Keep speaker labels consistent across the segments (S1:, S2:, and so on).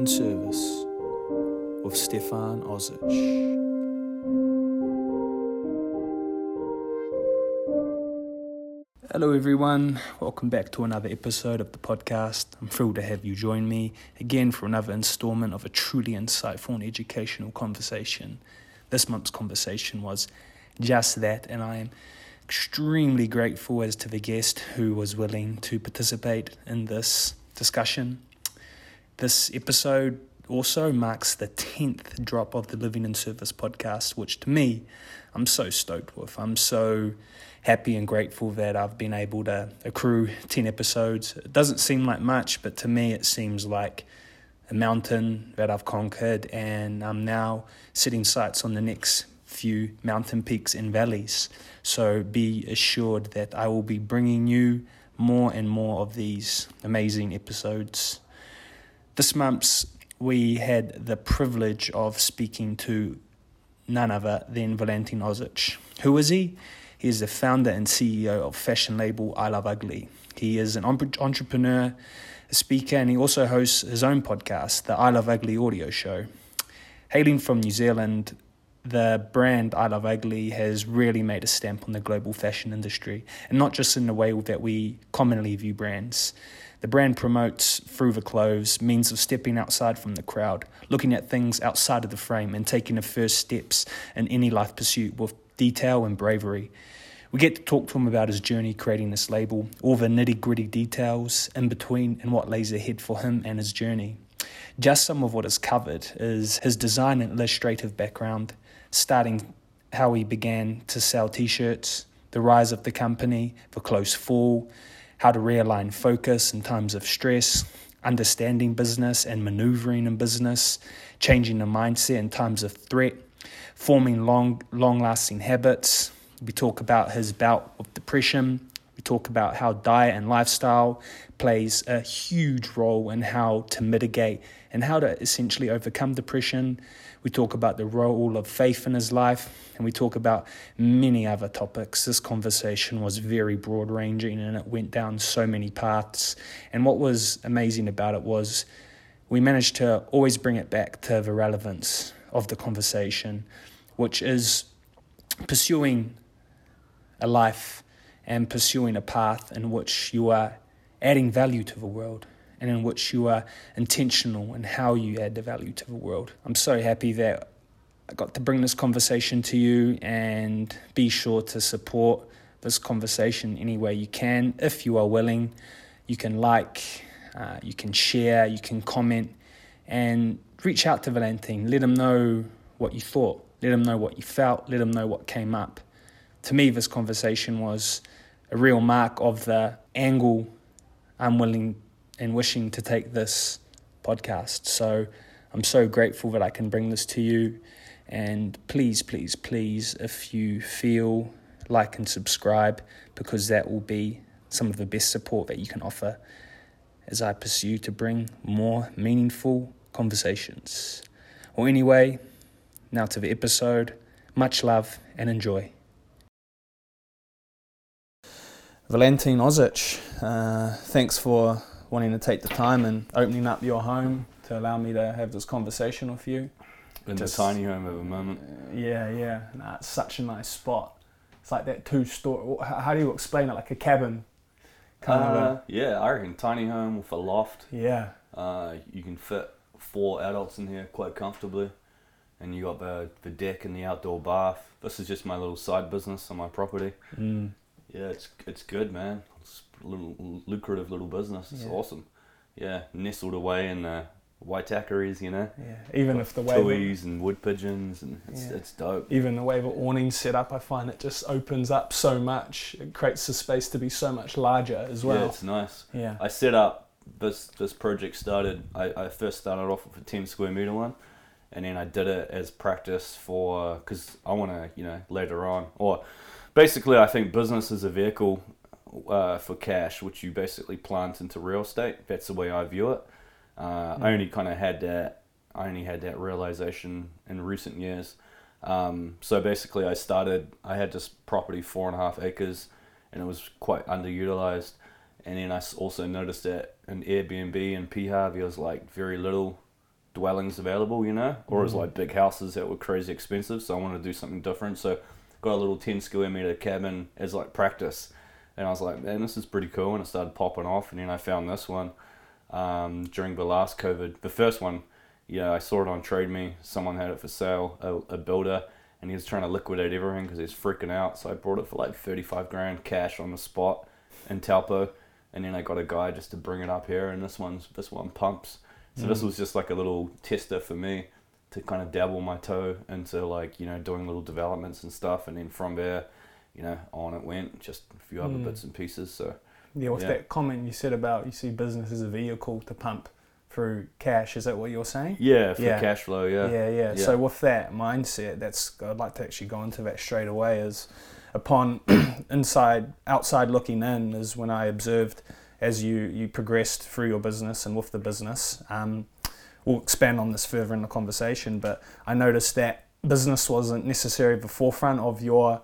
S1: in Service with Stefan Ozich. Hello, everyone. Welcome back to another episode of the podcast. I'm thrilled to have you join me again for another installment of a truly insightful and educational conversation. This month's conversation was just that, and I am extremely grateful as to the guest who was willing to participate in this discussion. This episode also marks the 10th drop of the Living in Service podcast, which to me, I'm so stoked with. I'm so happy and grateful that I've been able to accrue 10 episodes. It doesn't seem like much, but to me, it seems like a mountain that I've conquered, and I'm now setting sights on the next few mountain peaks and valleys. So be assured that I will be bringing you more and more of these amazing episodes. This month, we had the privilege of speaking to none other than Valentin Ozich. Who is he? He is the founder and CEO of fashion label I Love Ugly. He is an entrepreneur, a speaker, and he also hosts his own podcast, the I Love Ugly audio show. Hailing from New Zealand, the brand I Love Ugly has really made a stamp on the global fashion industry, and not just in the way that we commonly view brands. The brand promotes through the clothes means of stepping outside from the crowd, looking at things outside of the frame, and taking the first steps in any life pursuit with detail and bravery. We get to talk to him about his journey creating this label, all the nitty gritty details in between, and what lays ahead for him and his journey. Just some of what is covered is his design and illustrative background, starting how he began to sell t shirts, the rise of the company, the close fall, how to realign focus in times of stress, understanding business and maneuvering in business, changing the mindset in times of threat, forming long, long-lasting habits. We talk about his bout of depression. We talk about how diet and lifestyle plays a huge role in how to mitigate and how to essentially overcome depression. We talk about the role of faith in his life, and we talk about many other topics. This conversation was very broad ranging and it went down so many paths. And what was amazing about it was we managed to always bring it back to the relevance of the conversation, which is pursuing a life and pursuing a path in which you are adding value to the world and in which you are intentional in how you add the value to the world. I'm so happy that I got to bring this conversation to you and be sure to support this conversation any way you can. If you are willing, you can like, uh, you can share, you can comment, and reach out to Valentin. Let him know what you thought, let him know what you felt, let him know what came up. To me, this conversation was a real mark of the angle I'm willing and wishing to take this podcast. So I'm so grateful that I can bring this to you. And please, please, please, if you feel like and subscribe, because that will be some of the best support that you can offer as I pursue to bring more meaningful conversations. Well, anyway, now to the episode. Much love and enjoy. Valentin Ozich, uh, thanks for wanting to take the time and opening up your home to allow me to have this conversation with you.
S2: In Just, the tiny home at the moment.
S1: Yeah, yeah. Nah, it's such a nice spot. It's like that two story. How do you explain it? Like a cabin.
S2: Kind uh, of a, yeah, I reckon tiny home with a loft.
S1: Yeah.
S2: Uh, you can fit four adults in here quite comfortably, and you got the the deck and the outdoor bath. This is just my little side business on my property.
S1: Mm.
S2: Yeah, it's it's good, man. It's a little lucrative little business. It's yeah. awesome. Yeah, nestled away in the Waitakeres, you know.
S1: Yeah, even if the way
S2: tuis and wood pigeons, and it's yeah. it's dope.
S1: Even the way the awning's set up, I find it just opens up so much. It creates the space to be so much larger as well.
S2: Yeah, it's nice.
S1: Yeah,
S2: I set up this this project started. I, I first started off with a ten square meter one, and then I did it as practice for because I want to you know later on or basically, I think business is a vehicle uh, for cash, which you basically plant into real estate. That's the way I view it. Uh, I only kind of had that. I only had that realization in recent years. Um, so basically, I started. I had this property, four and a half acres, and it was quite underutilized. And then I also noticed that in Airbnb and Pihav, there was like very little dwellings available, you know, or it was like big houses that were crazy expensive. So I wanted to do something different. So got a little ten square meter cabin as like practice, and I was like, man, this is pretty cool. And it started popping off, and then I found this one um, during the last COVID. The first one, yeah, I saw it on Trade Me. Someone had it for sale, a, a builder, and he was trying to liquidate everything because he's freaking out. So I bought it for like thirty five grand cash on the spot in Taupo, and then I got a guy just to bring it up here, and this one's this one pumps. So this was just like a little tester for me to kind of dabble my toe into like you know doing little developments and stuff, and then from there, you know, on it went. Just a few other
S1: Mm.
S2: bits and pieces. So
S1: Yeah, with
S2: Yeah.
S1: that comment you said about you see business as a vehicle to pump through cash, is that what you're saying?
S2: yeah, for
S1: Yeah.
S2: cash flow, yeah,
S1: yeah, yeah.
S2: Yeah.
S1: So with that mindset, that's I'd like to actually go into that straight away. Is upon inside, outside looking in, is when I observed as you you progressed through your business and with the business. Um, we'll expand on this further in the conversation, but I noticed that business wasn't necessarily the forefront of your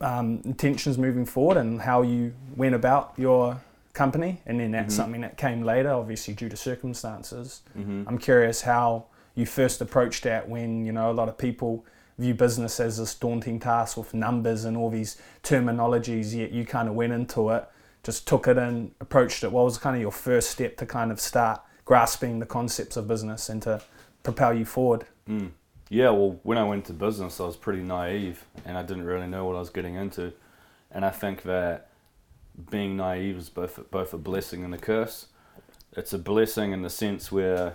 S1: um, intentions moving forward and how you went about your company, and then that's
S2: Mhm.
S1: something that came later, obviously due to circumstances.
S2: hmm
S1: I'm curious how you first approached that when you know a lot of people view business as this daunting task with numbers and all these terminologies. Yet you kind of went into it, just took it and approached it. What was kind of your first step to kind of start grasping the concepts of business and to propel you forward?
S2: Mm. Yeah, well, when I went to business, I was pretty naive and I didn't really know what I was getting into. And I think that being naive is both both a blessing and a curse. It's a blessing in the sense where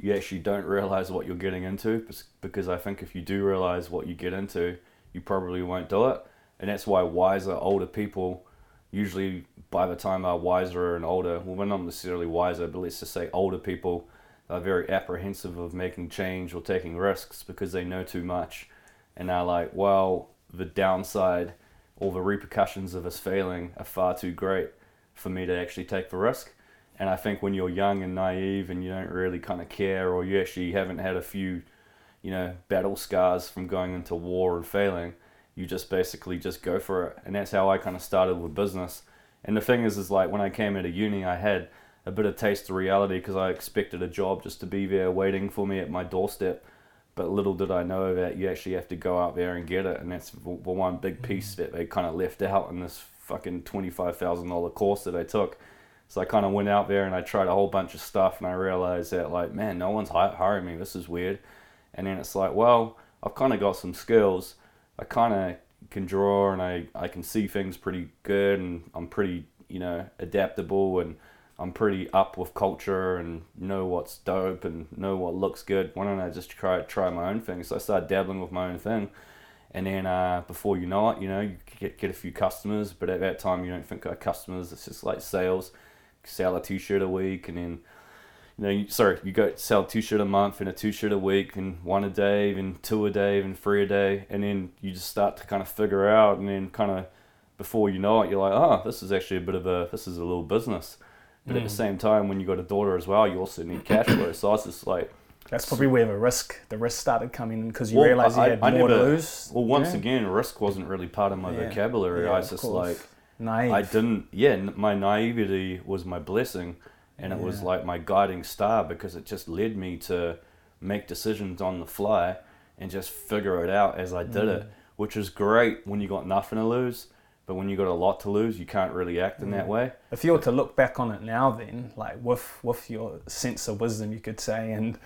S2: you actually don't realize what you're getting into because I think if you do realize what you get into, you probably won't do it. And that's why wiser, older people usually by the time they're wiser and older, well, we're not necessarily wiser, but let's just say older people are very apprehensive of making change or taking risks because they know too much. And they're like, well, the downside or the repercussions of us failing are far too great for me to actually take the risk. And I think when you're young and naive and you don't really kind of care or you actually haven't had a few, you know, battle scars from going into war and failing, you just basically just go for it. And that's how I kind of started with business. And the thing is, is like when I came into uni, I had a bit of taste of reality because I expected a job just to be there waiting for me at my doorstep. But little did I know that you actually have to go out there and get it, and that's the one big mm. piece that they kind of left out in this fucking twenty five thousand dollar course that I took. So I kind of went out there and I tried a whole bunch of stuff, and I realized that like, man, no one's hiring me. This is weird. And then it's like, well, I've kind of got some skills. I kind of can draw and I, I can see things pretty good and I'm pretty, you know, adaptable and I'm pretty up with culture and know what's dope and know what looks good. Why don't I just try try my own thing? So I started dabbling with my own thing. And then uh, before you know it, you know, you get, get a few customers, but at that time you don't think of customers, it's just like sales. Sell a t-shirt a week and then you know, you, sorry, you go sell two shirt a month and a two shirt a week and one a day, and two a day, and three a day, and then you just start to kind of figure out, and then kind of before you know it, you're like, oh, this is actually a bit of a this is a little business. But at the
S1: Mm.
S2: same time, when you got a daughter as well, you also need cash flow. So I was just like,
S1: That's probably where the risk the risk started coming in because you
S2: Well,
S1: realized you
S2: I-
S1: had
S2: I
S1: more
S2: never-
S1: to lose.
S2: well, once
S1: Yeah.
S2: again, risk wasn't really part of my
S1: Yeah.
S2: vocabulary.
S1: Yeah,
S2: I was just
S1: course.
S2: like,
S1: naive.
S2: I didn't. Yeah, my naivety was my blessing, and it was like my guiding star because it just led me to make decisions on the fly and just figure it out as I did it,
S1: Mm.
S2: which is great when you got nothing to lose. But when you've got a lot to lose, you can't really act in that
S1: Mm.
S2: way.
S1: If you were to look back on it now, then like with with your sense of wisdom, you could say, and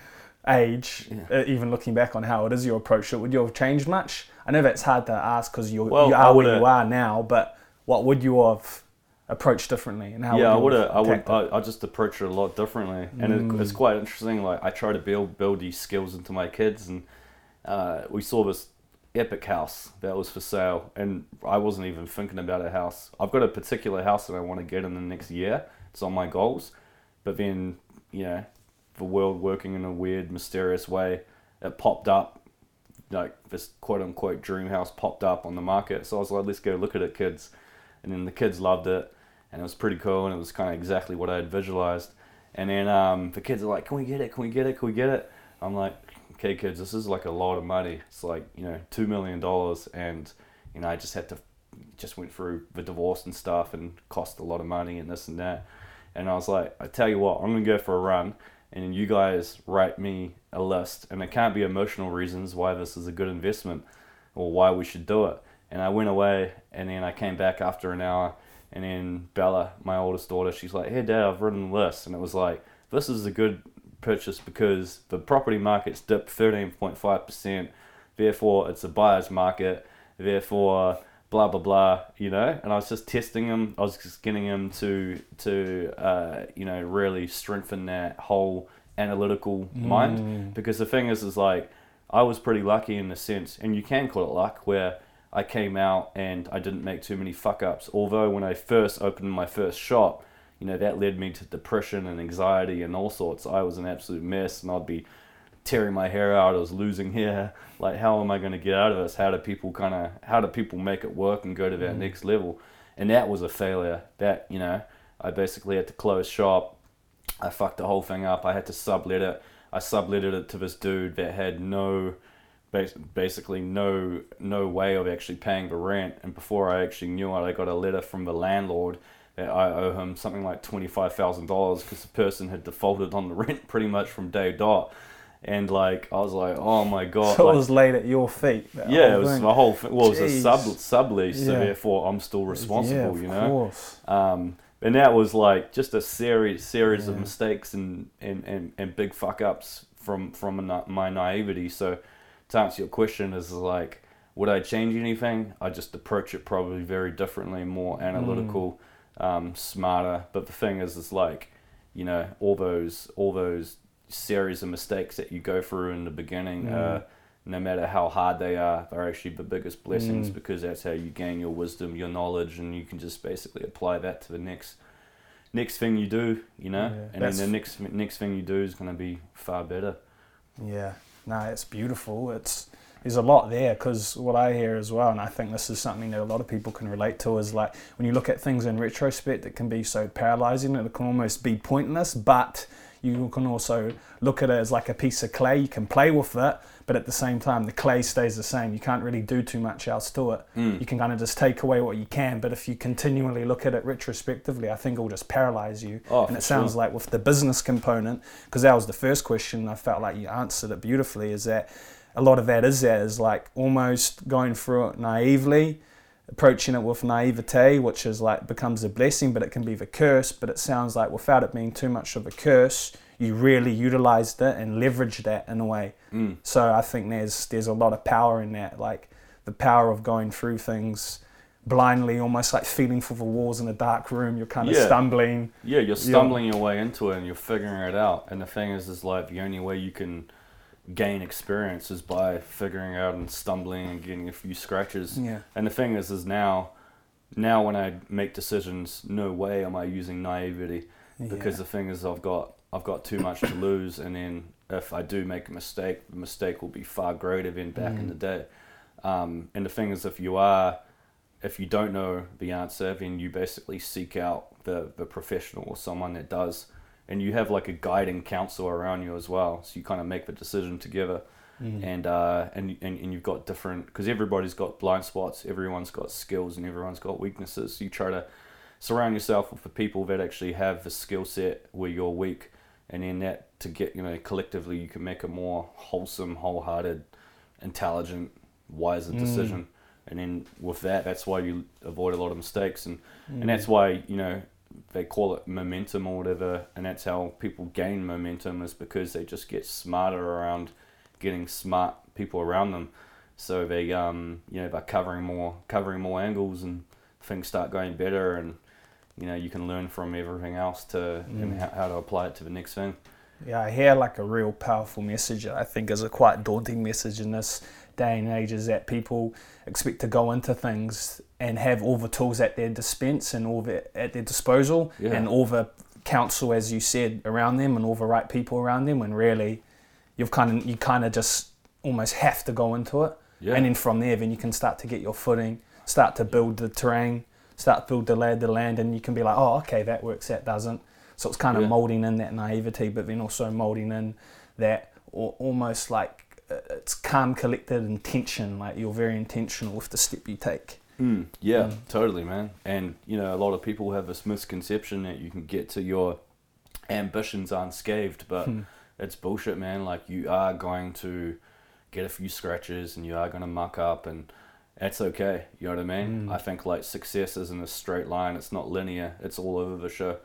S1: age,
S2: Yeah.
S1: uh, even looking back on how it is you approach it, would you have changed much? I know that's hard to ask because you
S2: Well,
S1: you are where you are now, but what would you have approached differently, and how?
S2: yeah, I
S1: would.
S2: I would. I, I just approach it a lot differently, and
S1: Mm.
S2: it, it's quite interesting. Like I try to build build these skills into my kids, and uh, we saw this epic house that was for sale, and I wasn't even thinking about a house. I've got a particular house that I want to get in the next year. It's on my goals, but then you know, the world working in a weird, mysterious way, it popped up. Like this quote unquote dream house popped up on the market, so I was like, "Let's go look at it, kids." And then the kids loved it, and it was pretty cool, and it was kind of exactly what I had visualized. And then um, the kids are like, "Can we get it? Can we get it? Can we get it?" I'm like, "Okay, kids, this is like a lot of money. It's like you know two million dollars, and you know I just had to just went through the divorce and stuff, and cost a lot of money and this and that." And I was like, "I tell you what, I'm gonna go for a run." and you guys write me a list, and it can't be emotional reasons why this is a good investment or why we should do it. And I went away, and then I came back after an hour, and then Bella, my oldest daughter, she's like, "Hey, Dad, I've written a list," and it was like, "This is a good purchase because the property market's dipped thirteen point five percent, therefore it's a buyer's market, therefore." blah blah blah you know? And i was just testing him. I was just getting him to to uh, you know really strengthen that whole analytical
S1: Mm.
S2: mind. Because the thing is is like i was pretty lucky in the sense and you can call it luck where i came out and i didn't make too many fuck ups although when i first opened my first shop you know that led me to depression and anxiety and all sorts i was an absolute mess and i'd be tearing my hair out. I was losing hair. Like, how am I going to get out of this? How do people kind of, how do people make it work and go to that
S1: Mm.
S2: next level? And that was a failure. That, you know, I basically had to close shop. I fucked the whole thing up. I had to sublet it. I subletted it to this dude that had no, basically no, no way of actually paying the rent. And before I actually knew it, I got a letter from the landlord I owe him something like twenty five thousand dollars because the person had defaulted on the rent pretty much from day dot. And like I was like, oh my god!
S1: So
S2: like,
S1: it was laid at your feet.
S2: yeah, it was
S1: thing.
S2: my whole thing. Well, it was a sub sublease, so therefore I'm still responsible.
S1: Yeah,
S2: you know.
S1: course.
S2: Um, and that was like just a series series of mistakes and, and, and, and big fuck ups from from na- my naivety. So to answer your question, is like, would I change anything? I just approach it probably very differently, more analytical, um, smarter. But the thing is, is like, you know, all those all those series of mistakes that you go through in the beginning.
S1: Mm.
S2: Uh, no matter how hard they are, they're actually the biggest blessings
S1: Mm.
S2: because that's how you gain your wisdom, your knowledge, and you can just basically apply that to the next next thing you do, you know.
S1: Yeah,
S2: and then the next next thing you do is going to be far better.
S1: Yeah, no, it's beautiful. It's there's a lot there because what I hear as well, and I think this is something that a lot of people can relate to, is like when you look at things in retrospect, it can be so paralyzing and it can almost be pointless. But you can also look at it as like a piece of clay. You can play with it, but at the same time, the clay stays the same. You can't really do too much else to it.
S2: Mm.
S1: You can kind of just take away what you can, but if you continually look at it retrospectively, I think it will just paralyze you.
S2: Oh,
S1: and it sounds
S2: sure.
S1: like with the business component, because that was the first question, I felt like you answered it beautifully. Is that a lot of that is that is like almost going through it naively, approaching it with naivete, which is like becomes a blessing, but it can be the curse. But it sounds like without it being too much of a curse, you really utilized it and leveraged that in a way.
S2: Mm.
S1: So I think there's there's a lot of power in that, like the power of going through things blindly, almost like feeling for the walls in a dark room. You're kind of
S2: Yeah.
S1: stumbling.
S2: Yeah, you're stumbling your way into it and you're figuring it out. And the thing is, is like the only way you can gain experience is by figuring out and stumbling and getting a few scratches.
S1: Yeah.
S2: And the thing is, is now, now when I make decisions, no way am I using naivety because
S1: Yeah.
S2: the thing is, I've got I've got too much to lose, and then if I do make a mistake, the mistake will be far greater than back in
S1: Mm.
S2: the day. Um, and the thing is, if you are, if you don't know the answer, then you basically seek out the the professional or someone that does, and you have like a guiding counsel around you as well. So you kind of make the decision together
S1: Mm.
S2: and uh, and, and and you've got different because everybody's got blind spots, everyone's got skills, and everyone's got weaknesses. So you try to surround yourself with the people that actually have the skill set where you're weak, and then that to get you know collectively you can make a more wholesome, wholehearted, intelligent, wiser
S1: Mm.
S2: decision. And then with that, that's why you avoid a lot of mistakes, and
S1: Mm.
S2: and that's why you know they call it momentum or whatever, and that's how people gain momentum is because they just get smarter around getting smart people around them. So they um you know by covering more covering more angles and things start going better and you know you can learn from everything else to and
S1: Mm.
S2: how, how to apply it to the next thing.
S1: Yeah, I hear like a real powerful message I think is a quite daunting message in this day and age is that people expect to go into things and have all the tools at their dispense and all the, at their disposal
S2: Yeah.
S1: and all the counsel, as you said, around them and all the right people around them when really you've kind of you kind of just almost have to go into it
S2: Yeah.
S1: and then from there then you can start to get your footing start to build the terrain start to build the lay the land and you can be like oh okay that works that doesn't so it's kind of
S2: Yeah.
S1: molding in that naivety but then also molding in that al- almost like it's calm collected intention like you're very intentional with the step you take
S2: Mm, yeah, totally, man. And you know, a lot of people have this misconception that you can get to your ambitions unscathed, but
S1: Hmm.
S2: it's bullshit, man. Like you are going to get a few scratches and you are going to muck up and that's okay. You know what I mean?
S1: Mm.
S2: I think like success isn't a straight line. It's not linear. It's all over the show.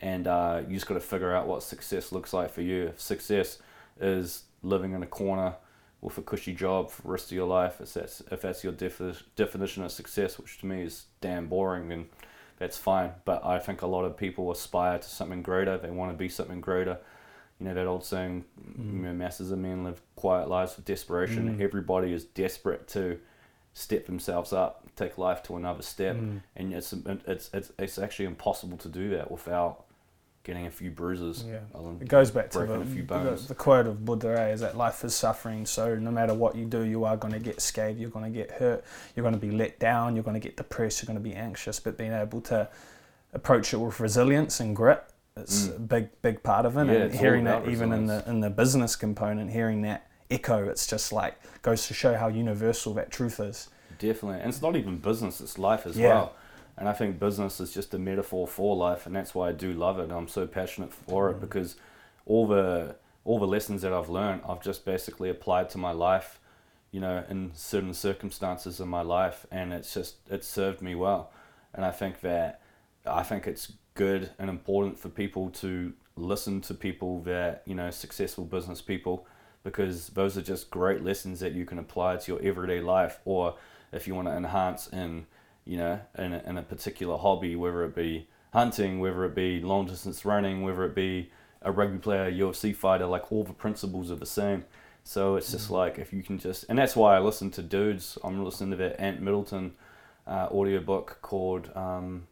S2: And uh, you just got to figure out what success looks like for you. If success is living in a corner with a cushy job for the rest of your life, if that's, if that's your defi- definition of success, which to me is damn boring, then that's fine. But I think a lot of people aspire to something greater. They want to be something greater. You know that old saying, you know, masses of men live quiet lives with desperation.
S1: Mm.
S2: Everybody is desperate to step themselves up, take life to another step,
S1: Mm.
S2: and it's it's it's it's actually impossible to do that without getting a few bruises.
S1: Yeah. It goes back to the,
S2: a few
S1: the, the quote of Buddha eh, is that life is suffering. So no matter what you do, you are going to get scathed. You're going to get hurt. You're going to be let down. You're going to get depressed. You're going to be anxious. But being able to approach it with resilience and grit, it's
S2: Mm.
S1: a big, big part of it.
S2: Yeah,
S1: and hearing that even in the in the business component, hearing that echo, it's just like goes to show how universal that truth is.
S2: Definitely, and it's not even business; it's life as
S1: Yeah.
S2: well. And I think business is just a metaphor for life, and that's why I do love it. I'm so passionate for it
S1: Mm.
S2: because all the all the lessons that I've learned, I've just basically applied to my life, you know, in certain circumstances in my life, and it's just it's served me well. And I think that I think it's good and important for people to listen to people that you know successful business people because those are just great lessons that you can apply to your everyday life or if you want to enhance in you know in a, in a particular hobby whether it be hunting whether it be long distance running whether it be a rugby player UFC fighter like all the principles are the same. So it's just like if you can just and that's why I listen to dudes. I'm listening to that Ant Middleton uh, audiobook called um,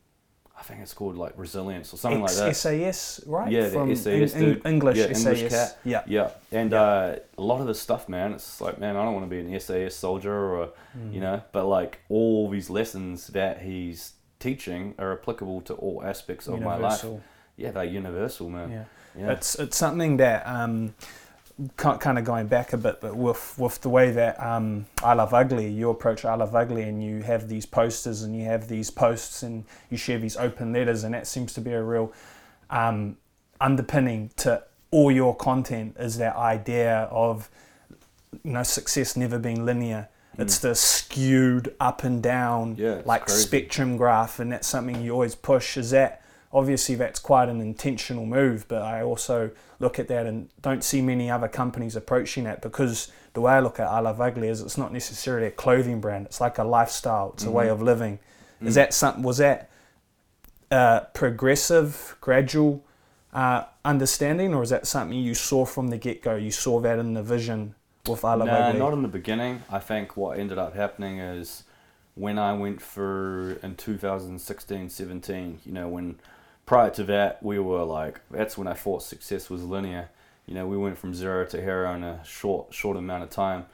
S2: I think it's called like resilience or something like that
S1: SAS, right?
S2: Yeah, the
S1: From
S2: SAS
S1: Eng- Eng-
S2: dude.
S1: English
S2: Yeah,
S1: SAS.
S2: English cat.
S1: Yeah.
S2: Yeah, and
S1: Yeah.
S2: Uh, a lot of the stuff, man, it's like, man, I don't want to be an SAS soldier or,
S1: Mm.
S2: you know, but like all these lessons that he's teaching are applicable to all aspects of my life. Yeah, they're universal, man.
S1: Yeah.
S2: Yeah,
S1: It's it's something that um, kind of going back a bit, but with with the way that um, I love ugly, you approach I love ugly, and you have these posters and you have these posts and you share these open letters, and that seems to be a real um, underpinning to all your content is that idea of you know success never being linear. It's the skewed up and down,
S2: Mm. Yeah,
S1: like
S2: crazy.
S1: spectrum graph, and that's something you always push. Is that obviously that's quite an intentional move, but I also look at that and don't see many other companies approaching that because the way I look at I Love Ugly is it's not necessarily a clothing brand. It's like a lifestyle. It's a way
S2: Mhm.
S1: of living. Is
S2: Mm.
S1: that something? Was that uh, progressive, gradual uh, understanding, or is that something you saw from the get go? You saw that in the vision with Love
S2: nah,
S1: Ugly.
S2: not in the beginning. I think what ended up happening is when I went through in 2016, 17, you know, when prior to that, we were like, that's when I thought success was linear. You know, we went from zero to hero in a short, short amount of time.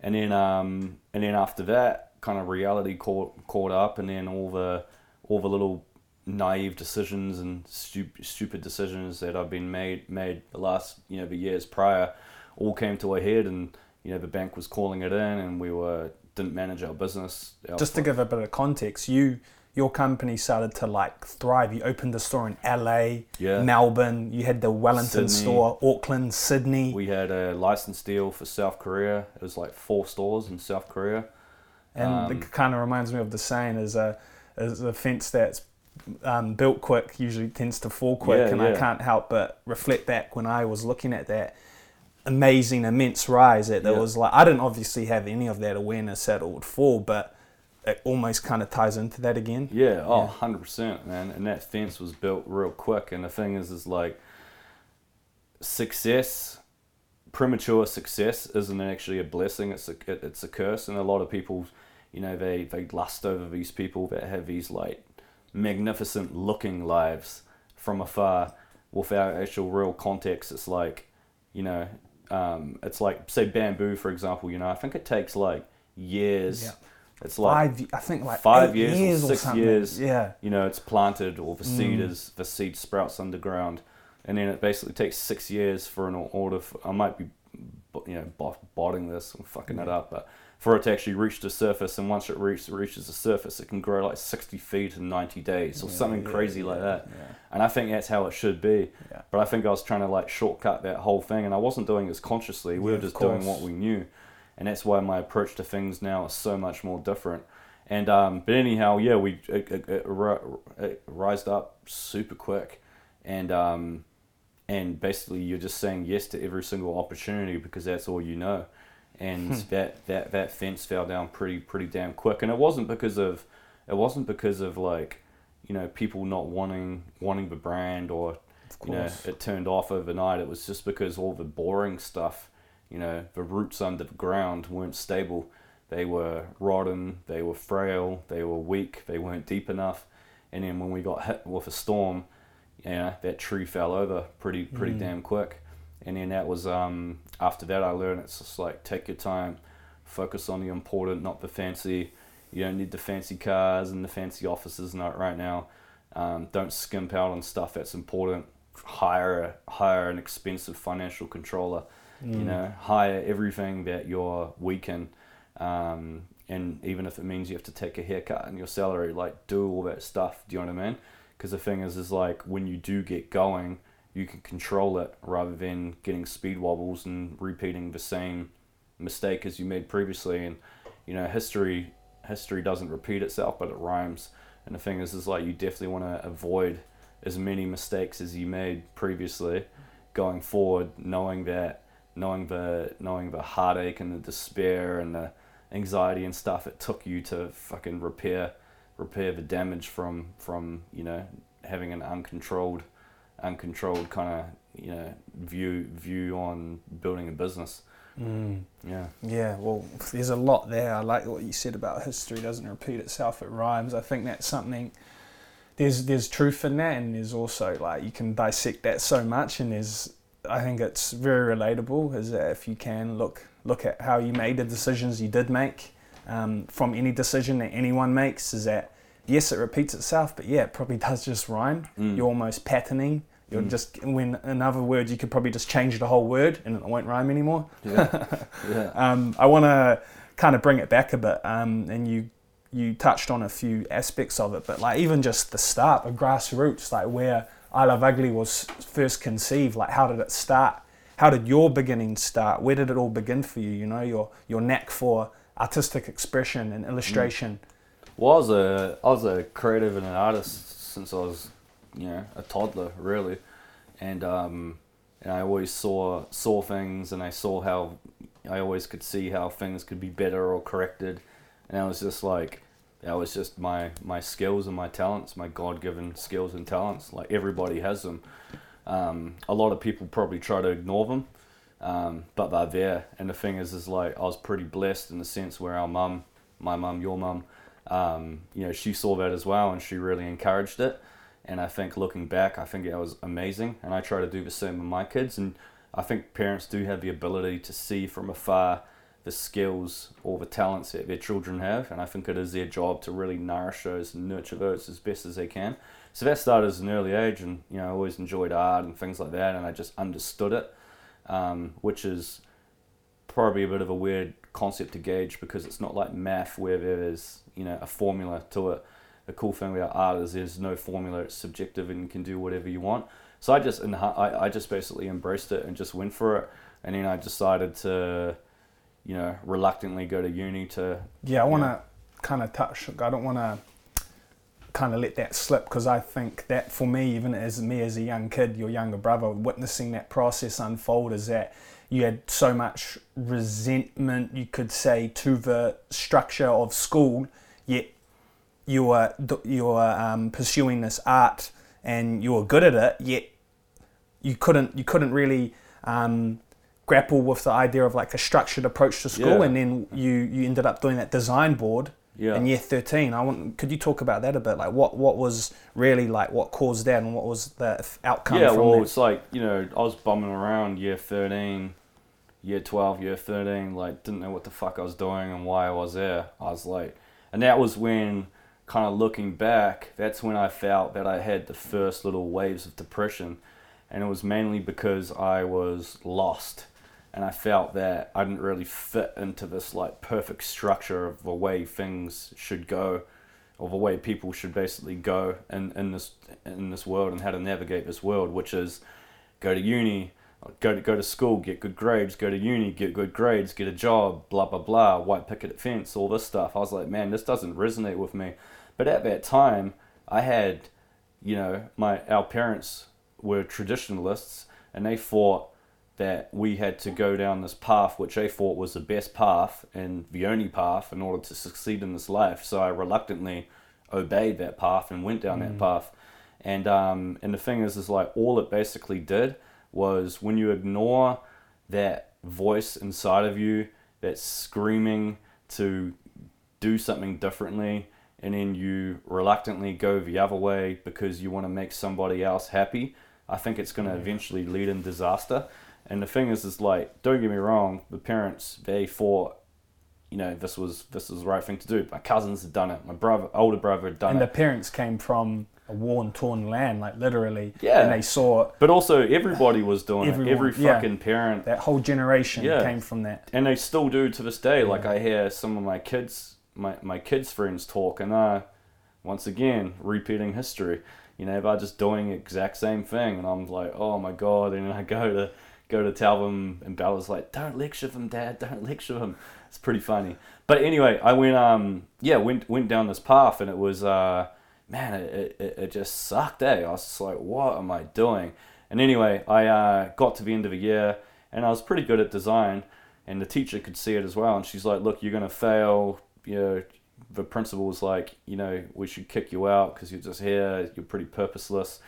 S2: And then, um, and then after that, kind of reality caught, caught up, and then all the, all the little naive decisions and stupid, stupid decisions that I've been made, made the last, you know, the years prior, all came to a head, and you know, the bank was calling it in, and we were didn't manage our business. Our
S1: Just to give a bit of context, you your company started to like thrive. You opened a store in LA,
S2: Yeah.
S1: Melbourne. You had the Wellington
S2: Sydney.
S1: store, Auckland, Sydney.
S2: We had a license deal for South Korea. It was like four stores in South Korea.
S1: And
S2: Um,
S1: it kind of reminds me of the saying is a, is a fence that's um, built quick usually tends to fall quick.
S2: Yeah,
S1: and I can't help but reflect back when I was looking at that amazing, immense rise that there
S2: Yeah.
S1: was like, I didn't obviously have any of that awareness that it would fall, but it almost kind of ties into that again.
S2: Yeah, oh,
S1: Yeah.
S2: 100%, man. And that fence was built real quick. And the thing is, is like success, premature success isn't actually a blessing, it's a, it, it's a curse. And a lot of people, you know, they, they lust over these people that have these like magnificent looking lives from afar without actual real context. It's like, you know, um, it's like, say, bamboo, for example, you know, I think it takes like years.
S1: Yeah.
S2: It's like
S1: Five, I think like
S2: five
S1: eight
S2: years or six
S1: something.
S2: years.
S1: Yeah.
S2: you know it's planted or the seed
S1: Mm.
S2: is the seed sprouts underground and then it basically takes six years for an order for, i might be you know bot- botting this or fucking it up but for it to actually reach the surface. And once it reaches reaches the surface, it can grow like 60 feet in 90 days or
S1: Yeah,
S2: something
S1: yeah,
S2: crazy
S1: yeah,
S2: like that.
S1: Yeah.
S2: And I think that's how it should be.
S1: Yeah.
S2: But I think I was trying to like shortcut that whole thing, and I wasn't doing this consciously. We
S1: Yeah,
S2: were just doing what we knew, and that's why my approach to things now is so much more different. And um, but anyhow, yeah, we it, it, it, it rised up super quick, and um, and basically you're just saying yes to every single opportunity because that's all you know, and that, that that fence fell down pretty pretty damn quick, and it wasn't because of it wasn't because of like you know people not wanting wanting the brand or you know it turned off overnight. It was just because all the boring stuff, you know, the roots under the ground weren't stable. They were rotten. They were frail. They were weak. They weren't deep enough. And then when we got hit with a storm, yeah, that tree fell over pretty pretty
S1: Mm.
S2: damn quick. And then that was um, after that I learned it's just like take your time, focus on the important, not the fancy. You don't need the fancy cars and the fancy offices not right now. Um, don't skimp out on stuff that's important. Hire a, hire an expensive financial controller. You
S1: Mm.
S2: know, hire everything that you're weak in. Um, and even if it means you have to take a haircut and your salary, like do all that stuff. Do you know what I mean? Because the thing is, is like when you do get going, you can control it rather than getting speed wobbles and repeating the same mistake as you made previously. And you know, history history doesn't repeat itself, but it rhymes. And the thing is, is like you definitely want to avoid as many mistakes as you made previously, going forward, knowing that, knowing the knowing the heartache and the despair and the anxiety and stuff it took you to fucking repair repair the damage from from you know having an uncontrolled uncontrolled kind of you know view view on building a business
S1: Mm.
S2: yeah
S1: Yeah, well, there's a lot there. I like what you said about history doesn't repeat itself; it rhymes. I think that's something. There's there's truth in that, and there's also like you can dissect that so much, and there's I think it's very relatable. Is that if you can look look at how you made the decisions you did make um, from any decision that anyone makes, is that yes, it repeats itself, but yeah, it probably does just rhyme.
S2: Mm.
S1: You're almost patterning. You're
S2: Mm.
S1: just when in other words, you could probably just change the whole word and it won't rhyme anymore.
S2: yeah yeah
S1: Um, I want to kind of bring it back a bit, um, and you you touched on a few aspects of it, but like even just the start, the grassroots, like where I Love Ugly was first conceived, like how did it start? How did your beginning start? Where did it all begin for you? You know, your your knack for artistic expression and illustration.
S2: Well, I was a I was a creative and an artist since I was, you know, a toddler really, and um, and I always saw saw things and I saw how I always could see how things could be better or corrected, and I was just like that was just my my skills and my talents, my God given skills and talents. Like everybody has them. Um, a lot of people probably try to ignore them, um, but they're there. And the thing is, is like I was pretty blessed in the sense where our mum, my mum, your mum, um, you know, she saw that as well and she really encouraged it. And I think looking back, I think it was amazing. And I try to do the same with my kids. And I think parents do have the ability to see from afar the skills or the talents that their children have. And I think it is their job to really nourish those and nurture those as best as they can. So that started as an early age. And, you know, I always enjoyed art and things like that. And I just understood it, um, which is probably a bit of a weird concept to gauge because it's not like math where there's you know a formula to it. The cool thing about art is there's no formula; it's subjective and you can do whatever you want. So I just I, I just basically embraced it and just went for it, and then I decided to, you know, reluctantly go to uni to
S1: Yeah, I want to kind of touch. I don't want to kind of let that slip because I think that for me, even as me as a young kid, your younger brother, witnessing that process unfold, is that you had so much resentment, you could say, to the structure of school, yet you were you were um, pursuing this art and you were good at it, yet you couldn't you couldn't really um, grapple with the idea of like a structured approach to school,
S2: Yeah.
S1: and then you you ended up doing that design board
S2: yeah.
S1: in year 13 i want could you talk about that a bit like what what was really like what caused that and what was the outcome
S2: yeah, well,
S1: that
S2: it's like you know, I was bumming around year thirteen, year twelve, year thirteen, like didn't know what the fuck I was doing and why I was there. I was like, and that was when, kind of looking back, that's when I felt that I had the first little waves of depression, and it was mainly because I was lost. And I felt that I didn't really fit into this like perfect structure of the way things should go, or the way people should basically go in, in this in this world and how to navigate this world, which is go to uni, go to go to school, get good grades, go to uni, get good grades, get a job, blah blah blah, white picket fence, all this stuff. I was like, man, this doesn't resonate with me. But at that time, I had, you know, my our parents were traditionalists, and they thought that we had to go down this path which I thought was the best path and the only path in order to succeed in this life. So I reluctantly obeyed that path and went down mm. that path. And um, and the thing is, is like all it basically did was when you ignore that voice inside of you that's screaming to do something differently and then you reluctantly go the other way because you want to make somebody else happy, I think it's going to eventually lead in disaster. And the thing is, is like, don't get me wrong, the parents they thought, you know, this was this was the right thing to do. My cousins had done it. My brother, older brother, had done
S1: and
S2: it.
S1: And the parents came from a worn, torn land, like literally.
S2: Yeah.
S1: And they saw.
S2: But also, everybody was doing everyone, it. Every fucking yeah. parent.
S1: That whole generation yeah. came from that.
S2: And they still do to this day. Yeah. Like I hear some of my kids my, my kids' friends talk, and I, once again, repeating history. You know, they're just doing the exact same thing, and I'm like, oh my god! And I go to go to tell them, and Bella's like, don't lecture them, Dad, don't lecture them. It's pretty funny. But anyway, I went, um, yeah, went went down this path, and it was, uh, man, it, it, it just sucked. Eh? I was just like, what am I doing? And anyway, I uh, got to the end of the year, and I was pretty good at design, and the teacher could see it as well, and she's like, look, you're gonna fail you know, the principal was like, you know, we should kick you out because you're just here, you're pretty purposeless.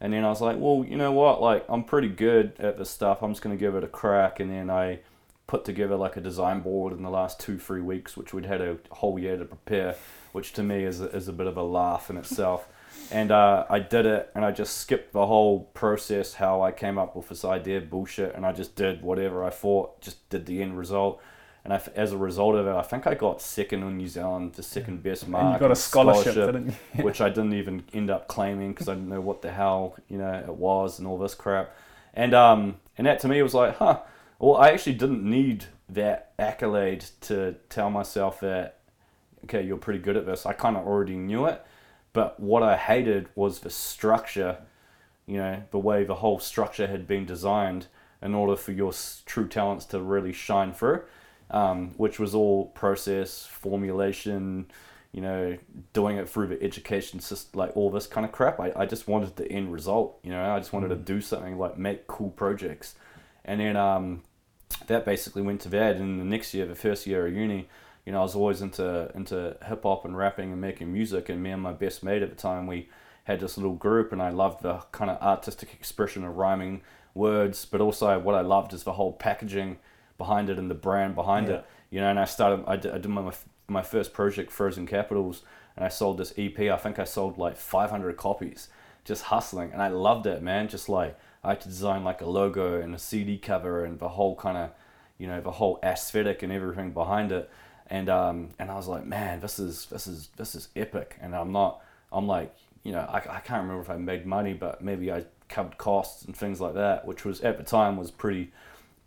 S2: And then I was like, well, you know what? Like, I'm pretty good at this stuff. I'm just going to give it a crack. And then I put together like a design board in the last two, three weeks, which we'd had a whole year to prepare, which to me is a, is a bit of a laugh in itself. and uh, I did it, and I just skipped the whole process, how I came up with this idea, bullshit, and I just did whatever I thought, just did the end result and I, as a result of it, I think I got second in New Zealand, the second best mark. And
S1: you got a scholarship, scholarship
S2: which I didn't even end up claiming because I didn't know what the hell you know it was and all this crap. And um, and that to me was like, huh. Well, I actually didn't need that accolade to tell myself that okay, you're pretty good at this. I kind of already knew it, but what I hated was the structure. You know, the way the whole structure had been designed in order for your true talents to really shine through um, which was all process, formulation, you know, doing it through the education system, like all this kind of crap. I, I just wanted the end result, you know, I just wanted mm. to do something like make cool projects. And then um, that basically went to that. And the next year, the first year of uni, you know, I was always into into hip hop and rapping and making music. And me and my best mate at the time, we had this little group, and I loved the kind of artistic expression of rhyming words, but also what I loved is the whole packaging behind it and the brand behind yeah. it. You know, and I started. I did, I did my my first project, Frozen Capitals, and I sold this EP. I think I sold like 500 copies, just hustling, and I loved it, man. Just like I had to design like a logo and a CD cover and the whole kind of, you know, the whole aesthetic and everything behind it. And um and I was like, man, this is this is this is epic. And I'm not. I'm like, you know, I, I can't remember if I made money, but maybe I covered costs and things like that, which was at the time was pretty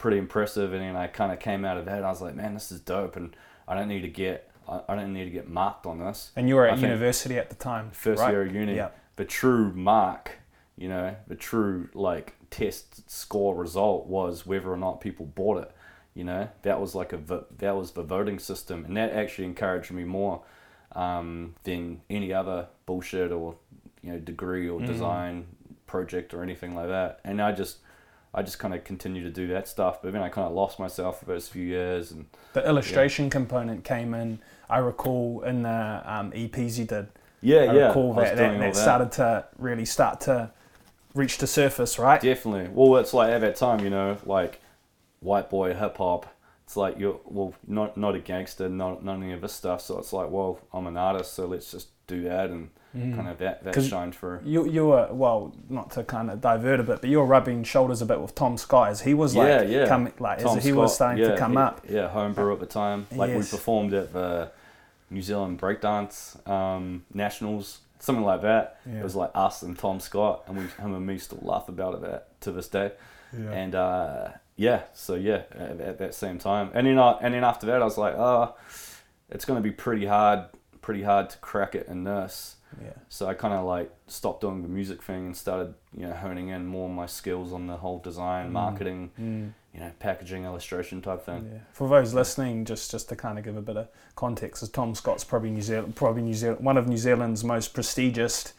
S2: pretty impressive. And then I kind of came out of that. I was like, man, this is dope, and I don't need to get I don't need to get marked on this.
S1: And you were at I university at the time,
S2: first
S1: right?
S2: year of uni. The true mark, you know, the true like test score result was whether or not people bought it. You know, that was like a that was the voting system, and that actually encouraged me more um, than any other bullshit or you know degree or mm. design project or anything like that. And I just I just kind of continued to do that stuff. But then I kind of lost myself for those few years. And
S1: the illustration yeah. component came in. I recall in the um, EPs you did.
S2: Yeah,
S1: I
S2: yeah.
S1: Recall that, that, that started to really start to reach the surface, right?
S2: Definitely. Well, it's like at that time, you know, like white boy hip hop. It's like you're well, not not a gangster, not none any of this stuff. So it's like, well, I'm an artist, so let's just do that and mm. kind of that, that shined through.
S1: You you were well, not to kind of divert a bit, but you were rubbing shoulders a bit with Tom Scott as he was like
S2: yeah, yeah.
S1: coming like Tom as he Scott, was starting
S2: yeah,
S1: to come
S2: he,
S1: up.
S2: Yeah, homebrew at the time. Like yes. we performed at the New Zealand Breakdance um, Nationals, something like that. Yeah. It was like us and Tom Scott, and we him and me still laugh about it that, to this day.
S1: Yeah.
S2: And uh, yeah, so yeah, at, at that same time, and then I, and then after that, I was like, oh, it's gonna be pretty hard, pretty hard to crack it in this.
S1: Yeah.
S2: So I kind of like stopped doing the music thing and started, you know, honing in more on my skills on the whole design,
S1: Mm.
S2: marketing,
S1: Mm.
S2: you know, packaging, illustration type thing.
S1: Yeah. For those listening, just just to kind of give a bit of context, is Tom Scott's probably New Zealand, probably New Zealand, one of New Zealand's most prestigious,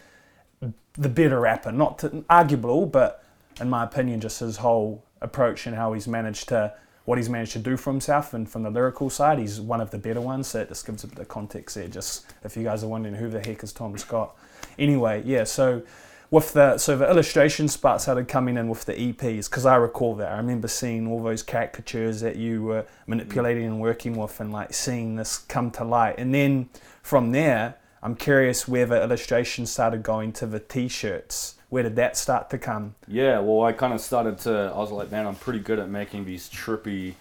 S1: the better rapper. Not to, arguable, but in my opinion, just his whole approach and how he's managed to what he's managed to do for himself and from the lyrical side, he's one of the better ones. So it just gives a bit of context there. Just if you guys are wondering who the heck is Tom Scott. Anyway, yeah. So with the so the illustration part started coming in with the EPs because I recall that I remember seeing all those caricatures that you were manipulating and working with and like seeing this come to light and then from there I'm curious where the illustration started going to the t-shirts where did that start to come
S2: Yeah, well, I kind of started to. I was like, man, I'm pretty good at making these trippy,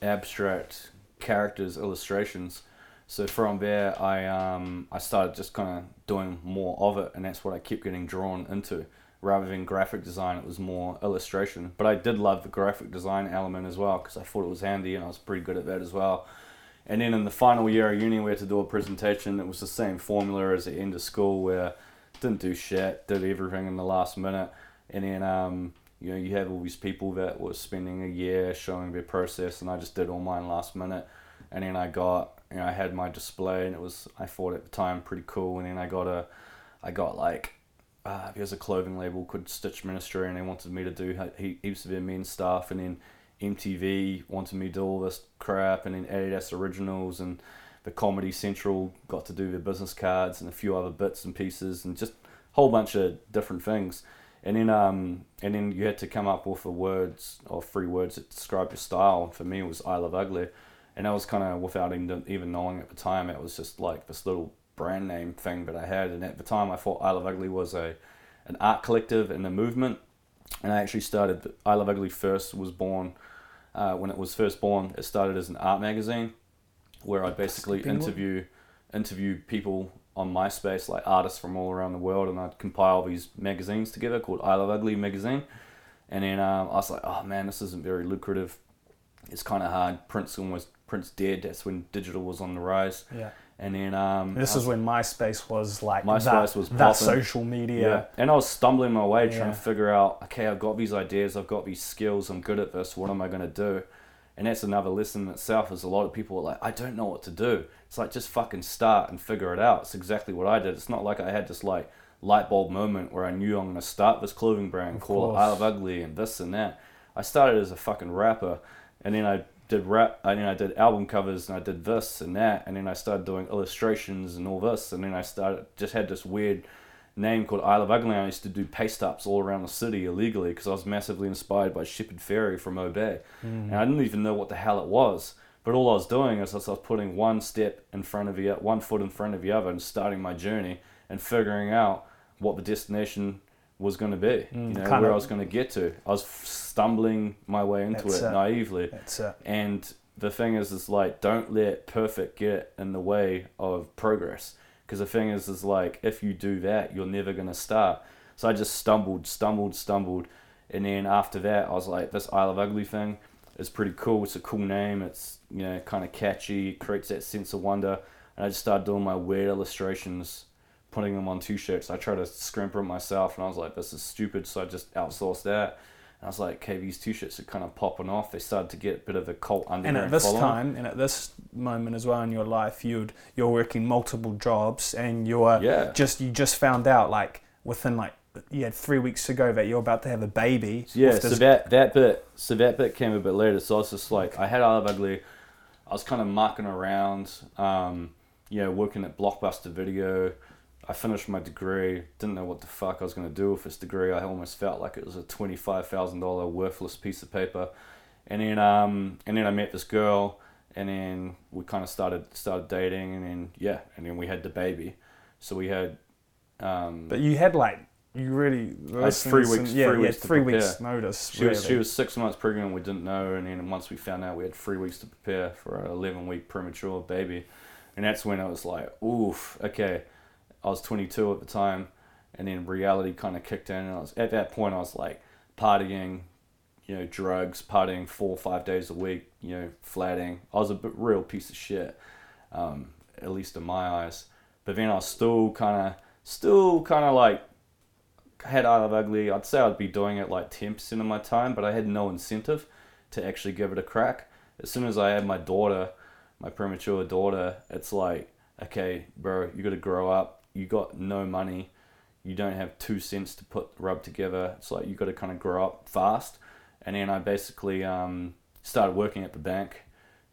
S2: abstract characters illustrations. So from there, I um I started just kind of doing more of it, and that's what I kept getting drawn into. Rather than graphic design, it was more illustration. But I did love the graphic design element as well because I thought it was handy, and I was pretty good at that as well. And then in the final year of uni, we had to do a presentation. It was the same formula as the end of school, where didn't do shit, did everything in the last minute, and then um, you know you have all these people that were spending a year showing their process, and I just did all mine last minute, and then I got you know I had my display, and it was I thought at the time pretty cool, and then I got a, I got like. Uh, there's a clothing label called Stitch Ministry, and they wanted me to do he- heaps of their men's stuff, and then MTV wanted me to do all this crap, and then Adidas Originals and the Comedy Central got to do their business cards and a few other bits and pieces, and just a whole bunch of different things. And then um, and then you had to come up with the words or three words that describe your style. For me, it was I love ugly, and that was kind of without even knowing at the time. It was just like this little brand name thing that I had, and at the time, I thought I love ugly was a an art collective and a movement. And I actually started I love ugly first was born uh, when it was first born. It started as an art magazine where I basically interview interview people on MySpace, like artists from all around the world, and I'd compile these magazines together called I Love Ugly magazine. And then um, I was like, oh man, this isn't very lucrative. It's kind of hard. Prince almost Prince dead. That's when digital was on the rise.
S1: yeah
S2: And then um,
S1: this
S2: I
S1: is when MySpace was like
S2: MySpace
S1: that,
S2: was
S1: that social media
S2: yeah. And I was stumbling my way trying to figure out, okay, I've got these ideas, I've got these skills, I'm good at this, what am I going to do? And that's another lesson in itself is a lot of people are like, I don't know what to do. It's like, just fucking start and figure it out. It's exactly what I did. It's not like I had this like light bulb moment where I knew I'm going to start this clothing brand,
S1: Of
S2: call
S1: course.
S2: it I Love Ugly and this and that. I started as a fucking rapper and then I did rap, and then I did album covers and I did this and that. And then I started doing illustrations and all this. And then I started, just had this weird name called I Love Ugly. I used to do paste ups all around the city illegally because I was massively inspired by Shepard Fairey from Obey. And I didn't even know what the hell it was. But all I was doing is I was putting one step in front of the one foot in front of the other and starting my journey and figuring out what the destination was going to be.
S1: Mm,
S2: you know, where
S1: of-
S2: I was going to get to. I was stumbling my way into it
S1: it.
S2: naively.
S1: it
S2: And the thing is, is like, don't let perfect get in the way of progress. Because the thing is, is like, if you do that, you're never going to start. So I just stumbled, stumbled, stumbled. And then after that, I was like, this I Love Ugly thing is pretty cool. It's a cool name. It's, you know, kind of catchy. Creates that sense of wonder. And I just started doing my weird illustrations, putting them on t-shirts. I tried to scrimp them myself, and I was like, this is stupid. So I just outsourced that. And I was like, okay, these t-shirts are kind of popping off. They started to get a bit of a cult
S1: under.
S2: and
S1: at this
S2: following.
S1: time and at this moment as well in your life you'd you're working multiple jobs and you're
S2: Yeah.
S1: just you just found out like within like you had three weeks to go that you're about to have a baby
S2: Yeah, so that that bit, so that bit came a bit later. So I was just like, I had I Love Ugly. I was kind of mucking around, um, you know, working at Blockbuster Video. I finished my degree. Didn't know what the fuck I was gonna do with this degree. I almost felt like it was a twenty five thousand dollar worthless piece of paper. And then um, and then I met this girl, and then we kind of started started dating, and then yeah, and then we had the baby. So we had. Um,
S1: but you had like you really
S2: had three weeks-
S1: yeah
S2: three
S1: you
S2: weeks to
S1: three weeks notice
S2: She was she was six months pregnant. We didn't know, and then once we found out, we had three weeks to prepare for an eleven week premature baby, and that's when I was like, oof, okay. I was twenty two at the time, and then reality kind of kicked in, and I was at that point I was like partying, you know, drugs, partying four or five days a week, you know, flatting. I was a real piece of shit, um, at least in my eyes. But then I was still kind of, still kind of like, had I Love Ugly. I'd say I'd be doing it like 10% of my time, but I had no incentive to actually give it a crack. As soon as I had my daughter, my premature daughter, it's like, okay, bro, you got to grow up. You got no money. You don't have two cents to put rub together. It's like you got to kind of grow up fast and then I basically um, started working at the bank,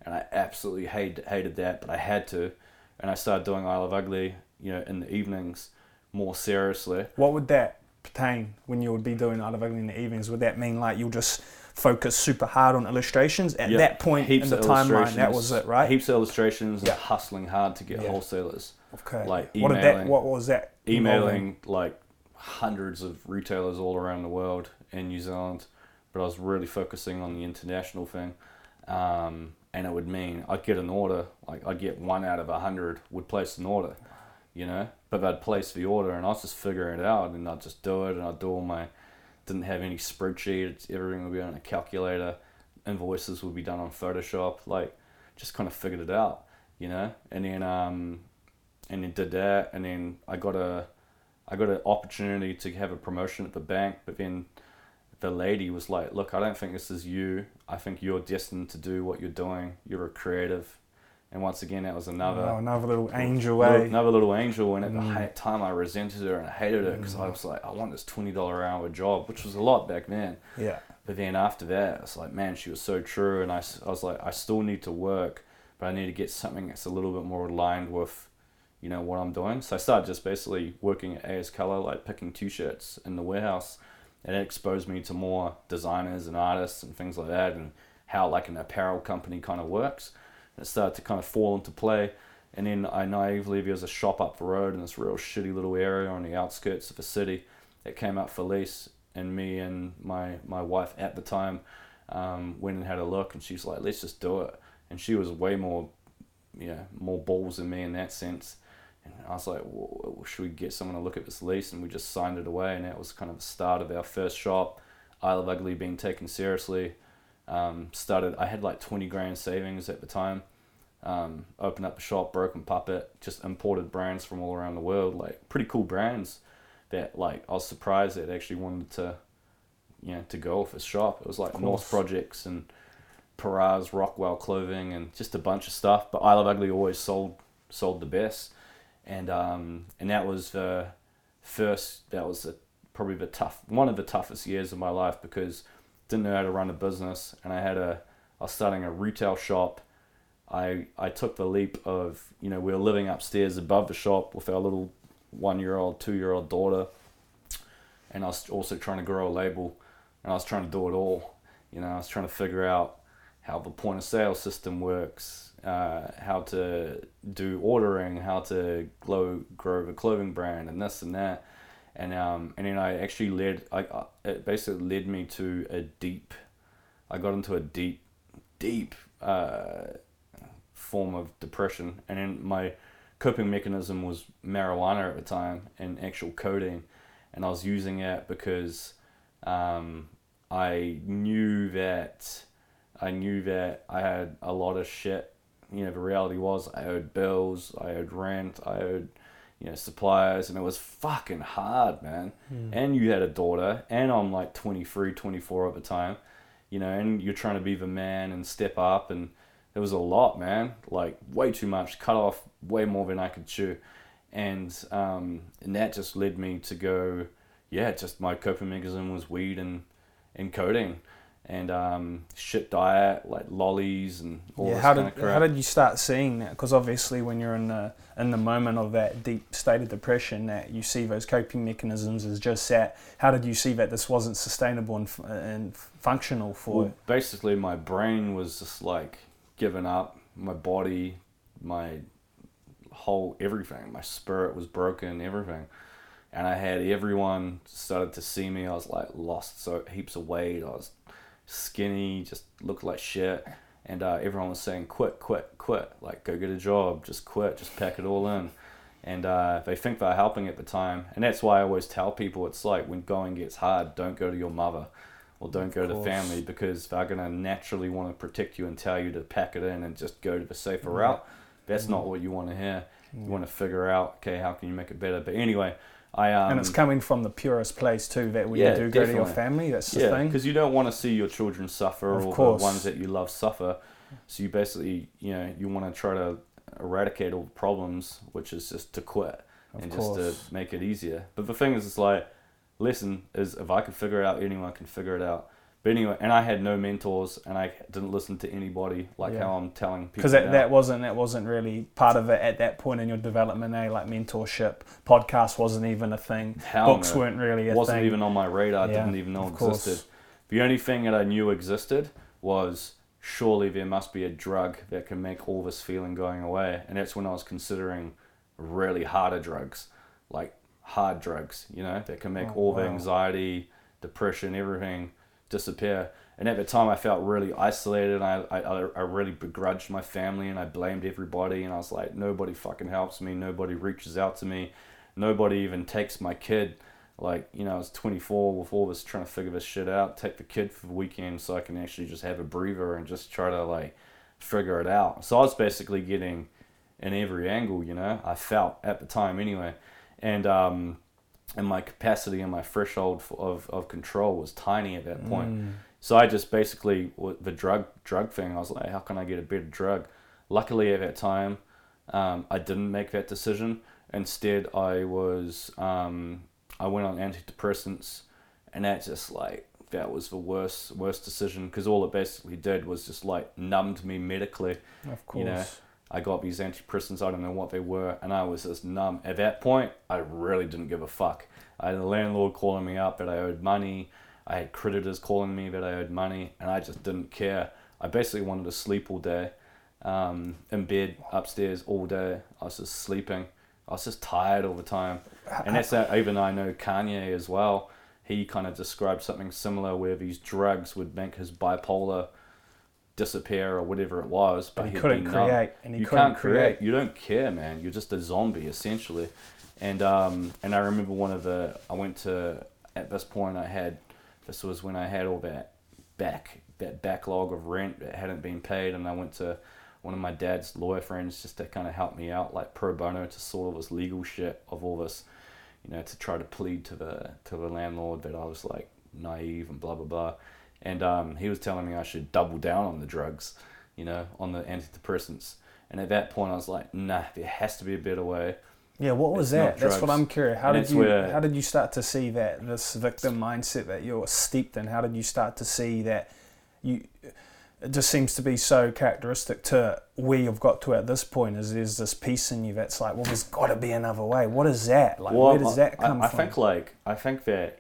S2: and I absolutely hated hated that, but I had to, and I started doing I Love Ugly, you know, in the evenings, more seriously.
S1: What would that pertain when you would be doing I Love Ugly in the evenings? Would that mean like you'll just focus super hard on illustrations at
S2: Yep.
S1: that point
S2: Heaps
S1: in the timeline? That was it, right?
S2: Heaps of illustrations
S1: Yeah.
S2: and hustling hard to get
S1: Yeah.
S2: wholesalers.
S1: okay.
S2: like
S1: what did that?
S2: emailing-
S1: What was that? involving?
S2: emailing like hundreds of retailers all around the world in New Zealand, but I was really focusing on the international thing. Um, and it would mean I'd get an order, like I'd get one out of a hundred would place an order, you know. But I'd place the order, and I was just figuring it out, and I'd just do it, and I'd do all my, didn't have any spreadsheets, everything would be on a calculator, invoices would be done on Photoshop, like just kind of figured it out, you know. And then um, and then did that, and then I got a, I got an opportunity to have a promotion at the bank, but then the lady was like, "Look, I don't think this is you. I think you're destined to do what you're doing. You're a creative." And once again, that was another
S1: Oh, another little angel,
S2: little-
S1: eh?
S2: another little angel. And at
S1: Mm.
S2: the time, I resented her and I hated her because I
S1: Mm.
S2: was like, "I want this twenty dollar hour job," which was a lot back then.
S1: Yeah.
S2: But then after that, it's like, man, she was so true. And I, I was like, I still need to work, but I need to get something that's a little bit more aligned with, you know, what I'm doing. So I started just basically working at AS Colour, like picking t-shirts in the warehouse. And it exposed me to more designers and artists and things like that and how like an apparel company kind of works. It started to kind of fall into play. And then I naively, there was a shop up the road in this real shitty little area on the outskirts of a city that came up for lease. And me and my my wife at the time um, went and had a look and she's like let's just do it. And she was way more know more balls than me in that sense. And I was like well, should we get someone to look at this lease? And we just signed it away and that was kind of the start of our first shop. I Love Ugly being taken seriously um, started I had like 20 grand savings at the time um, opened up a shop Broken Puppet just imported brands from all around the world like pretty cool brands that like I was surprised that actually wanted to, you know, to go off his shop. It was like North. Projects and Paraz, Rockwell clothing, and just a bunch of stuff. But I Love Ugly always sold sold the best, and um, and that was the first. That was the, probably the tough one of the toughest years of my life because didn't know how to run a business, and I had a I was starting a retail shop. I I took the leap of you know we were living upstairs above the shop with our little one year old, two year old daughter, and I was also trying to grow a label, and I was trying to do it all. You know, I was trying to figure out how the point of sale system works, uh, how to do ordering, how to grow grow a clothing brand, and this and that, and um and then I actually led I it basically led me to a deep, I got into a deep, deep uh, form of depression, and then my coping mechanism was marijuana at the time and actual codeine, and I was using it because um, I knew that I knew that I had a lot of shit. You know, the reality was I owed bills, I owed rent, I owed you know suppliers, and it was fucking hard, man. And you had a daughter, and I'm like 23, 24 at the time, you know, and you're trying to be the man and step up and it was a lot, man. Like way too much. Cut off way more than I could chew, and um, and that just led me to go. Yeah, just my coping mechanism was weed and and codeine, and um, shit diet like lollies and all
S1: yeah.
S2: this
S1: How
S2: kind
S1: did
S2: of crap.
S1: how did you start seeing that? Because obviously, when you're in the in the moment of that deep state of depression, that you see those coping mechanisms as just that. How did you see that this wasn't sustainable and, and functional for?
S2: Well, basically, my brain was just like given up. My body, my whole everything, my spirit was broken. Everything, and I had everyone started to see me. I was like lost so heaps of weight. I was skinny, just looked like shit. And uh, everyone was saying, "Quit, quit, quit! Like, go get a job. Just quit. Just pack it all in." And uh, they think they're helping at the time, and that's why I always tell people it's like when going gets hard, don't go to your mother or don't go to family because they're gonna naturally want to protect you and tell you to pack it in and just go to the safer
S1: Yeah.
S2: route. That's
S1: Mm.
S2: not what you want to hear. You want to figure out, okay, how can you make it better? But anyway, I um,
S1: and it's coming from the purest place too. That when
S2: Yeah,
S1: you do go to your family, that's the
S2: yeah,
S1: thing.
S2: because you don't want to see your children suffer
S1: Of
S2: or
S1: course.
S2: the ones that you love suffer. So you basically, you know, you want to try to eradicate all the problems, which is just to quit
S1: Of
S2: and
S1: course.
S2: just to make it easier. But the thing is, it's like, lesson is if I can figure it out, anyone can figure it out. But anyway, and I had no mentors, and I didn't listen to anybody like
S1: Yeah.
S2: how I'm telling people
S1: because that,
S2: now.
S1: that wasn't that wasn't really part of it at that point in your development. Eh? Like mentorship, podcast wasn't even a thing.
S2: Hell
S1: Books
S2: no.
S1: weren't really a thing.
S2: It wasn't
S1: thing.
S2: even on my radar.
S1: Yeah,
S2: Didn't even know
S1: of course.
S2: existed. The only thing that I knew existed was surely there must be a drug that can make all this feeling going away, and that's when I was considering really harder drugs, like hard drugs, you know, that can make
S1: Oh,
S2: all the anxiety, depression, everything disappear. And at the time, I felt really isolated. I, I, I really begrudged my family and I blamed everybody. And I was like, nobody fucking helps me. Nobody reaches out to me. Nobody even takes my kid. Like, you know, I was 24 with all this trying to figure this shit out. Take the kid for the weekend so I can actually just have a breather and just try to, like, figure it out. So I was basically getting in every angle, you know, I felt at the time anyway. And, um, and my capacity and my threshold of, of control was tiny at that point.
S1: Mm.
S2: So I just basically with the drug drug thing. I was like, how can I get a better drug? Luckily at that time, um, I didn't make that decision. Instead, I was um, I went on antidepressants, and that just like that was the worst worst decision because all it basically did was just like numbed me medically.
S1: Of course.
S2: You know, I got these antidepressants. I don't know what they were, and I was just numb. At that point, I really didn't give a fuck. I had a landlord calling me up that I owed money. I had creditors calling me that I owed money, and I just didn't care. I basically wanted to sleep all day, um, in bed upstairs all day. I was just sleeping. I was just tired all the time, and that's that. Even I know Kanye as well. He kind of described something similar where these drugs would make his bipolar disappear or whatever it was, but
S1: but he couldn't create, and he
S2: you
S1: couldn't
S2: can't create. You don't care, man. You're just a zombie essentially. And um, and I remember one of the I went to at this point I had this was when I had all that back that backlog of rent that hadn't been paid, and I went to one of my dad's lawyer friends just to kind of help me out, like pro bono, to sort all this legal shit of all this, you know, to try to plead to the to the landlord that I was like naive and blah blah blah. And um, he was telling me I should double down on the drugs, you know, on the antidepressants. And at that point, I was like, nah, there has to be a better way.
S1: Yeah, what was
S2: It's
S1: that? That's what. I'm curious. How
S2: And
S1: did you
S2: where-
S1: how did you start to see that this victim mindset that you're steeped in? How did you start to see that you it just seems to be so characteristic to where you've got to at this point is there's this piece in you that's like, well there's gotta be another way. What is that? Like
S2: well,
S1: where does that
S2: I,
S1: come
S2: I
S1: from?
S2: think like I think that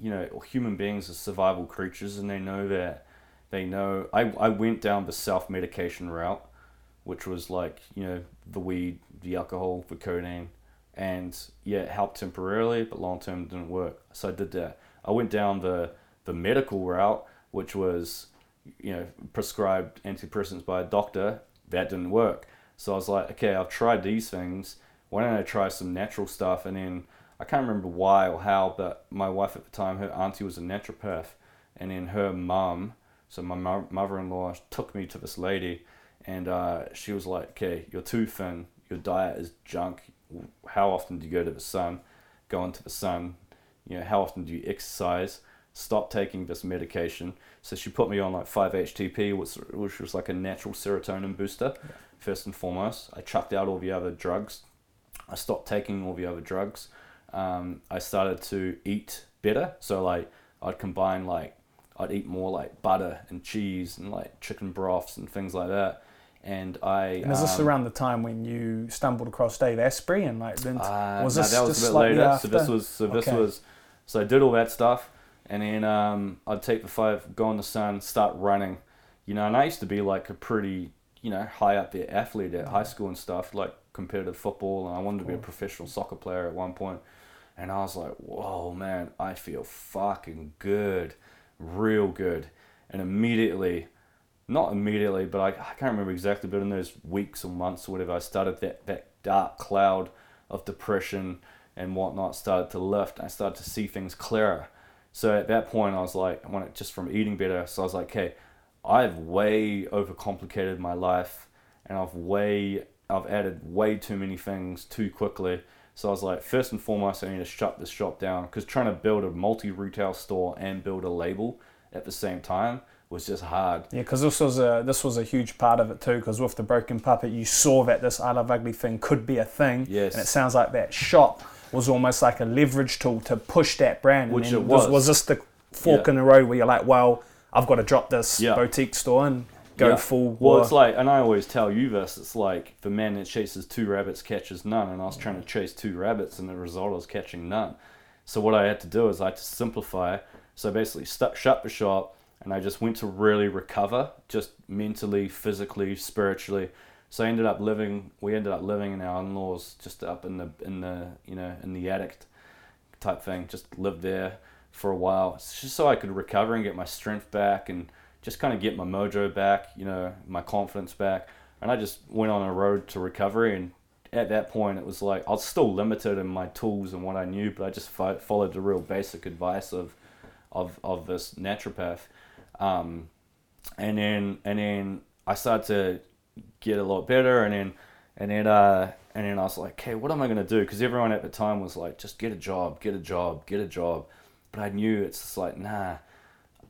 S2: you know human beings are survival creatures, and they know that they know. I I went down the self medication route, which was like you know the weed, the alcohol, the codeine, and yeah, it helped temporarily, but long term didn't work. So I did that. I went down the the medical route, which was you know prescribed antidepressants by a doctor. That didn't work. So I was like, okay, I've tried these things. Why don't I try some natural stuff? And then I can't remember why or how, but my wife at the time, her auntie was a naturopath, and then her mum, so my mo- mother-in-law, took me to this lady, and uh, she was like, "Okay, you're too thin. Your diet is junk. How often do you go to the sun? Go into the sun. You know, how often do you exercise? Stop taking this medication." So she put me on like 5-HTP, which, which was like a natural serotonin booster. First and foremost, I chucked out all the other drugs. I stopped taking all the other drugs. Um, I started to eat better. So like I'd combine like I'd eat more like butter and cheese and like chicken broths and things like that. And I
S1: and is this
S2: um,
S1: around the time when you stumbled across Dave Asprey and like then
S2: uh,
S1: was
S2: no,
S1: this
S2: that was
S1: just
S2: a bit later.
S1: after?
S2: So this was so this
S1: Okay.
S2: was so I did all that stuff, and then um, I'd take the five, go in the sun, start running, you know. And I used to be like a pretty you know high up there athlete at high school and stuff, like competitive football, and I wanted to be a professional soccer player at one point. And I was like, whoa, man, I feel fucking good, real good. And immediately, not immediately, but I, I can't remember exactly, but in those weeks or months or whatever, I started that, that dark cloud of depression and whatnot started to lift. I started to see things clearer. So at that point, I was like, I want it just from eating better. So I was like, okay, I've way overcomplicated my life, and I've way I've added way too many things too quickly. So I was like, first and foremost, I need to shut this shop down because trying to build a multi retail store and build a label at the same time was just hard.
S1: Yeah, because this was a this was a huge part of it too. Because with the broken puppet, you saw that this I love ugly thing could be a thing.
S2: Yes.
S1: And it sounds like that shop was almost like a leverage tool to push that brand.
S2: Which
S1: and
S2: it
S1: then
S2: was.
S1: Was this the fork
S2: Yeah.
S1: in the road where you're like, well, I've got to drop this
S2: Yeah.
S1: boutique store and go
S2: Yeah.
S1: full.
S2: Well,
S1: war.
S2: it's like, and I always tell you this, it's like the man that chases two rabbits catches none, and I was trying to chase two rabbits, and the result I was catching none. So what I had to do is I had to simplify. So basically, shut the shop, and I just went to really recover, just mentally, physically, spiritually. So I ended up living. We ended up living in our in-laws, just up in the in the you know in the attic type thing. Just lived there for a while, It's just so I could recover and get my strength back and just kind of get my mojo back, you know, my confidence back. And I just went on a road to recovery. And at that point, it was like I was still limited in my tools and what I knew, but I just fo- followed the real basic advice of of of this naturopath. Um, and then and then I started to get a lot better, and then and then uh, and then I was like, okay, what am I gonna do? Because everyone at the time was like, just get a job, get a job, get a job. But I knew it's just like, nah,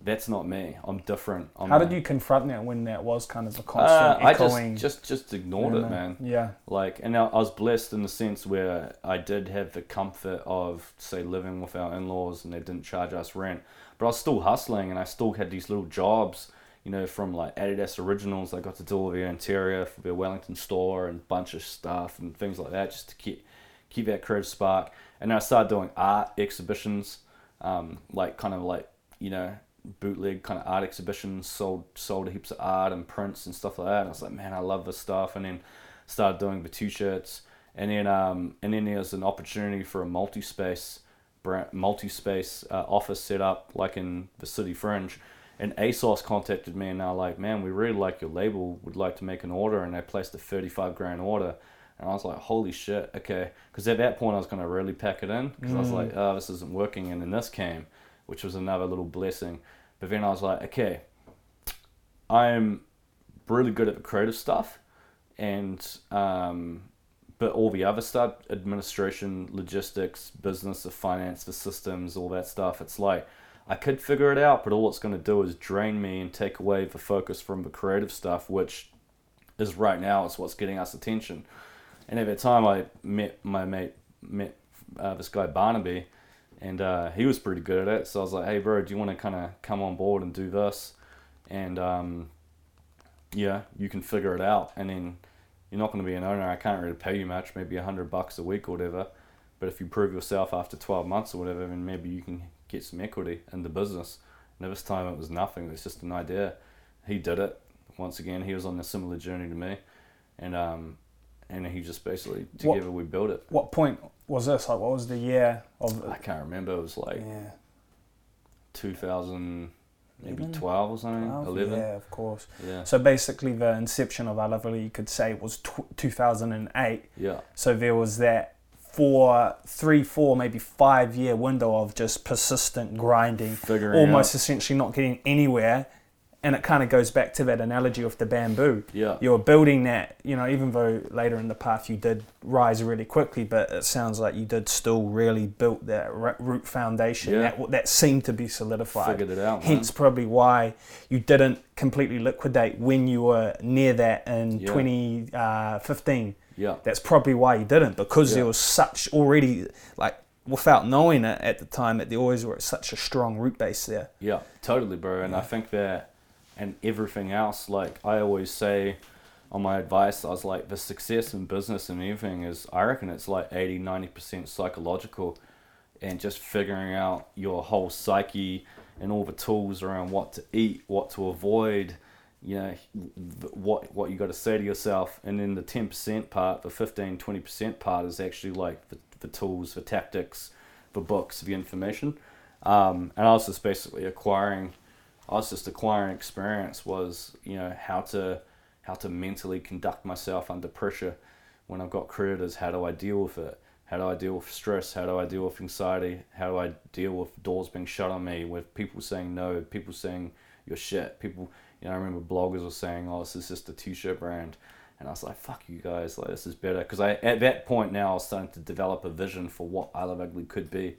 S2: that's not me. I'm different. I'm
S1: How did you confront that when that was kind of a
S2: Uh,
S1: constant
S2: I
S1: echoing?
S2: just just just ignored it, man.
S1: Yeah.
S2: Like, and I I was blessed in the sense where I did have the comfort of, say, living with our in laws and they didn't charge us rent. But I was still hustling and I still had these little jobs, you know, from like Adidas Originals. I got to do all their interior for their Wellington store and bunch of stuff and things like that just to keep keep that creative spark. And then I started doing art exhibitions, um, like kind of like, you know, bootleg kind of art exhibitions, sold sold heaps of art and prints and stuff like that. And I was like, man, I love this stuff. And then started doing the t-shirts. And then um, and then there was an opportunity for a multi-space brand, multi-space uh, office set up like in the city fringe. And ASOS contacted me and they're like, man, we really like your label. Would like to make an order. And they placed a 35 grand order. And I was like, holy shit, okay. Because at that point, I was going to really pack it in. Because I was like, oh, this isn't working. And then this came, which was another little blessing. But then I was like, okay, I'm really good at the creative stuff. And, um, but all the other stuff, administration, logistics, business, the finance, the systems, all that stuff, it's like, I could figure it out, but all it's going to do is drain me and take away the focus from the creative stuff, which is right now is what's getting us attention. And at that time, I met my mate, met uh, this guy Barnaby, and uh, he was pretty good at it. So I was like, "Hey, bro, do you want to kind of come on board and do this?" And um, yeah, you can figure it out. And then you're not going to be an owner. I can't really pay you much, maybe a hundred bucks a week or whatever. But if you prove yourself after 12 months or whatever, then maybe you can get some equity in the business. And this time it was nothing. It was just an idea. He did it. Once again, he was on a similar journey to me, and um, and he just basically
S1: What-
S2: together we built it.
S1: What point was this? Like, what was the year of?
S2: I can't remember. It was like
S1: yeah.
S2: 2000, maybe
S1: Eleven?
S2: 12 or something,
S1: 12?
S2: 11.
S1: Yeah, of course.
S2: Yeah.
S1: So basically, the inception of I Love you could say, was tw- 2008.
S2: Yeah.
S1: So there was that four, three, four, maybe five year window of just persistent grinding,
S2: Figuring
S1: almost
S2: out.
S1: essentially not getting anywhere. And it kind of goes back to that analogy of the bamboo.
S2: Yeah.
S1: You're building that, you know, even though later in the path you did rise really quickly, but it sounds like you did still really built that root foundation
S2: Yeah.
S1: that, that seemed to be solidified.
S2: Figured it out. man.
S1: Hence, probably why you didn't completely liquidate when you were near that in
S2: Yeah.
S1: 2015.
S2: Uh, yeah.
S1: That's probably why you didn't, because
S2: Yeah.
S1: there was such already, like, without knowing it at the time, that there always was such a strong root base there.
S2: Yeah, totally, bro. And I think that, and everything else, like I always say on my advice, I was like, the success in business and everything is, I reckon it's like 80, 90% psychological and just figuring out your whole psyche and all the tools around what to eat, what to avoid, you know, what what you got to say to yourself. And then the 10% part, the 15, 20% part is actually like the, the tools, the tactics, the books, the information. Um, and I was just basically acquiring, I was just acquiring experience was, you know, how to, how to mentally conduct myself under pressure when I've got creditors, how do I deal with it? How do I deal with stress? How do I deal with anxiety? How do I deal with doors being shut on me? With people saying no, people saying you're shit. People, you know, I remember bloggers were saying, "Oh, this is just a t-shirt brand," and I was like, "Fuck you guys! Like this is better." Because I at that point now I was starting to develop a vision for what I Love Ugly could be,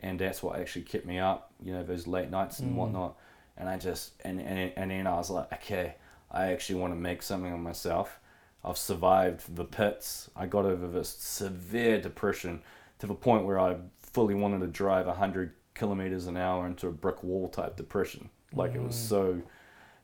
S2: and that's what actually kept me up. You know, those late nights and
S1: Mm.
S2: whatnot. And I just and and and then I was like, okay, I actually want to make something of myself. I've survived the pits. I got over this severe depression to the point where I fully wanted to drive 100 kilometers an hour into a brick wall type depression. Like it was
S1: Mm.
S2: so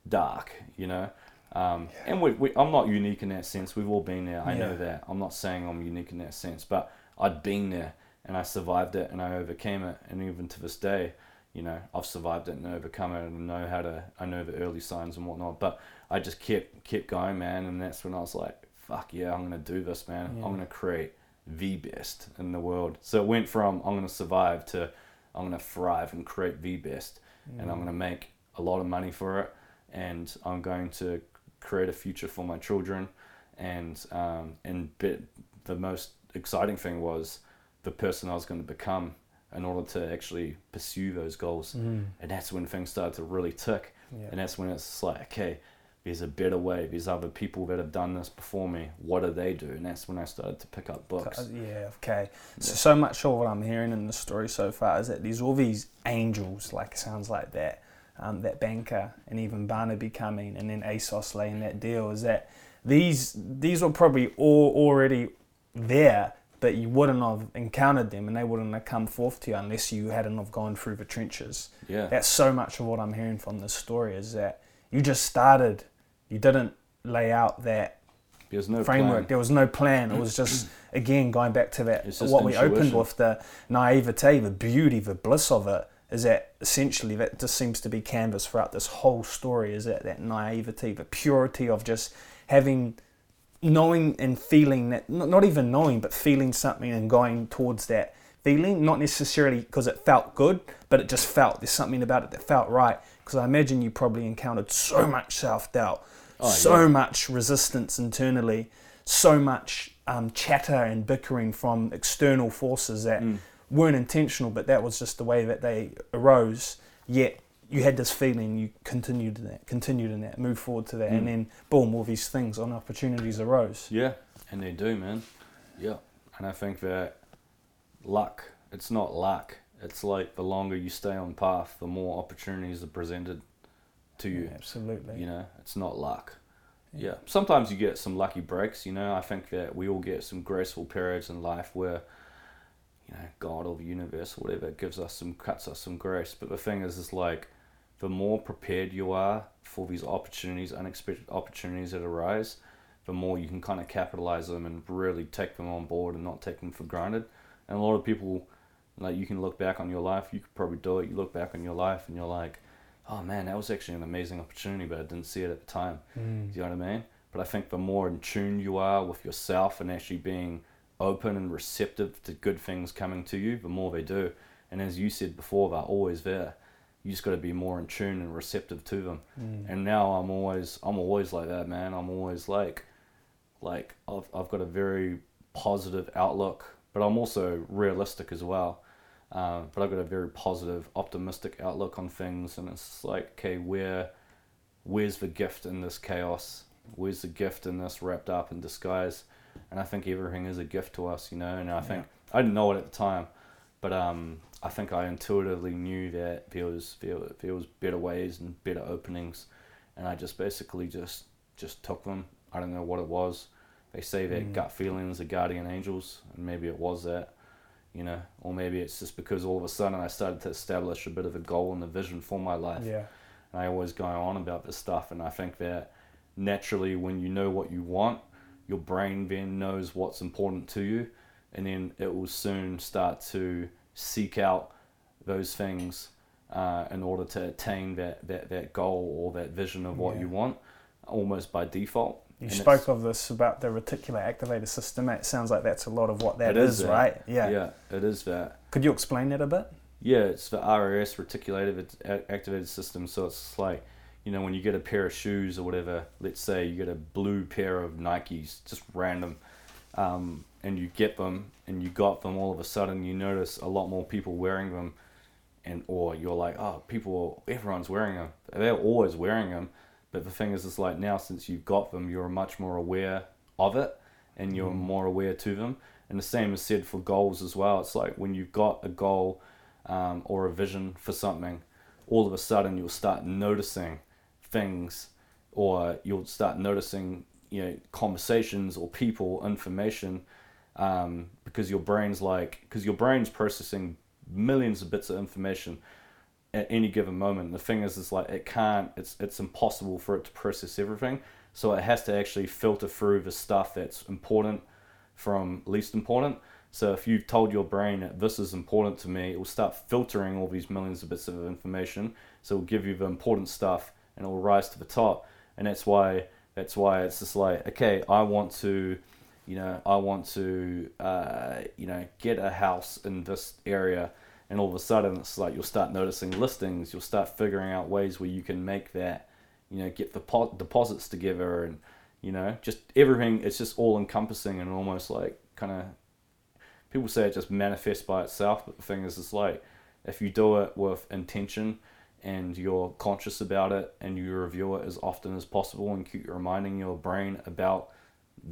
S2: dark, you know? Um, and we, we, I'm not unique in that sense. We've all been there. I know that. I'm not saying I'm unique in that sense, but I'd been there and I survived it and I overcame it. And even to this day, you know, I've survived it and overcome it and know how to, I know the early signs and whatnot. But I just kept, kept going, man. And that's when I was like, fuck yeah, I'm going to do this, man.
S1: Yeah.
S2: I'm going to create the best in the world. So it went from I'm going to survive to I'm going to thrive and create the best. And I'm going to make a lot of money for it. And I'm going to create a future for my children. And, um, and bit, the most exciting thing was the person I was going to become in order to actually pursue those goals.
S1: Mm.
S2: And that's when things started to really tick.
S1: Yeah.
S2: And that's when it's like, okay, there's a better way. There's other people that have done this before me. What do they do? And that's when I started to pick up books.
S1: Yeah, okay. So, so much of what I'm hearing in the story so far is that there's all these angels, like sounds like that, um, that banker, and even Barnaby coming, and then ASOS laying that deal. Is that these these were probably all already there, but you wouldn't have encountered them, and they wouldn't have come forth to you unless you hadn't have gone through the trenches.
S2: Yeah.
S1: That's so much of what I'm hearing from this story is that you just started, you didn't lay out that
S2: There's no
S1: framework.
S2: plan.
S1: There was no plan. It was just again going back to that what we opened with the naivete, the beauty, the bliss of it. Is that essentially that just seems to be canvas throughout this whole story? Is that that naivety, the purity of just having, knowing and feeling that not even knowing, but feeling something and going towards that feeling. Not necessarily because it felt good, but it just felt. There's something about it that felt right. Because I imagine you probably encountered so much self doubt,
S2: Oh,
S1: so
S2: yeah.
S1: much resistance internally, so much um, chatter and bickering from external forces that
S2: Mm.
S1: weren't intentional, but that was just the way that they arose. Yet you had this feeling, you continued in that, continued in that, moved forward to that,
S2: Mm.
S1: and then boom, all these things and opportunities arose.
S2: Yeah, and they do, man. Yeah, and I think that luck, it's not luck. It's like the longer you stay on path, the more opportunities are presented to you.
S1: absolutely.
S2: You know, it's not luck. Yeah. Sometimes you get some lucky breaks, you know. I think that we all get some graceful periods in life where, you know, God or the universe or whatever gives us some, cuts us some grace. But the thing is, is like, the more prepared you are for these opportunities, unexpected opportunities that arise, the more you can kind of capitalize them and really take them on board and not take them for granted. And a lot of people, like, you can look back on your life, you could probably do it. You look back on your life and you're like, oh man, that was actually an amazing opportunity, but I didn't see it at the time.
S1: Mm.
S2: Do you know what I mean? But I think the more in tune you are with yourself and actually being open and receptive to good things coming to you, the more they do. And as you said before, they're always there. You just got to be more in tune and receptive to them.
S1: Mm.
S2: And now I'm always, I'm always like that, man. I'm always like, like I've, I've got a very positive outlook, but I'm also realistic as well. Um, but I've got a very positive, optimistic outlook on things, and it's like, okay, where, where's the gift in this chaos? Where's the gift in this wrapped up in disguise? And I think everything is a gift to us, you know. And I think I didn't know it at the time, but um, I think I intuitively knew that there was there, there was better ways and better openings, and I just basically just just took them. I don't know what it was. They say that
S1: Mm.
S2: gut feelings are guardian angels, and maybe it was that, you know, or maybe it's just because all of a sudden I started to establish a bit of a goal and a vision for my life.
S1: Yeah.
S2: And I always go on about this stuff, and I think that naturally, when you know what you want, your brain then knows what's important to you, and then it will soon start to seek out those things uh, in order to attain that, that, that goal or that vision of what
S1: Yeah.
S2: you want, almost by default.
S1: You
S2: And
S1: spoke of this about the reticular activator system. It sounds like that's a lot of what that is,
S2: is that.
S1: right? Yeah.
S2: yeah, it is that.
S1: Could you explain that a bit?
S2: Yeah, it's the RAS reticulated it's activated system. So it's like, you know, when you get a pair of shoes or whatever, let's say you get a blue pair of Nikes, just random, um, and you get them and you got them all of a sudden you notice a lot more people wearing them and or you're like oh people everyone's wearing them they're always wearing them but the thing is it's like now since you've got them you're much more aware of it and you're
S1: Mm.
S2: more aware to them. And the same is said for goals as well. It's like when you've got a goal um, or a vision for something all of a sudden you'll start noticing things or you'll start noticing you know conversations or people information um, because your brain's like because your brain's processing millions of bits of information at any given moment. The thing is it's like it can't it's it's impossible for it to process everything. So it has to actually filter through the stuff that's important from least important. So if you've told your brain that this is important to me it will start filtering all these millions of bits of information. So it will give you the important stuff and it will rise to the top. And that's why that's why it's just like okay i want to you know i want to uh, you know get a house in this area and all of a sudden it's like you'll start noticing listings you'll start figuring out ways where you can make that you know get the po- deposits together and you know just everything it's just all encompassing and almost like kind of people say it just manifests by itself but the thing is it's like if you do it with intention and you're conscious about it and you review it as often as possible and keep reminding your brain about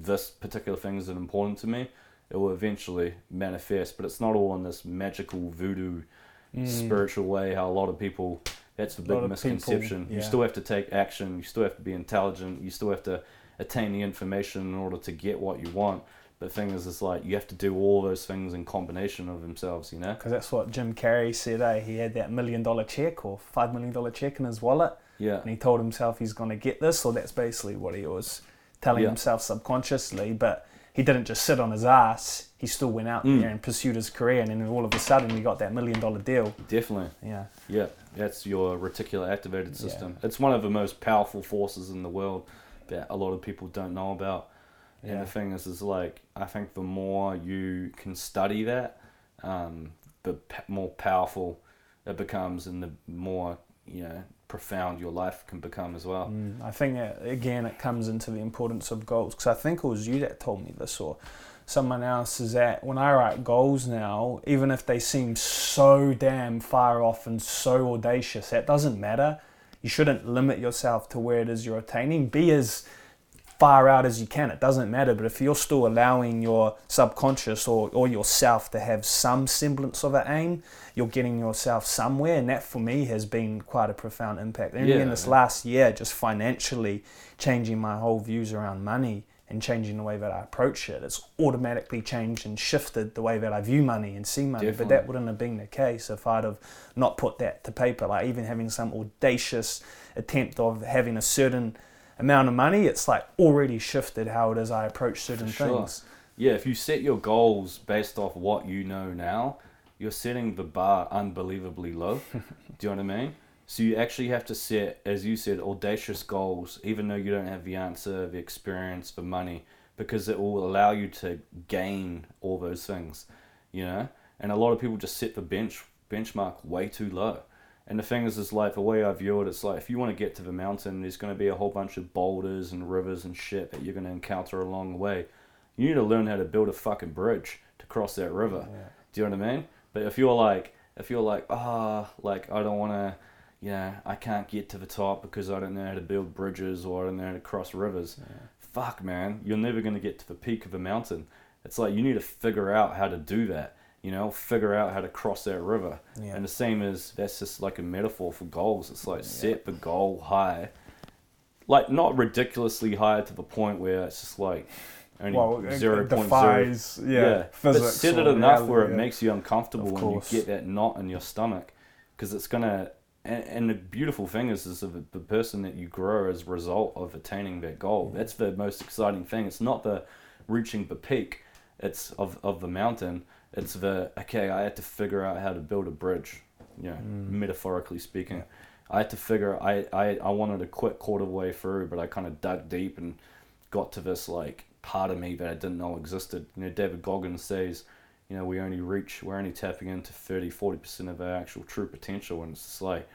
S2: this particular thing is important to me it will eventually manifest but it's not all in this magical voodoo
S1: Mm.
S2: spiritual way how a lot of people that's the
S1: A
S2: big misconception
S1: people,
S2: you still have to take action you still have to be intelligent you still have to attain the information in order to get what you want but the thing is it's like you have to do all those things in combination of themselves you know
S1: Because that's what Jim Carrey said. Eh? He had that million dollar check or five million dollar check in his wallet,
S2: yeah
S1: and he told himself he's going to get this. Or that's basically what he was telling
S2: Yeah.
S1: himself subconsciously. But he didn't just sit on his ass. He still went out
S2: Mm.
S1: there and pursued his career, and then all of a sudden he got that million dollar deal.
S2: definitely
S1: Yeah.
S2: Yeah, that's your reticular activated
S1: Yeah.
S2: system. It's one of the most powerful forces in the world that a lot of people don't know about. And
S1: Yeah.
S2: the thing is, is like I think the more you can study that, um, the p- more powerful it becomes, and the more you know profound your life can become as well.
S1: Mm, I think uh, again it comes into the importance of goals because I think it was you that told me this or someone else is that when I write goals now, even if they seem so damn far off and so audacious, that doesn't matter. You shouldn't limit yourself to where it is you're attaining. Be as far out as you can. It doesn't matter. But if you're still allowing your subconscious or, or yourself to have some semblance of an aim, you're getting yourself somewhere. And that for me has been quite a profound impact. And
S2: Yeah,
S1: in this last year, just financially changing my whole views around money and changing the way that I approach it, it's automatically changed and shifted the way that I view money and see money. But that wouldn't have been the case if I'd have not put that to paper. Like even having some audacious attempt of having a certain amount of money, it's like already shifted how it is I approach certain
S2: sure.
S1: things.
S2: Yeah, if you set your goals based off what you know now, you're setting the bar unbelievably low. Do you know what I mean? So you actually have to set, as you said, audacious goals, even though you don't have the answer, the experience, the money, because it will allow you to gain all those things, you know. And a lot of people just set the bench benchmark way too low. And the thing is, is like the way I view it, it's like if you want to get to the mountain, there's going to be a whole bunch of boulders and rivers and shit that you're going to encounter along the way. You need to learn how to build a fucking bridge to cross that river.
S1: Yeah.
S2: Do you know what I mean? But if you're like, if you're like, ah, like I don't want to, you know, I can't get to the top because I don't know how to build bridges or I don't know how to cross rivers. Fuck, man, you're never gonna get to the peak of a mountain. It's like you need to figure out how to do that. You know, figure out how to cross that river.
S1: Yeah.
S2: And the same as that's just like a metaphor for goals. It's like
S1: Yeah.
S2: set the goal high, like not ridiculously high to the point where it's just like only
S1: well,
S2: zero point zero
S1: yeah,
S2: but set it enough where it
S1: yeah.
S2: makes you uncomfortable when you get that knot in your stomach, because it's gonna. And, and the beautiful thing is, is the, the person that you grow as a result of attaining that goal. That's the most exciting thing. It's not the reaching the peak. It's of, of the mountain. It's the okay. I had to figure out how to build a bridge. You know,
S1: Mm.
S2: metaphorically speaking, I had to figure. I, I I wanted to quit quarter way through, but I kind of dug deep and got to this like part of me that I didn't know existed. You know, David Goggins says, you know, we only reach, we're only tapping into 30, 40% of our actual true potential. And it's just like,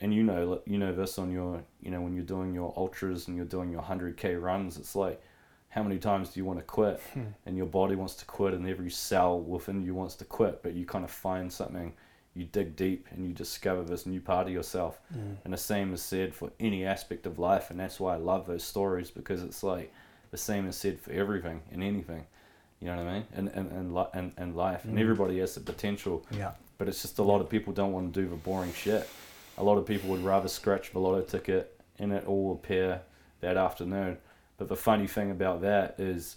S2: and you know, you know this on your, you know, when you're doing your ultras and you're doing your 100K runs, it's like, how many times do you want to quit?
S1: Hmm.
S2: And your body wants to quit, and every cell within you wants to quit, but you kind of find something, you dig deep, and you discover this new part of yourself.
S1: Mm.
S2: And the same is said for any aspect of life, and that's why I love those stories because it's like the same is said for everything and anything. You know what I mean? And and and li- and, and life, and
S1: Mm.
S2: everybody has the potential,
S1: Yeah.
S2: but it's just a lot of people don't want to do the boring shit. A lot of people would rather scratch the lotto ticket and it all appear that afternoon. But the funny thing about that is,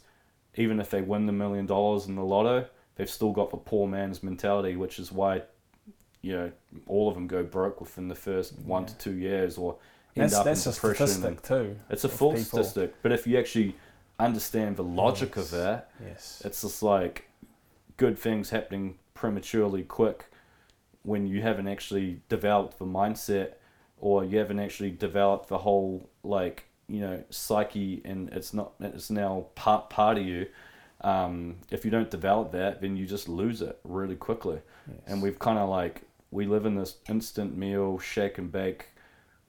S2: even if they win the million dollars in the lotto, they've still got the poor man's mentality, which is why, you know, all of them go broke within the first one
S1: Yeah.
S2: to two years or end
S1: That's
S2: up
S1: that's
S2: in
S1: a
S2: depression.
S1: statistic too.
S2: It's a full
S1: people.
S2: statistic, but if you actually understand the logic
S1: Yes.
S2: of that,
S1: Yes.
S2: it's just like good things happening prematurely quick when you haven't actually developed the mindset or you haven't actually developed the whole like you know psyche and it's not it's now part part of you um, if you don't develop that then you just lose it really quickly
S1: yes.
S2: and we've kind of like we live in this instant meal shake and bake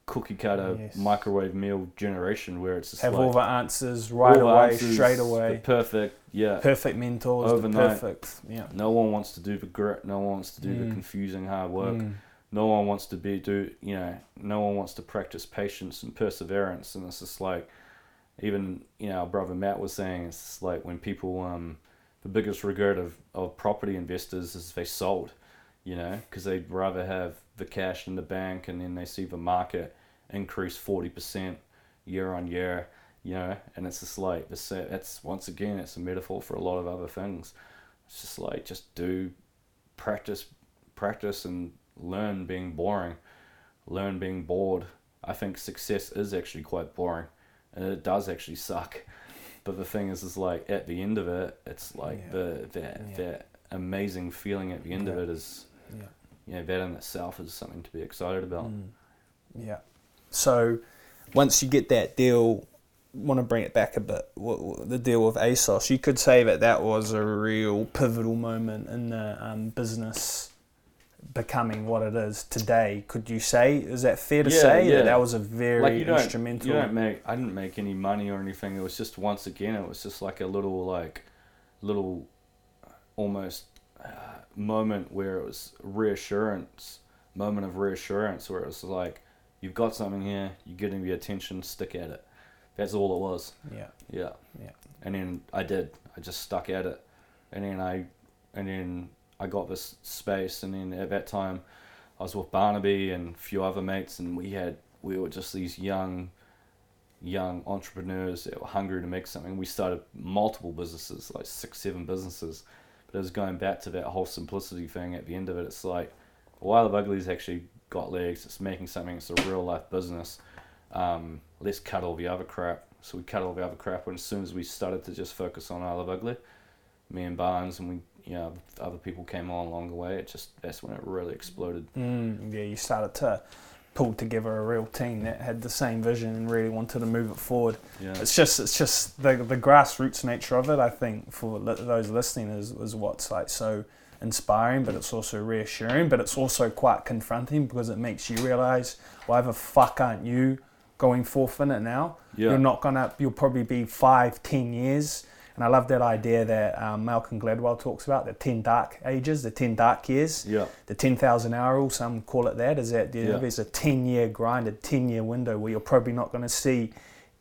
S2: cookie cutter
S1: Yes.
S2: microwave meal generation where it's just
S1: have
S2: like
S1: all the answers right away,
S2: answers,
S1: straight
S2: the
S1: away.
S2: perfect yeah
S1: Perfect mentors,
S2: Overnight.
S1: the perfect. Yeah.
S2: no one wants to do the grit. No one wants to do the
S1: Mm.
S2: confusing hard work.
S1: Mm.
S2: No one wants to be do you know. No one wants to practice patience and perseverance. And it's just like, even you know, our brother Matt was saying, it's like when people um, the biggest regret of of property investors is they sold, you know, because they'd rather have the cash in the bank and then they see the market increase forty percent year on year, you know, and it's just like this. That's once again, it's a metaphor for a lot of other things. It's just like just do practice, practice, and learn being boring, learn being bored. I think success is actually quite boring, and it does actually suck. But the thing is, is like at the end of it, it's like
S1: Yeah.
S2: the that
S1: Yeah.
S2: that amazing feeling at the end of it is,
S1: Yeah.
S2: you know, that in itself is something to be excited about.
S1: Mm. Yeah. So once you get that deal, want to bring it back a bit. The deal with ASOS, you could say that that was a real pivotal moment in the um, business becoming what it is today. Could you say? Is that fair to
S2: Yeah,
S1: say
S2: yeah.
S1: that that was a very
S2: like you
S1: instrumental?
S2: you don't make. I didn't make any money or anything. It was just once again, it was just like a little like, little, almost uh, moment where it was reassurance, moment of reassurance where it was like, you've got something here, you're getting the attention, stick at it. That's all it was.
S1: yeah.
S2: Yeah.
S1: Yeah.
S2: And then I did. I just stuck at it, and then I, and then I got this space, and then at that time, I was with Barnaby and a few other mates, and we had we were just these young, young entrepreneurs that were hungry to make something. We started multiple businesses, like six, seven businesses, but it was going back to that whole simplicity thing. At the end of it, it's like, I Love Ugly's actually got legs. It's making something. It's a real life business. Um, let's cut all the other crap. So we cut all the other crap, and as soon as we started to just focus on I Love Ugly, me and Barnes and we, you know, other people came on along the way. It just that's when it really exploded.
S1: Mm, yeah, you started to pull together a real team that had the same vision and really wanted to move it forward.
S2: Yeah,
S1: It's just it's just the the grassroots nature of it. I think for li- those listening is is what's like so inspiring, but it's also reassuring. But it's also quite confronting because it makes you realize why the fuck aren't you going forth in it now?
S2: yeah,
S1: You're not gonna. You'll probably be five, ten years. And I love that idea that um, Malcolm Gladwell talks about the ten dark ages, the ten dark years
S2: yeah,
S1: the 10,000 hour rule, some call it that, is that
S2: Yeah.
S1: there's a 10 year grind, a 10 year window where you're probably not going to see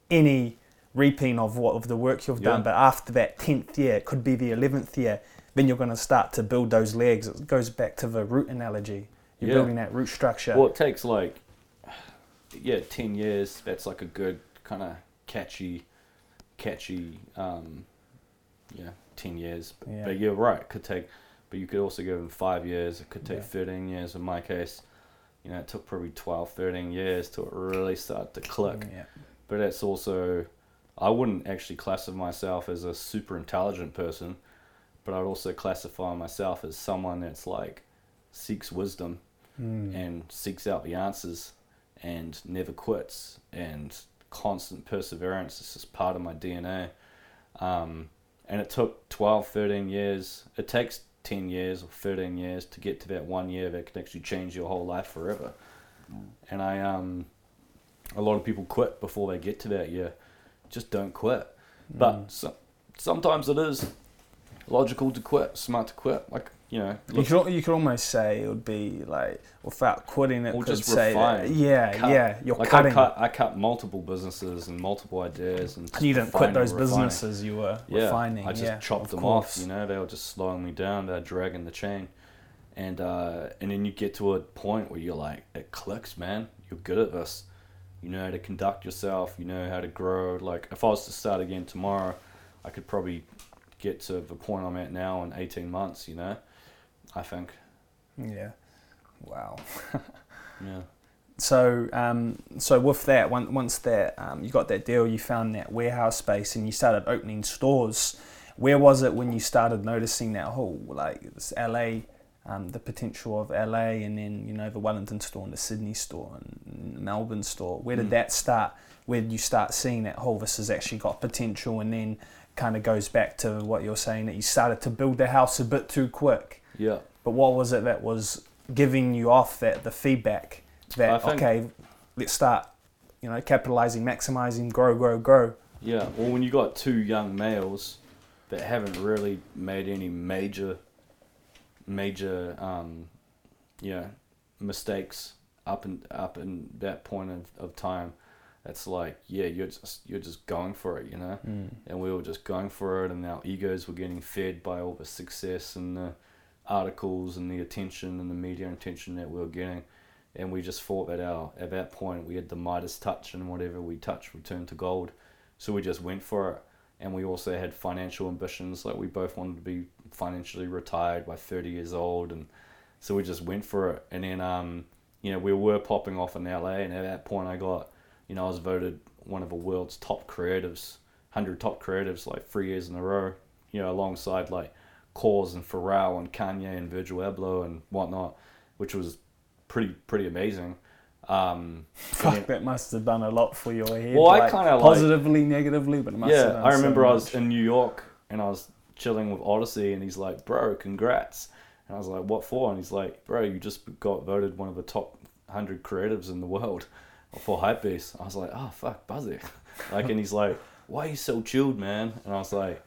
S1: any reaping of what of the work you've done. But after that 10th year, it could be the 11th year, then you're going to start to build those legs. It goes back to the root analogy. You're
S2: Yeah.
S1: building that root structure.
S2: Well, it takes like, yeah, ten years. That's like a good kind of catchy, catchy, um, yeah, ten years. But,
S1: Yeah.
S2: but you're right. It could take, but you could also give them five years. It could take
S1: Yeah.
S2: thirteen years. In my case, you know, it took probably 12, 13 years to really start to click.
S1: Yeah.
S2: But it's also, I wouldn't actually classify myself as a super intelligent person, but I'd also classify myself as someone that's like seeks wisdom
S1: Mm.
S2: and seeks out the answers and never quits and constant perseverance is just part of my DNA. Um, and it took 12, 13 years. It takes 10 years or 13 years to get to that one year that can actually change your whole life forever. And I, um, a lot of people quit before they get to that year. Just don't quit. But
S1: Mm.
S2: so, sometimes it is logical to quit, smart to quit. Like you know,
S1: You could, you could almost say it would be like without quitting it.
S2: Or
S1: could
S2: just
S1: say that-
S2: refine,
S1: yeah,
S2: cut.
S1: yeah. You're
S2: like
S1: cutting.
S2: I cut, I cut multiple businesses and multiple ideas, and,
S1: and you didn't quit those businesses you were
S2: Yeah,
S1: refining.
S2: I just
S1: yeah,
S2: chopped
S1: of
S2: them
S1: course.
S2: off. You know, they were just slowing me down. They're dragging the chain, and uh, and then you get to a point where you're like, it clicks, man. You're good at this. You know how to conduct yourself. You know how to grow. Like if I was to start again tomorrow, I could probably get to the point I'm at now in 18 months. You know, I think.
S1: Yeah. Wow.
S2: Yeah.
S1: So, um, so with that, once once that um, you got that deal, you found that warehouse space, and you started opening stores. Where was it when you started noticing that whole like this LA, um, the potential of LA, and then you know the Wellington store and the Sydney store and Melbourne store? Where did
S2: Mm.
S1: that start? Where did you start seeing that whole this has actually got potential, and then kind of goes back to what you're saying that you started to build the house a bit too quick.
S2: Yeah.
S1: But what was it that was giving you off that the feedback that okay, let's start, you know, capitalizing, maximizing, grow, grow, grow.
S2: Yeah, well, when you got two young males that haven't really made any major, major, um, yeah, mistakes up and up in that point of, of time, it's like yeah, you're just you're just going for it, you know. And we were just going for it, and our egos were getting fed by all the success and the articles and the attention and the media attention that we were getting. And we just thought that our at that point we had the Midas touch, and whatever we touched would turn to gold. So we just went for it. And we also had financial ambitions. Like we both wanted to be financially retired by 30 years old. And so we just went for it. And then, um, you know, we were popping off in LA. And at that point, I got, you know, I was voted one of the world's top creatives, 100 top creatives, like three years in a row, you know, alongside like KAWS and Pharrell and Kanye and Virgil Abloh and whatnot, which was pretty, pretty amazing. Um, then-
S1: Fuck, that must have done a lot for your head.
S2: Well, I
S1: like,
S2: kinda like-
S1: positively, negatively, but it must have
S2: yeah, I remember
S1: so
S2: I was in New York and I was chilling with Odyssey, and he's like, "Bro, congrats!" And I was like, "What for?" And he's like, "Bro, you just got voted one of the top hundred creatives in the world for Hypebeast." I was like, "Oh fuck, buzzy!" like, and he's like, "Why are you so chilled, man?" And I was like,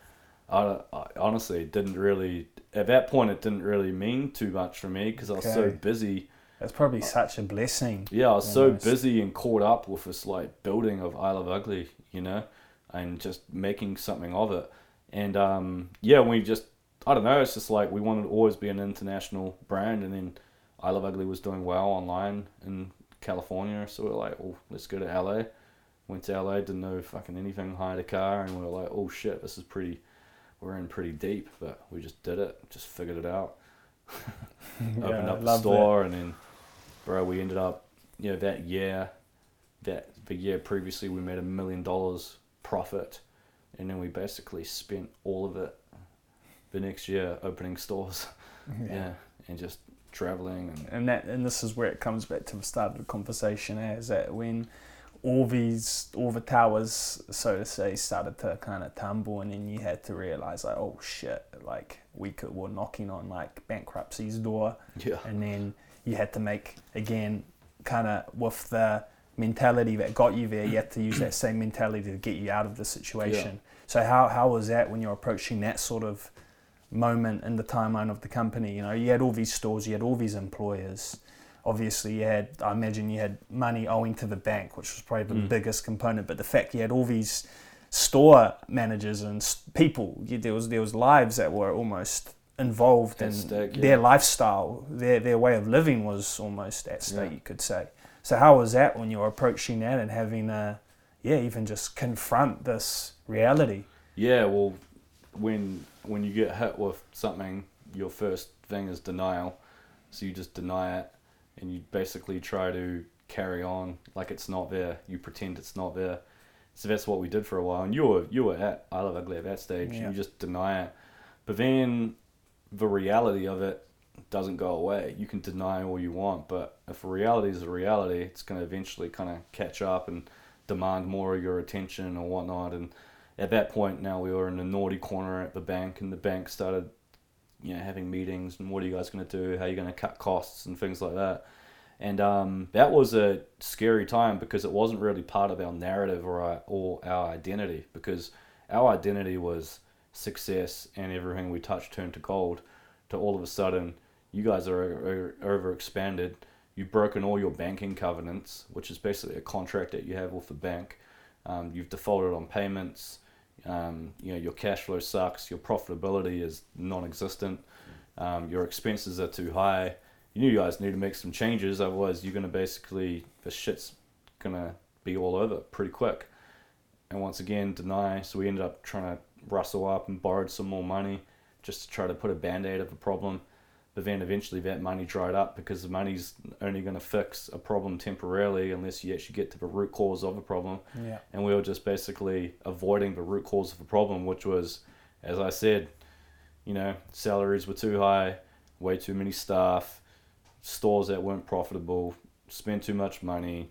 S2: I, I honestly didn't really at that point it didn't really mean too much for me because I was so busy.
S1: It's probably such a blessing.
S2: Yeah, I was so busy and caught up with this like building of I Love Ugly, you know, and just making something of it. And um, yeah, we just I don't know, it's just like we wanted to always be an international brand, and then I Love Ugly was doing well online in California, so we are like, oh, let's go to LA. Went to LA, didn't know fucking anything, hired a car, and we were like, oh shit, this is pretty. We're in pretty deep, but we just did it, just figured it out. Opened
S1: Yeah,
S2: up the store and then bro we ended up you know that year that the year previously we made a million dollars profit and then we basically spent all of it the next year opening stores.
S1: That.
S2: yeah, and just traveling and
S1: and that and this is where it comes back to the start of the conversation eh, is that when all these all the towers so to say started to kind of tumble and then you had to realize like oh shit like we could were knocking on like bankruptcy's door.
S2: Yeah.
S1: And then you had to make again kind of with the mentality that got you there you had to use that same mentality to get you out of the situation. So how, how was that when you're approaching that sort of moment in the timeline of the company? You know you had all these stores you had all these employers obviously you had i imagine you had money owing to the bank which was probably the
S2: Mm.
S1: biggest component but the fact you had all these store managers and people you, there was there was lives that were almost involved in
S2: stake, yeah.
S1: their lifestyle their their way of living was almost at stake
S2: Yeah.
S1: you could say so how was that when you were approaching that and having a yeah even just confront this reality
S2: yeah well when when you get hit with something your first thing is denial so you just deny it and you basically try to carry on like it's not there. You pretend it's not there. So that's what we did for a while. And you were you were at i love ugly at that stage.
S1: Yeah.
S2: you just deny it. But then the reality of it doesn't go away. You can deny all you want but if reality is a reality it's going to eventually kind of catch up and demand more of your attention or whatnot. And at that point now we were in the naughty corner at the bank and the bank started you know having meetings and what are you guys going to do how are you going to cut costs and things like that and um, that was a scary time because it wasn't really part of our narrative or our, or our identity because our identity was success and everything we touched turned to gold. To all of a sudden, you guys are, are, are overexpanded. You've broken all your banking covenants, which is basically a contract that you have with the bank. Um, you've defaulted on payments. Um, you know your cash flow sucks. Your profitability is non-existent. Um, your expenses are too high. You guys need to make some changes, otherwise you're gonna basically the shit's gonna be all over pretty quick. And once again, deny. So we ended up trying to rustle up and borrowed some more money just to try to put a band-aid of a problem but then eventually that money dried up because the money's only going to fix a problem temporarily unless you actually get to the root cause of a problem.
S1: Yeah.
S2: And we were just basically avoiding the root cause of a problem, which was, as I said, you know, salaries were too high, way too many staff, stores that weren't profitable, spent too much money,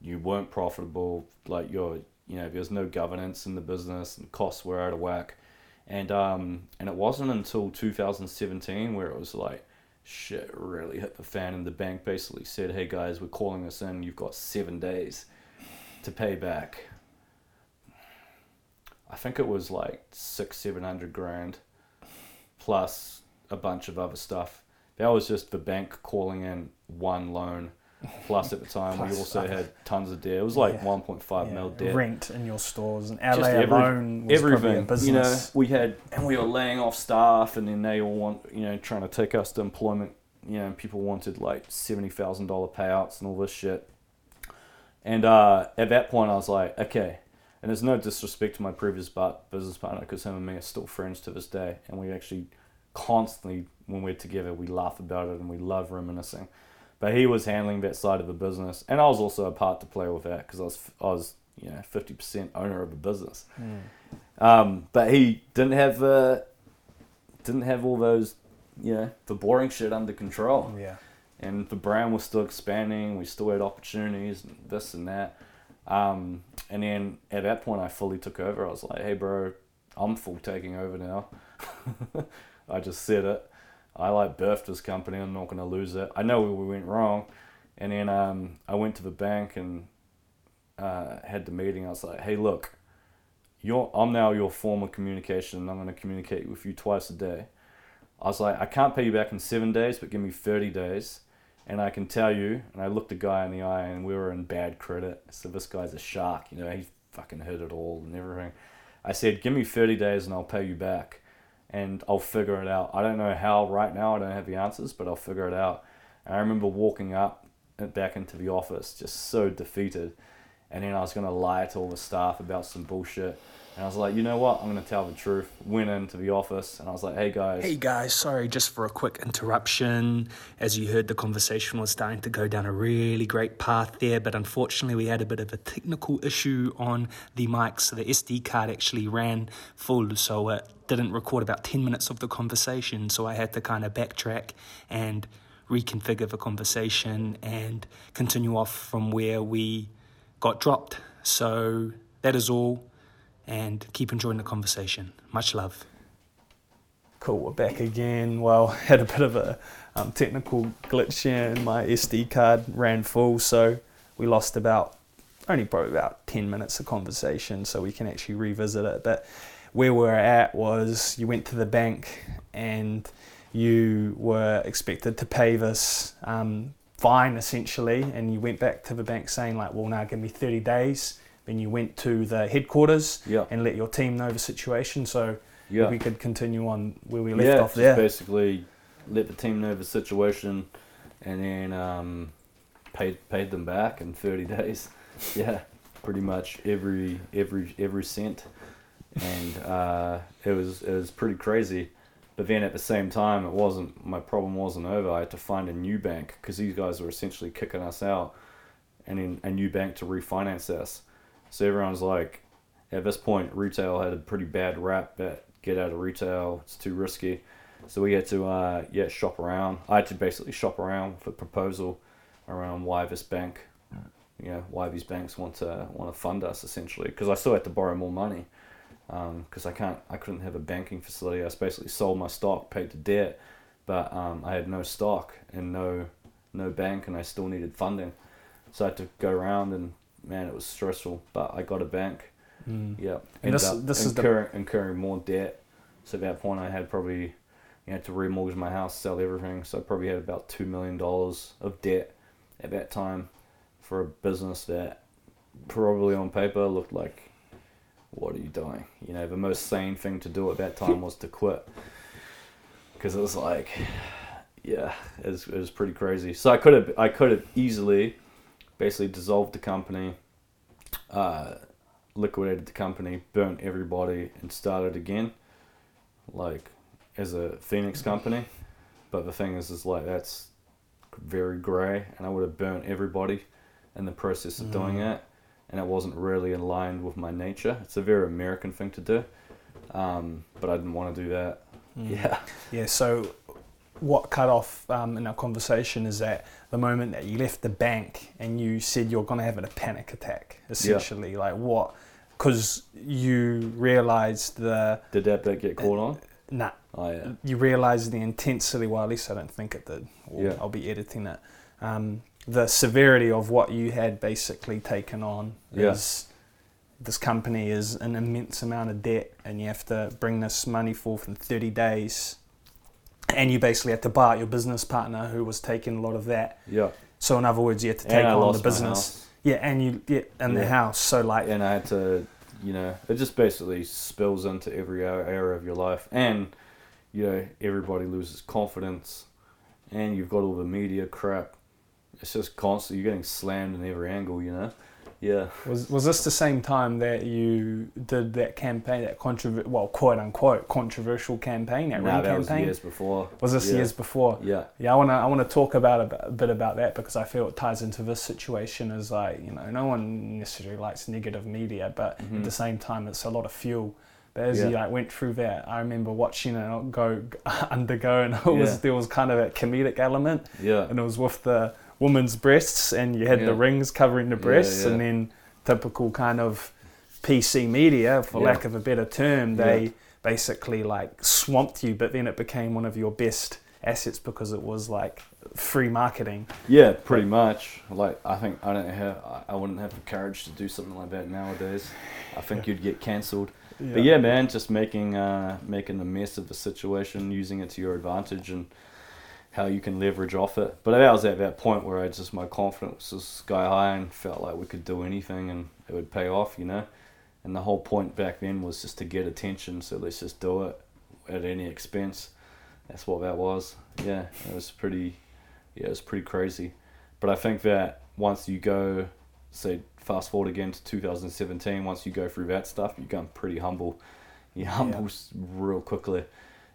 S2: you weren't profitable, like your, you know, there's no governance in the business and costs were out of whack and um, and it wasn't until 2017 where it was like shit really hit the fan and the bank basically said hey guys we're calling this in. You've got seven days to pay back. I think it was like six seven hundred grand plus a bunch of other stuff. That was just the bank calling in one loan Plus, at the time, we also had tons of debt. It was like
S1: Yeah.
S2: 1.5
S1: Yeah,
S2: mil debt.
S1: Rent in your stores and LA
S2: every-
S1: alone was probably a business.
S2: you know, we had, and we were laying off staff, and then they all want, you know, trying to take us to employment. You know, people wanted like seventy thousand dollar payouts and all this shit. And uh, at that point, I was like, okay. And there's no disrespect to my previous but business partner because him and me are still friends to this day, and we actually constantly, when we're together, we laugh about it and we love reminiscing. But he was handling that side of the business, and I was also a part to play with that because I was, I was, you know, fifty percent owner of the business.
S1: Mm.
S2: Um, but he didn't have, uh, didn't have all those, you know, the boring shit under control
S1: Yeah.
S2: and the brand was still expanding. We still had opportunities, and this and that. Um, and then at that point, I fully took over. I was like, "Hey, bro, I'm full taking over now." I just said it. I like this company. I'm not going to lose it. I know where we went wrong. And then um, I went to the bank and uh, had the meeting. I was like, "Hey, look, you're, I'm now your form of communication, and I'm going to communicate with you twice a day." I was like, I can't pay you back in seven days, but give me 30 days. And I can tell you, and I looked the guy in the eye, and we were in bad credit. So this guy's a shark, you know, he fucking hit it all and everything. I said, give me 30 days and I'll pay you back. And I'll figure it out. I don't know how right now, I don't have the answers, but I'll figure it out. And I remember walking up back into the office just so defeated. And then I was going to lie to all the staff about some bullshit. And I was like, you know what? I'm going to tell the truth. Went into the office and I was like, hey guys.
S1: Hey guys, sorry just for a quick interruption. As you heard, the conversation was starting to go down a really great path there, but unfortunately, we had a bit of a technical issue on the mic, so the SD card actually ran full, so it didn't record about 10 minutes of the conversation. So I had to kind of backtrack and reconfigure the conversation and continue off from where we got dropped. So that is all, and keep enjoying the conversation. Much love. Cool, we're back again. Well, had a bit of a um, technical glitch here, and my SD card ran full, so we lost about only probably about 10 minutes of conversation, so we can actually revisit it. But where we're at was you went to the bank and you were expected to pay this um, fine essentially, and you went back to the bank saying, like, well, now give me 30 days. Then you went to the headquarters
S2: Yeah.
S1: and let your team know the situation. So
S2: Yeah.
S1: we could continue on where we left
S2: yeah,
S1: off
S2: just
S1: there.
S2: basically let the team know the situation, and then um, paid paid them back in thirty days. yeah, pretty much every every every cent, and uh, it was it was pretty crazy. But then at the same time, it wasn't my problem wasn't over. I had to find a new bank because these guys were essentially kicking us out, and then a new bank to refinance us. So everyone's like, at this point, retail had a pretty bad rap. That get out of retail, it's too risky. So we had to, uh, yeah, shop around. I had to basically shop around for proposal around why this bank, you know, why these banks want to want to fund us essentially. Because I still had to borrow more money. Because I can't, I couldn't have a banking facility. I basically sold my stock, paid the debt, but um, I had no stock and no, no bank, and I still needed funding. So I had to go around and man, it was stressful. But I got a bank
S1: Mm.
S2: Yeah,
S1: And this- this is the-
S2: incurring, incurring more debt. So at that point, I had probably you know to remortgage my house, sell everything. So I probably had about two million dollars of debt at that time for a business that probably on paper looked like, what are you doing? You know, the most sane thing to do at that time was to quit because it was like, yeah, it was, it was pretty crazy. So I could have I could have easily, basically dissolved the company. Uh, liquidated the company, burnt everybody, and started again, like as a Phoenix company. But the thing is, is like that's very grey, and I would have burnt everybody in the process of doing
S1: Mm.
S2: it, and it wasn't really aligned with my nature. It's a very American thing to do, um, but I didn't want to do that.
S1: Mm.
S2: Yeah,
S1: Yeah, so what cut off um, in our conversation is that the moment that you left the bank and you said you're going to have a panic attack, essentially. Like what? Because you realized the.
S2: did that bit get caught on?
S1: Nah,
S2: Oh yeah,
S1: you realized the intensity, well, at least I don't think it did.
S2: Yeah.
S1: I'll be editing it. Um, the severity of what you had basically taken on
S2: Yeah.
S1: is this company is an immense amount of debt and you have to bring this money forth in 30 days. And you basically had to buy out your business partner who was taking a lot of that.
S2: yeah.
S1: So, in other words, you had to take
S2: And
S1: on the business. Yeah, and you yeah, and the house. So, like,
S2: and I had to, you know, it just basically spills into every area of your life, and you know, everybody loses confidence, and you've got all the media crap. It's just constant. You're getting slammed in every angle, you know. Yeah,
S1: Was was this the same time that you did that campaign, that controver- well, quote unquote controversial campaign, that
S2: nah, that was
S1: campaign?
S2: years before.
S1: Was this
S2: yeah.
S1: years before?
S2: Yeah,
S1: Yeah, I wanna I wanna talk about a, bit- a bit about that because I feel it ties into this situation. As like you know, no one necessarily likes negative media, but at
S2: Mhm.
S1: the same time, it's a lot of fuel. But as you
S2: Yeah.
S1: like went through that, I remember watching it go undergo, and it was
S2: Yeah.
S1: there was kind of a comedic element,
S2: yeah,
S1: and it was with the woman's breasts, and you had
S2: Yeah.
S1: the rings covering the breasts,
S2: yeah.
S1: and then typical kind of PC media, for
S2: Yeah.
S1: lack of a better term, they
S2: Yeah.
S1: basically like swamped you. But then it became one of your best assets because it was like free marketing.
S2: yeah. Pretty much. Like I think I don't have. I- I wouldn't have the courage to do something like that nowadays. I think you'd get cancelled. But yeah, man, just making uh, making a mess of the situation, using it to your advantage, and how you can leverage off it. But that was at that point where I just my confidence was sky high and felt like we could do anything and it would pay off, you know. And the whole point back then was just to get attention, so let's just do it at any expense. That's what that was. Yeah, it was pretty. Yeah, it was pretty crazy. But I think that once you go, say, fast forward again to 2017, once you go through that stuff, you become pretty humble. You humble s real quickly.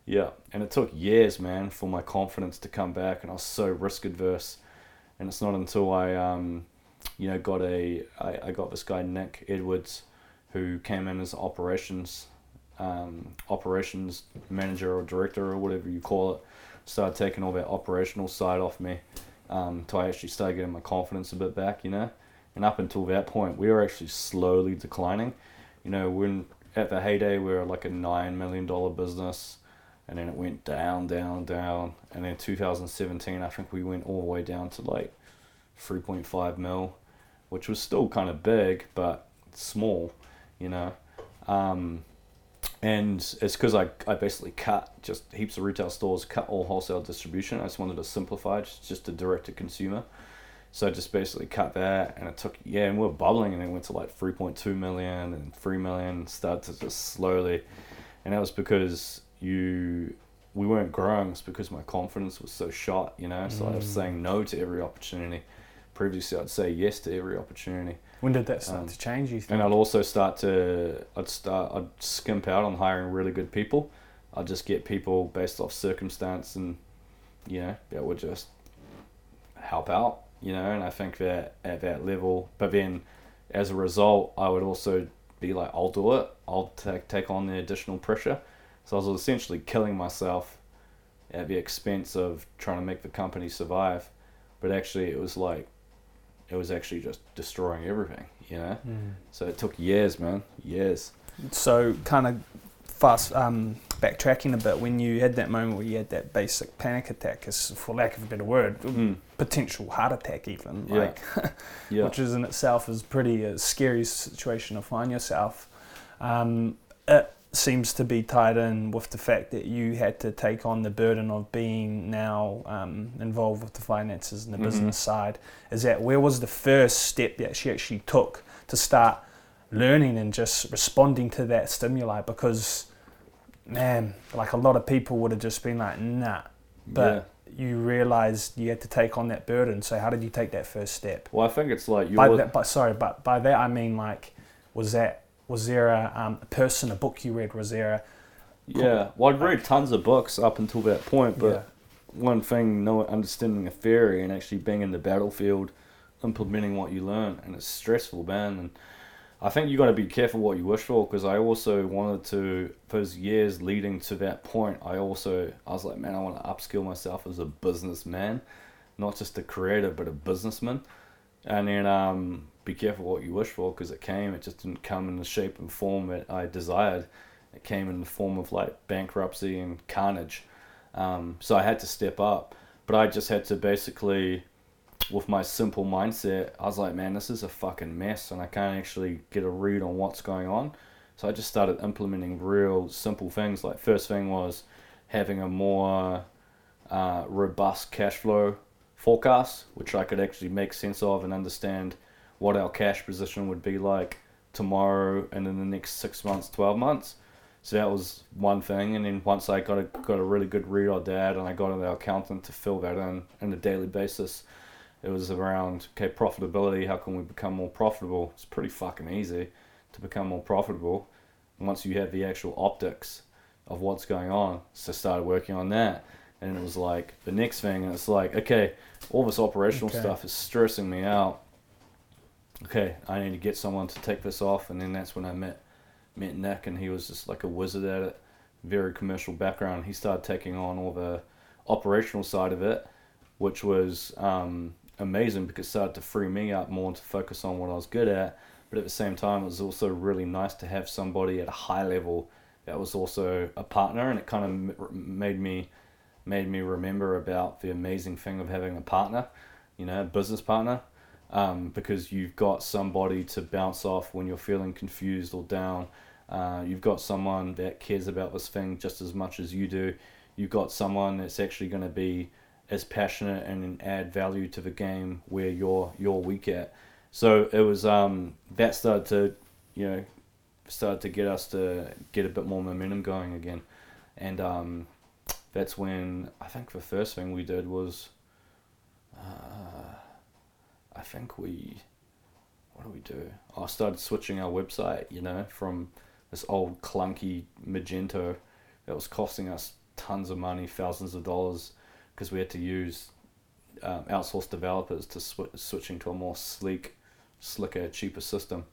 S2: Yeah, and it took years, man, for my confidence to come back, and I was so risk adverse. And it's not until I, um, you know, got a, I, I got this guy Nick Edwards, who came in as operations, um, operations manager or director or whatever you call it, started taking all that operational side off me, um, till I actually started getting my confidence a bit back, you know. And up until that point, we were actually slowly declining. You know, when at the heyday, we were like a nine million dollar business and then it went down, down, down, and then 2017, I think we went all the way down to like 3.5 mil, which was still kind of big, but small, you know. Um, and it's because I, I basically cut just heaps of retail stores, cut all wholesale distribution. I just wanted to simplify just, just to direct to consumer. So I just basically cut that, and it took yeah, and we were bubbling, and it went to like 3.2 million and 3 million, started to just slowly, and that was because you we weren't growing. It's because my confidence was so shot, you know. So I was
S1: Mm.
S2: saying no to every opportunity. Previously, I'd say yes to every opportunity,
S1: When did that start
S2: Um,
S1: to change? You think?
S2: and I'd also start to I'd start I'd skimp out on hiring really good people. I'd just get people based off circumstance, and you know that would just help out, you know. And I think that at that level, but then as a result, I would also be like, I'll do it. I'll take take on the additional pressure. So I was essentially killing myself at the expense of trying to make the company survive. But actually, it was like, it was actually just destroying everything, you know.
S1: Mm.
S2: So it took years, man, years.
S1: So, kind of fast um, backtracking a bit, when you had that moment where you had that basic panic attack, is for lack of a better word,
S2: Mm.
S1: potential heart attack, even
S2: Yeah.
S1: like,
S2: Yeah,
S1: which is in itself is pretty a scary situation to find yourself. Um, it seems to be tied in with the fact that you had to take on the burden of being now um, involved with the finances and the
S2: Mhm.
S1: business side. Is that where was the first step that she actually took to start learning and just responding to that stimuli? Because, man, like a lot of people would have just been like, nah, but you realized you had to take on that burden. So how did you take that first step?
S2: Well, I think it's like you're.
S1: that, but sorry, but by that I mean like, was that was there a, um, a person, a book you read? Was there a
S2: yeah. Well, I'd read tons of books up until that point, but
S1: yeah,
S2: one thing, no understanding a theory and actually being in the battlefield, implementing what you learn, and it's stressful, man. And I think you got to be careful what you wish for, because I also wanted to, those years leading to that point, I also, I was like, man, I want to upskill myself as a businessman, not just a creator, but a businessman. And then um, be careful what you wish for, because it came, it just didn't come in the shape and form that I desired. It came in the form of like bankruptcy and carnage. Um, so I had to step up, but I just had to basically, with my simple mindset, I was like, man, this is a fucking mess, and I can't actually get a read on what's going on. So I just started implementing real simple things. Like first thing was having a more uh, robust cash flow forecast, which I could actually make sense of and understand what our cash position would be like tomorrow and in the next six months, twelve months. So that was one thing, and then once I got a got a really good read on that, and I got an accountant to fill that in on a daily basis, it was around okay profitability. How can we become more profitable? It's pretty fucking easy to become more profitable once you have the actual optics of what's going on. So started working on that, and it was like the next thing, and it's like okay, all this operational
S1: Okay.
S2: stuff is stressing me out. Okay, I need to get someone to take this off, and then that's when I met met Nick, and he was just like a wizard at it. Very commercial background. He started taking on all the operational side of it, which was um, amazing because it started to free me up more to focus on what I was good at. But at the same time, it was also really nice to have somebody at a high level that was also a partner, and it kind of made me made me remember about the amazing thing of having a partner, you know, a business partner, um, because you've got somebody to bounce off when you're feeling confused or down. Uh, you've got someone that cares about this thing just as much as you do. You've got someone that's actually going to be as passionate and add value to the game where you're you're weak at. So it was um, that started to, you know, started to get us to get a bit more momentum going again, and um, that's when I think the first thing we did was, uh, I think we, what do we do? I started switching our website, you know, from this old clunky Magento that was costing us tons of money, thousands of dollars, because we had to use um, outsourced developers to sw- switching to a more sleek, slicker, cheaper system.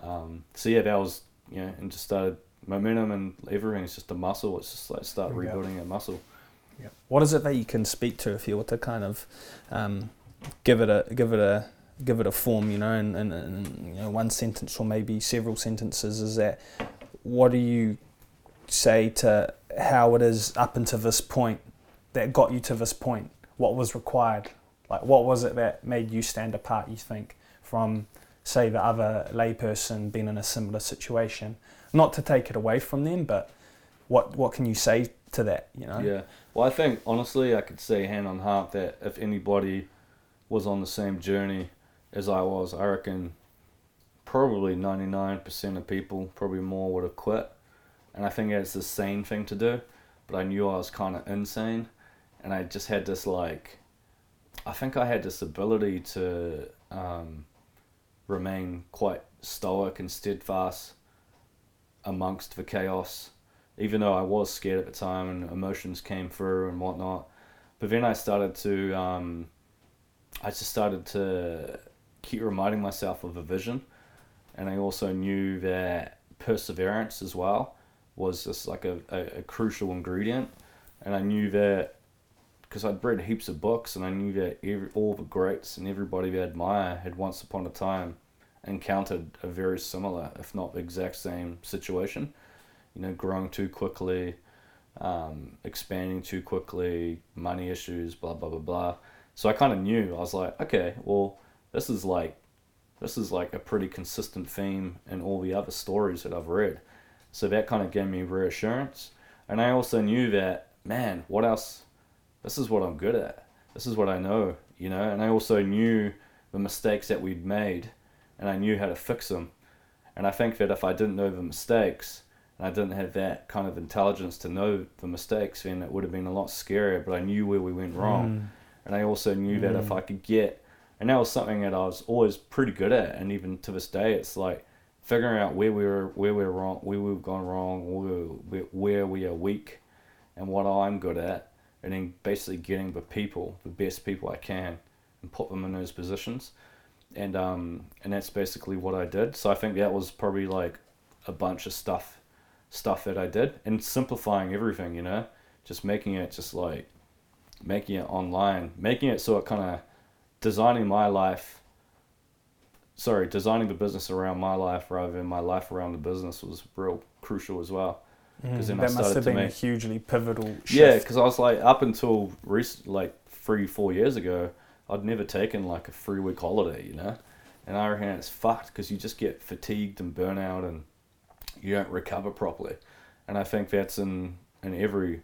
S2: Um, so yeah, that was you know, and just started momentum and everything's just a muscle. It's just like start
S1: Yeah.
S2: rebuilding a muscle.
S1: yeah. What is it that you can speak to if you were to kind of um, give it a give it a give it a form, you know, and, and, and you know one sentence or maybe several sentences? Is that what do you say to how it is up until this point that got you to this point? What was required? Like, what was it that made you stand apart? You think from say the other layperson being in a similar situation? Not to take it away from them, but what what can you say to that? You know?
S2: Yeah. Well, I think honestly, I could say hand on heart that if anybody was on the same journey as I was, I reckon probably ninety nine percent of people, probably more, would have quit. And I think it's the sane thing to do. But I knew I was kind of insane, and I just had this like, I think I had this ability to um, remain quite stoic and steadfast amongst the chaos even though I was scared at the time and emotions came through and whatnot. But then I started to, um, I just started to keep reminding myself of a vision, and I also knew that perseverance as well was just like a, a, a crucial ingredient, and I knew that because I'd read heaps of books and I knew that every, all the greats and everybody that I admire had once upon a time encountered a very similar, if not exact same situation. You know, growing too quickly, um, expanding too quickly, money issues, blah blah blah blah. So I kind of knew. I was like, okay, well, this is like this is like a pretty consistent theme in all the other stories that I've read. So that kind of gave me reassurance. And I also knew that, man, what else? This is what I'm good at. This is what I know, you know. And I also knew the mistakes that we'd made and I knew how to fix them. And I think that if I didn't know the mistakes and I didn't have that kind of intelligence to know the mistakes, then it would have been a lot scarier. But I knew where we went wrong.
S1: Mm.
S2: And I also knew that if
S1: Mm.
S2: I could get, and that was something that I was always pretty good at, and even to this day, it's like figuring out where we were, where we were wrong, where we've gone wrong, where, where, where we are weak, and what I'm good at, and then basically getting the people, the best people I can, and put them in those positions, and um, and that's basically what I did. So I think that was probably like a bunch of stuff, stuff that I did, and simplifying everything, you know, just making it just like making it online, making it so it kind of designing my life. Sorry, designing the business around my life rather than my life around the business was real crucial as well. 'Cause then I
S1: Mm. that must
S2: started
S1: have
S2: to
S1: been a
S2: make-
S1: hugely pivotal shift.
S2: Yeah, because I was like up until recent, like three, four years ago, I'd never taken like a three week holiday, you know, and I reckon it's fucked because you just get fatigued and burnout and you don't recover properly, and I think that's in in every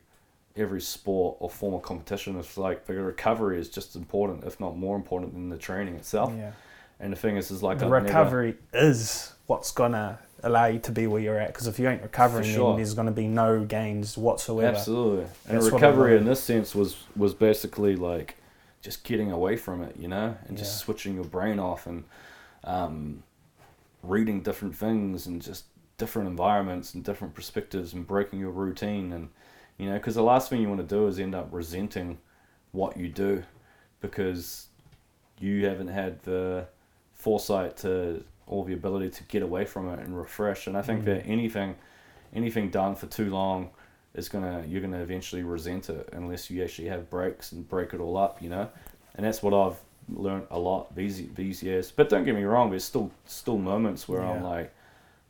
S2: every sport or form of competition. It's like the recovery is just important, if not more important than the training itself.
S1: yeah.
S2: And the thing is, is like
S1: the
S2: I've never-
S1: recovery is what's gonna allow you to be where you're at. Because if you ain't recovering,
S2: sure.
S1: then there's gonna be no gains whatsoever.
S2: Absolutely. And
S1: That's
S2: recovery in this sense was was basically like just getting away from it, you know, and just
S1: Yeah.
S2: switching your brain off and um, reading different things and just different environments and different perspectives and breaking your routine and you know because the last thing you want to do is end up resenting what you do because you haven't had the foresight to or the ability to get away from it and refresh and i think
S1: Mm.
S2: that anything anything done for too long is gonna you're gonna eventually resent it unless you actually have breaks and break it all up, you know. And that's what I've learned a lot these these years. But don't get me wrong, there's still still moments where I'm like,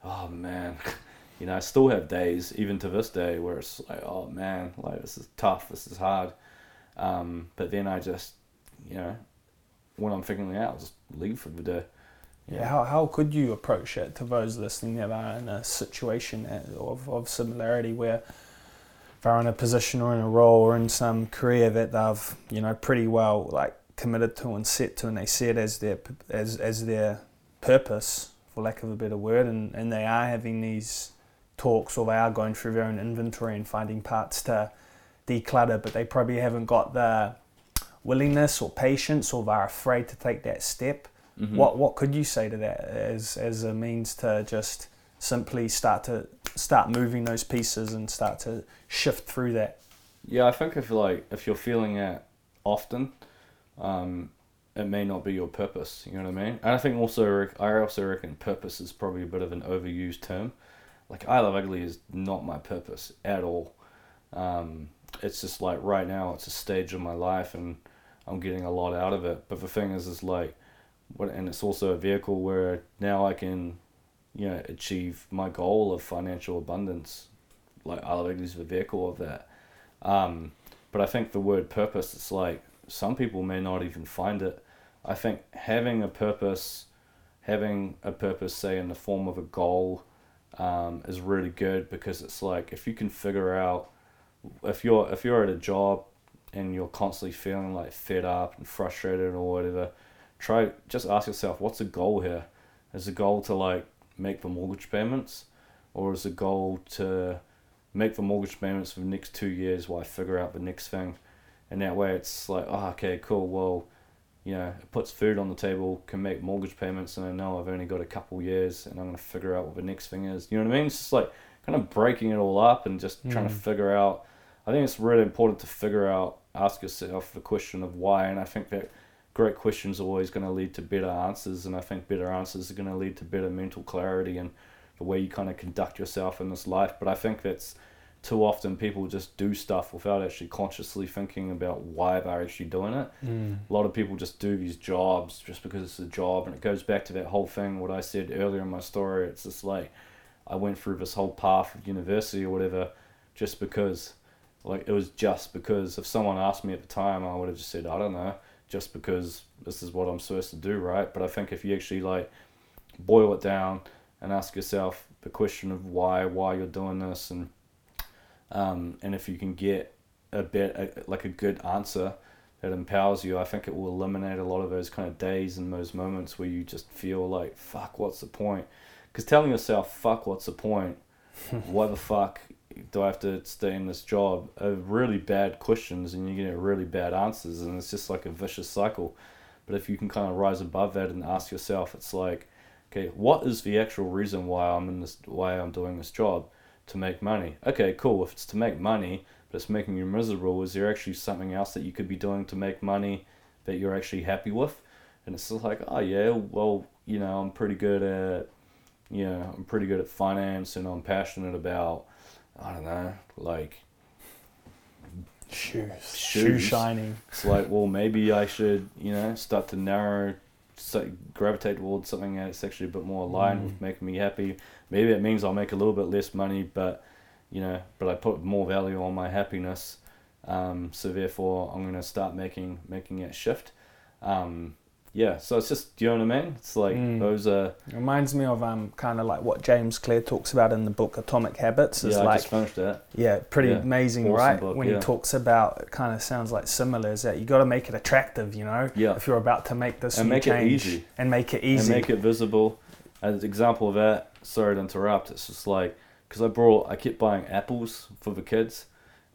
S2: oh man, you know, I still have days even to this day where it's like, oh man, like this is tough, this is hard. Um, but then I just, you know, when I'm figuring it out, I'll just leave for the day.
S1: Yeah, how, how could you approach it to those listening that are in a situation of, of similarity where they're in a position or in a role or in some career that they've, you know, pretty well like committed to and set to and they see it as their as, as their purpose, for lack of a better word, and, and they are having these talks or they are going through their own inventory and finding parts to declutter, but they probably haven't got the willingness or patience or they're afraid to take that step.
S2: Mhm.
S1: What what could you say to that as as a means to just simply start to start moving those pieces and start to shift through that?
S2: Yeah, I think if like if you're feeling it often, um, it may not be your purpose. You know what I mean? And I think also I also reckon purpose is probably a bit of an overused term. Like I love ugly is not my purpose at all. Um, it's just like right now it's a stage of my life and I'm getting a lot out of it. But the thing is, is like, what and it's also a vehicle where now I can, you know, achieve my goal of financial abundance. Like I love ugly is the vehicle of that. Um, but I think the word purpose, it's like some people may not even find it. I think having a purpose, having a purpose, say in the form of a goal, um, is really good because it's like if you can figure out if you're if you're at a job and you're constantly feeling like fed up and frustrated or whatever, try just ask yourself what's the goal here? Is the goal to like make the mortgage payments, or is the goal to make the mortgage payments for the next two years while I figure out the next thing. And that way it's like, oh, okay, cool. Well, you know, it puts food on the table, can make mortgage payments, and I know I've only got a couple years and I'm going to figure out what the next thing is. You know what I mean? It's just like kind of breaking it all up and just trying to
S1: Mm.
S2: figure out. I think it's really important to figure out, ask yourself the question of why. And I think that great questions are always going to lead to better answers. And I think better answers are going to lead to better mental clarity and the way you kind of conduct yourself in this life. But I think that's too often people just do stuff without actually consciously thinking about why they're actually doing it. Mm. A lot of people just do these jobs just because it's a job, and it goes back to that whole thing what I said earlier in my story. It's just like I went through this whole path of university or whatever just because. Like it was just because if someone asked me at the time, I would have just said, I don't know, just because this is what I'm supposed to do, right? But I think if you actually like boil it down and ask yourself the question of why, why you're doing this, and um, and if you can get a bit a, like a good answer that empowers you, I think it will eliminate a lot of those kind of days and those moments where you just feel like fuck, what's the point? Because telling yourself fuck, what's the point? Why the fuck do I have to stay in this job? Are really bad questions, and you get really bad answers, and it's just like a vicious cycle. But if you can kind of rise above that and ask yourself, it's like, okay, what is the actual reason why I'm in this, why I'm doing this job? To make money. Okay, cool. If it's to make money, but it's making you miserable, is there actually something else that you could be doing to make money that you're actually happy with? And it's just like, oh yeah, well, you know, I'm pretty good at, you know, I'm pretty good at finance, and I'm passionate about, I don't know, like
S1: Shoes. Shoe
S2: Shoes.
S1: shining.
S2: It's like, well, maybe I should, you know, start to narrow, so gravitate towards something that's actually a bit more aligned
S1: Mm.
S2: with making me happy. Maybe it means I'll make a little bit less money, but, you know, but I put more value on my happiness. Um, so therefore, I'm gonna start making making it shift. Um, yeah, so it's just, you know what I mean? It's like
S1: Mm.
S2: those are.
S1: It reminds me of um kind of like what James Clear talks about in the book Atomic Habits. Is
S2: Yeah, I just finished that.
S1: Yeah, pretty
S2: Yeah,
S1: amazing,
S2: awesome
S1: right?
S2: book,
S1: when
S2: yeah.
S1: he talks about, it kind of sounds like similar. Is that you got to make it attractive, you know?
S2: Yeah.
S1: If you're about to make this
S2: And make it
S1: change
S2: easy.
S1: and make it easy.
S2: and make it visible. As an example of that, sorry to interrupt. It's just like because I brought, I kept buying apples for the kids,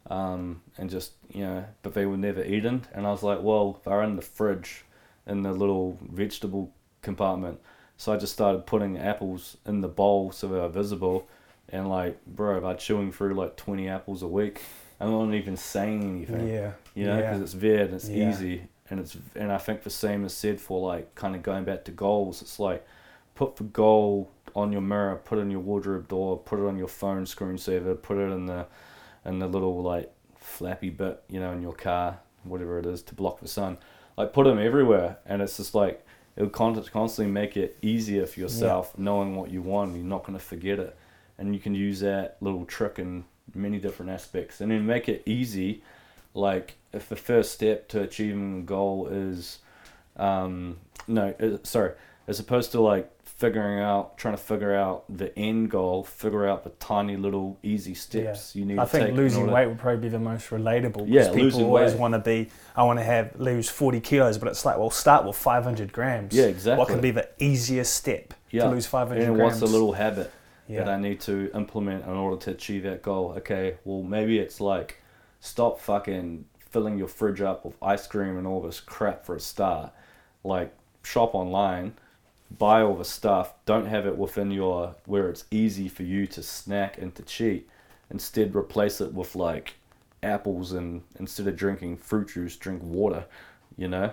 S2: um, and just you know, but they were never eaten. And I was like, well, they're in the fridge, in the little vegetable compartment. So I just started putting apples in the bowl so they were visible, and like, bro, they're chewing through like twenty apples a week. I'm not even saying anything
S1: yeah.
S2: you know,
S1: yeah.
S2: because it's there and it's
S1: Yeah.
S2: easy, and it's and I think the same is said for like kind of going back to goals. It's like put the goal on your mirror, put it in your wardrobe door, put it on your phone screensaver, put it in the in the little like flappy bit, you know, in your car, whatever it is, to block the sun. Like put them everywhere, and it's just like it'll con- constantly make it easier for yourself knowing what you want. You're not going to forget it, and you can use that little trick in many different aspects, and then make it easy. Like if the first step to achieving a goal is, um, no, uh, sorry, as opposed to like figuring out, trying to figure out the end goal, figure out the tiny little easy steps you need.
S1: I
S2: to
S1: think losing weight would probably be the most relatable.
S2: Yeah,
S1: people
S2: losing
S1: always
S2: weight.
S1: want to be. I want to have lose forty kilos, but it's like, well, start with five hundred grams.
S2: Yeah, exactly.
S1: What can be the easiest step
S2: Yeah.
S1: to lose five hundred
S2: And
S1: grams?
S2: what's the little habit
S1: yeah.
S2: that I need to implement in order to achieve that goal? Okay, well maybe it's like stop fucking filling your fridge up with ice cream and all this crap for a start. Like shop online, buy all the stuff. Don't have it within your where it's easy for you to snack and to cheat. Instead, replace it with like apples and instead of drinking fruit juice, drink water. You know.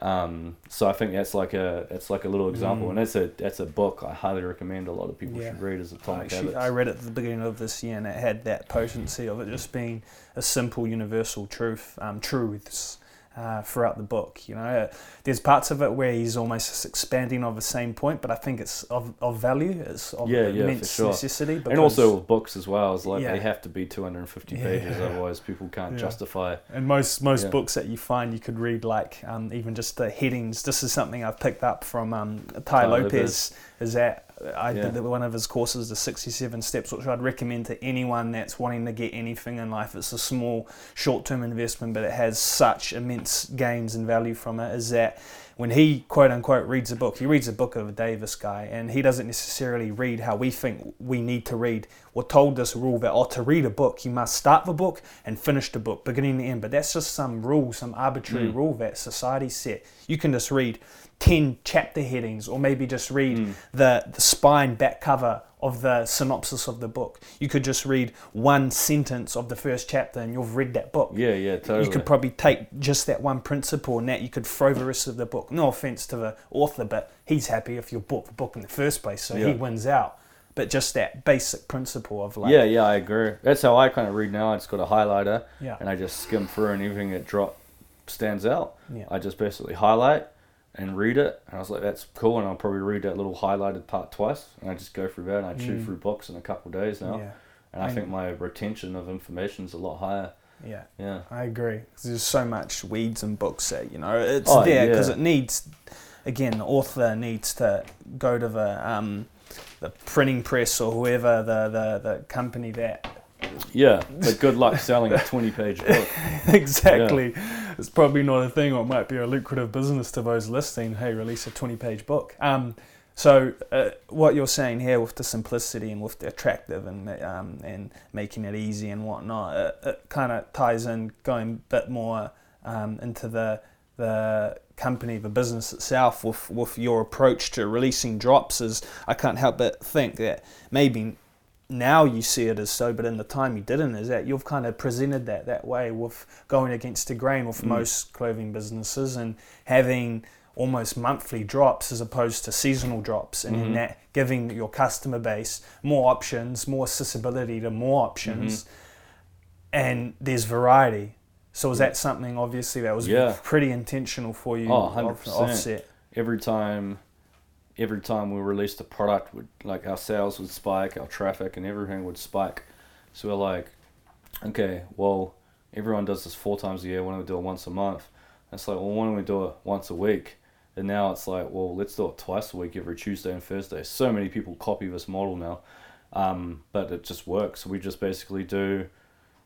S2: Um, so I think that's like a that's like a little example,
S1: Mm.
S2: and that's a that's a book I highly recommend a lot of people
S1: Yeah.
S2: should read as Atomic
S1: actually,
S2: Habits.
S1: I read it at the beginning of this year and it had that potency of it just being a simple universal truth, um, truths uh, throughout the book. You know, there's parts of it where he's almost expanding on the same point, but I think it's of, of value, it's of
S2: Yeah, yeah,
S1: immense
S2: sure.
S1: necessity. Because,
S2: and also with books as well, it's like
S1: Yeah.
S2: they have to be 250
S1: Yeah.
S2: pages, otherwise people can't justify.
S1: And most most books that you find, you could read like um, even just the headings. This is something I've picked up from um, Tai
S2: Tai
S1: Lopez. Is that I
S2: Yeah.
S1: did one of his courses, the 67 Steps, which I'd recommend to anyone that's wanting to get anything in life. It's a small, short-term investment, but it has such immense gains and value from it. Is that when he quote unquote reads a book, he reads a book of a Davis guy, and he doesn't necessarily read how we think we need to read. We're told this rule that oh, to read a book, you must start the book and finish the book, beginning to end. But that's just some rule, some arbitrary
S2: Mm.
S1: rule that society set. You can just read 10 chapter headings, or maybe just read
S2: Mm.
S1: the, the spine back cover of the synopsis of the book. You could just read one sentence of the first chapter and you've read that book.
S2: Yeah, yeah, totally.
S1: You could probably take just that one principle and that you could throw the rest of the book. No offense to the author, but he's happy if you bought the book in the first place, so he wins out. But just that basic principle of like,
S2: yeah, yeah, I agree. That's how I kind of read now. I just got a highlighter
S1: yeah,
S2: and I just skim through and everything that drop stands out.
S1: yeah,
S2: I just basically highlight and read it, and I was like, "That's cool." And I'll probably read that little highlighted part twice, and I just go through that, and I chew
S1: Mm.
S2: through books in a couple of days now.
S1: yeah.
S2: And I
S1: And-
S2: think my retention of information is a lot higher.
S1: Yeah,
S2: Yeah.
S1: I agree. 'Cause there's so much weeds and books that you know it's
S2: Oh,
S1: there because
S2: yeah.
S1: it needs. Again, the author needs to go to the um, the printing press or whoever the, the, the company that
S2: Yeah, but good luck selling a 20 page book.
S1: exactly. It's probably not a thing, or it might be a lucrative business to those listening. Hey, release a twenty-page book. Um, so uh, what you're saying here with the simplicity and with the attractive and um, and making it easy and whatnot, it, it kind of ties in going a bit more um, into the the company, the business itself, with with your approach to releasing drops. Is I can't help but think that maybe now you see it as so, but in the time you didn't, is that you've kind of presented that that way with going against the grain with
S2: Mm.
S1: most clothing businesses and having almost monthly drops as opposed to seasonal drops, and in
S2: Mhm.
S1: that giving your customer base more options, more accessibility to more options,
S2: Mm-hmm.
S1: and there's variety. So is that something obviously that was
S2: Yeah.
S1: pretty intentional for you?
S2: Oh, 100%.
S1: offset.
S2: Every time, every time we released a product, would like our sales would spike, our traffic and everything would spike. So we're like, okay, well, everyone does this four times a year. Why don't we do it once a month? And it's like, well, why don't we do it once a week? And now it's like, well, let's do it twice a week, every Tuesday and Thursday. So many people copy this model now, um, but it just works. We just basically do,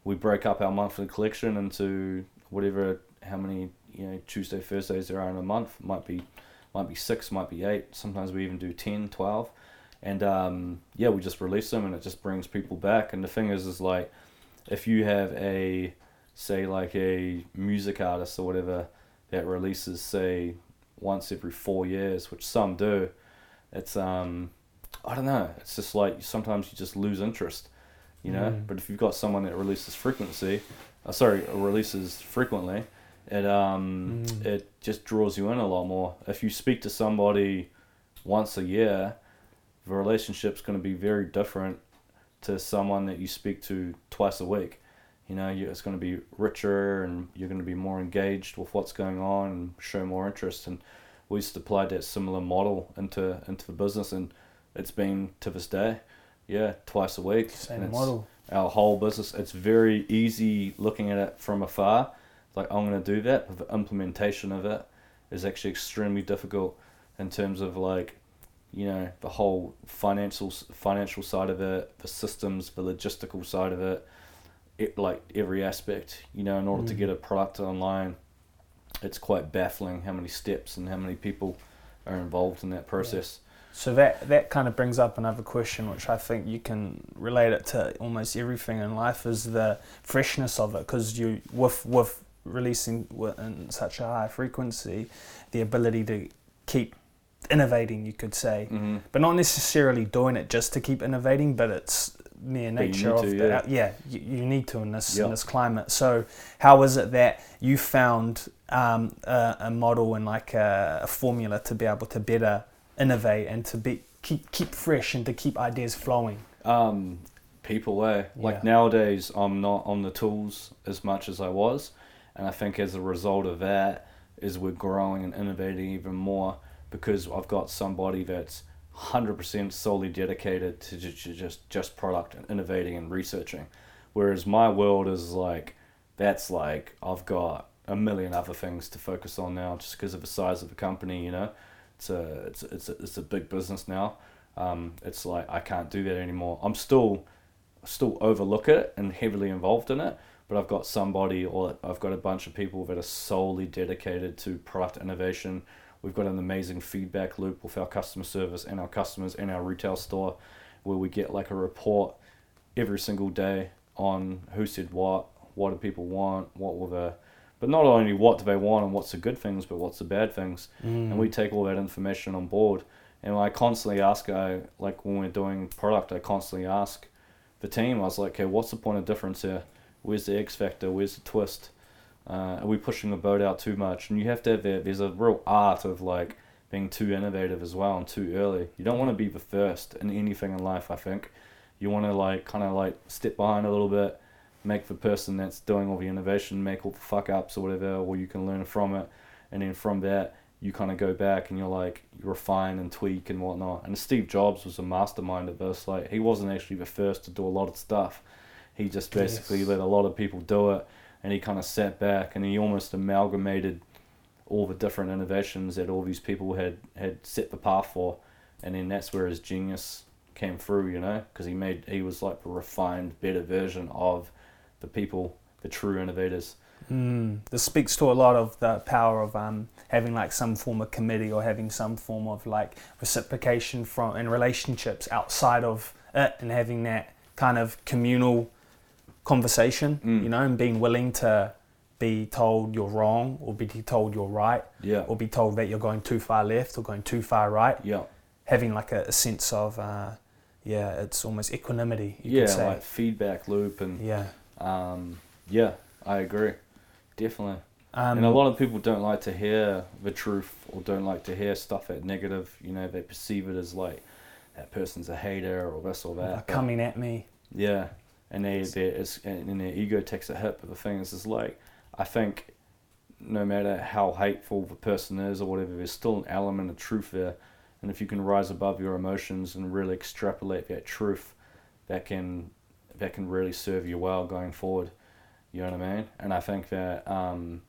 S2: we break up our monthly collection into whatever, how many you know Tuesday, Thursdays there are in a month. Might be, might be six, might be eight. Sometimes we even do 10, 12. and um, yeah, we just release them, and it just brings people back. And the thing is, is like, if you have a, say, like a music artist or whatever that releases, say, once every four years, which some do, it's um, I don't know. It's just like sometimes you just lose interest, you know.
S1: Mm.
S2: But if you've got someone that releases frequency, uh, sorry, releases frequently, it um,
S1: Mm.
S2: it just draws you in a lot more. If you speak to somebody once a year, the relationship's going to be very different to someone that you speak to twice a week. You know, you, it's going to be richer, and you're going to be more engaged with what's going on, and show more interest. And we just applied that similar model into into the business, and it's been to this day, yeah, twice a week.
S1: Same model.
S2: our whole business. It's very easy looking at it from afar, like I'm going to do that, but the implementation of it is actually extremely difficult in terms of like, you know, the whole financial financial side of it, the systems, the logistical side of it, it like every aspect. You know, in order to
S1: Mm.
S2: get a product online, it's quite baffling how many steps and how many people are involved in that process.
S1: So that that kind of brings up another question, which I think you can relate it to almost everything in life, is the freshness of it. Because you with with releasing in such a high frequency, the ability to keep innovating, you could say,
S2: Mm-hmm.
S1: but not necessarily doing it just to keep innovating, but it's mere nature of
S2: to,
S1: the,
S2: yeah.
S1: yeah, you, you need to in this
S2: Yeah.
S1: in this climate. So how is it that you found um, a, a model and like a, a formula to be able to better innovate and to be keep keep fresh and to keep ideas flowing?
S2: um, people way. Like
S1: Yeah.
S2: nowadays, I'm not on the tools as much as I was, and I think as a result of that, is we're growing and innovating even more because I've got somebody that's hundred percent solely dedicated to ju- ju- just just product and innovating and researching, whereas my world is like that's like I've got a million other things to focus on now just because of the size of the company. You know, it's a it's a, it's a, it's a big business now. Um, it's like I can't do that anymore. I'm still still overlook it and heavily involved in it, but I've got somebody or I've got a bunch of people that are solely dedicated to product innovation. We've got an amazing feedback loop with our customer service and our customers in our retail store where we get like a report every single day on who said what, what do people want, what were the but not only what do they want and what's the good things, but what's the bad things and we mm. take all that information on board. And I constantly ask, I like when we're doing product, I constantly ask the team. I was like, okay, what's the point of difference here? Where's the X factor? Where's the twist? Uh, are we pushing the boat out too much? And you have to have that. There's a real art of like being too innovative as well and too early. You don't want to be the first in anything in life. I think you want to like kind of like step behind a little bit, make the person that's doing all the innovation make all the fuck ups or whatever, or you can learn from it, and then from that you kind of go back and you're like you refine and tweak and whatnot. And Steve Jobs was a mastermind of this. Like he wasn't actually the first to do a lot of stuff. He just basically
S1: Yes.
S2: let a lot of people do it. and he kind of sat back and he almost amalgamated all the different innovations that all these people had had set the path for, and then that's where his genius came through, you know, because he made he was like a refined, better version of the people, the true innovators.
S1: Mm, this speaks to a lot of the power of um, having like some form of committee or having some form of like reciprocation from in relationships outside of it, and having that kind of communal conversation,
S2: Mm.
S1: you know, and being willing to be told you're wrong or be told you're right
S2: Yeah,
S1: or be told that you're going too far left or going too far right.
S2: yeah,
S1: Having like a, a sense of, uh, yeah, it's almost equanimity, you
S2: yeah,
S1: say.
S2: like feedback loop and
S1: yeah.
S2: um, yeah, I agree, definitely.
S1: Um,
S2: and a lot of people don't like to hear the truth or don't like to hear stuff that negative. You know, they perceive it as like that person's a hater or this or that.
S1: coming at me.
S2: Yeah, and they they it's, and their ego takes a hit. But the thing is, is like I think no matter how hateful the person is or whatever, there's still an element of truth there. And if you can rise above your emotions and really extrapolate that truth, that can that can really serve you well going forward. You know what I mean? And I think that um,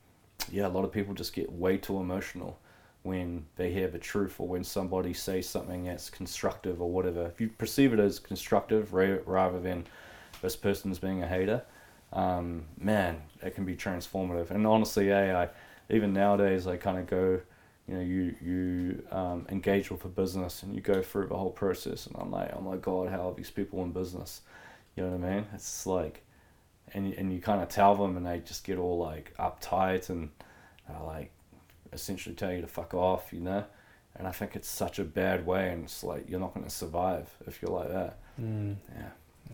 S2: yeah, a lot of people just get way too emotional when they hear the truth or when somebody says something that's constructive or whatever. If you perceive it as constructive rather than this person's being a hater, um, man, it can be transformative. And honestly, yeah, I, even nowadays, I kind of go, you know, you you um, engage with a business and you go through the whole process, and I'm like, oh my god, how are these people in business? You know what I mean? It's like, and and you kind of tell them, and they just get all like uptight and uh, like essentially tell you to fuck off, you know. And I think it's such a bad way, and it's like you're not going to survive if you're like that.
S1: Mm.
S2: Yeah.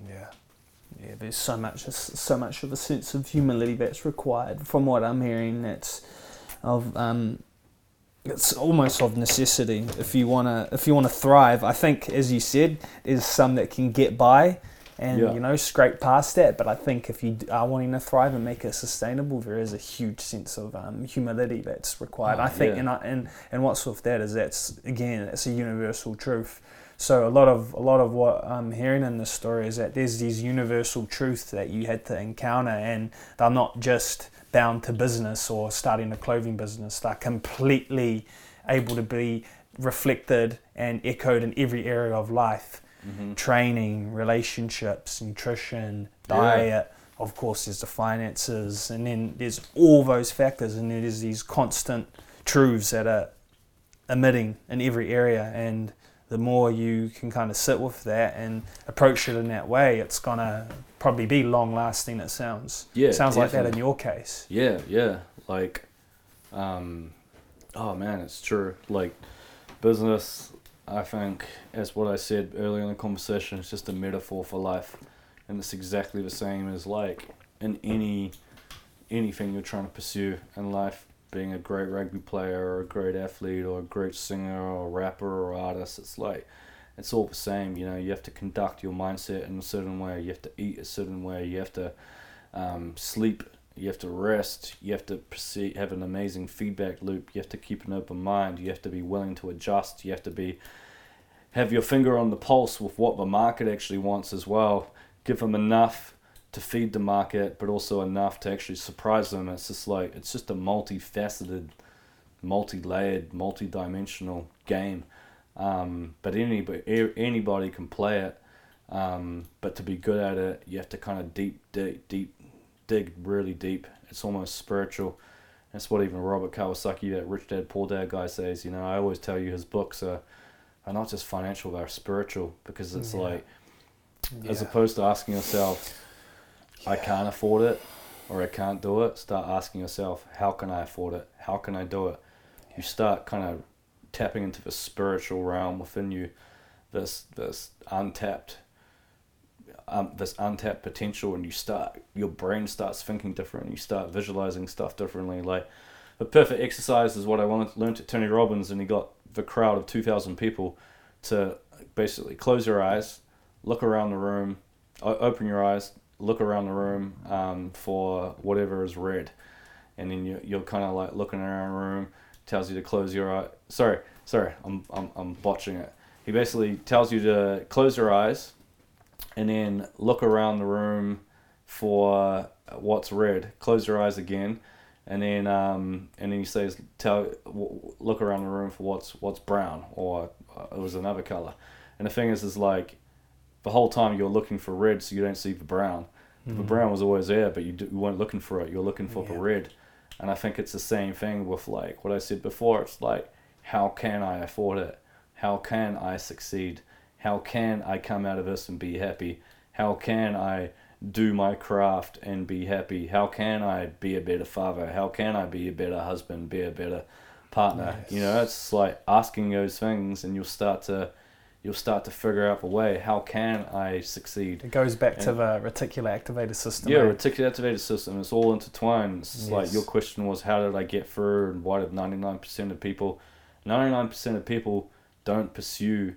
S1: Yeah, yeah. There's so much, so much of a sense of humility that's required. From what I'm hearing, that's of um, it's almost of necessity if you wanna if you wanna thrive. I think, as you said, there's some that can get by and
S2: Yeah.
S1: you know scrape past that. But I think if you are wanting to thrive and make it sustainable, there is a huge sense of um, humility that's required.
S2: Oh,
S1: I think,
S2: yeah.
S1: and I, and and what's with that is that's again, it's a universal truth. So a lot of a lot of what I'm hearing in this story is that there's these universal truths that you had to encounter, and they're not just bound to business or starting a clothing business. They're completely able to be reflected and echoed in every area of life:
S2: Mm-hmm.
S1: training, relationships, nutrition,
S2: Yeah.
S1: diet. Of course, there's the finances, and then there's all those factors, and there's these constant truths that are emitting in every area and the more you can kind of sit with that and approach it in that way it's gonna probably be long lasting it sounds
S2: Yeah,
S1: sounds like that in your case
S2: Yeah, yeah. Like, um, oh man, it's true. Like, business, I think, as what I said earlier in the conversation, it's just a metaphor for life, and it's exactly the same as like in any anything you're trying to pursue in life. Being a great rugby player or a great athlete or a great singer or rapper or artist, it's like it's all the same. You know, you have to conduct your mindset in a certain way. You have to eat a certain way. You have to um, sleep you have to rest you have to have an amazing feedback loop you have to keep an open mind you have to be willing to adjust you have to be have your finger on the pulse with what the market actually wants as well give them enough to feed the market but also enough to actually surprise them it's just like it's just a multifaceted multi-layered multi-dimensional game um, but anybody anybody can play it um, but to be good at it you have to kind of deep deep deep dig really deep. It's almost spiritual. That's what even Robert Kiyosaki, that Rich Dad Poor Dad guy, says. You know, I always tell you his books are, are not just financial; they're spiritual because it's
S1: Yeah.
S2: like, as opposed to asking yourself, "I can't afford it," or "I can't do it," start asking yourself, "How can I afford it? How can I do it?" You start kind of tapping into the spiritual realm within you, this this untapped um, this untapped potential and you start your brain starts thinking different you start visualizing stuff differently like the perfect exercise is what i wanted to learn at tony robbins and he got the crowd of 2000 people to basically close your eyes look around the room open your eyes look around the room um, for whatever is red and then you, you're kind of like looking around the room tells you to close your eye sorry sorry I'm, I'm, I'm botching it he basically tells you to close your eyes and then look around the room for what's red. Close your eyes again, and then um, and then he says, tell w- look around the room for what's what's brown or uh, it was another color. And the thing is, is like the whole time you're looking for red, so you don't see the brown.
S1: Mm.
S2: The brown was always there, but you, d- you weren't looking for it. You're looking for the red. And I think it's the same thing with like what I said before. It's like, how can I afford it? How can I succeed? How can I come out of this and be happy? How can I do my craft and be happy? How can I be a better father? How can I be a better husband? Be a better partner? You know, it's like asking those things, and you'll start to you'll start to figure out a way. How can I succeed?
S1: It goes back to the reticular activator system.
S2: Yeah,
S1: eh?
S2: reticular activated system. It's all intertwined. It's just like your question was, how did I get through, and why did ninety nine percent of people, ninety nine percent of people don't pursue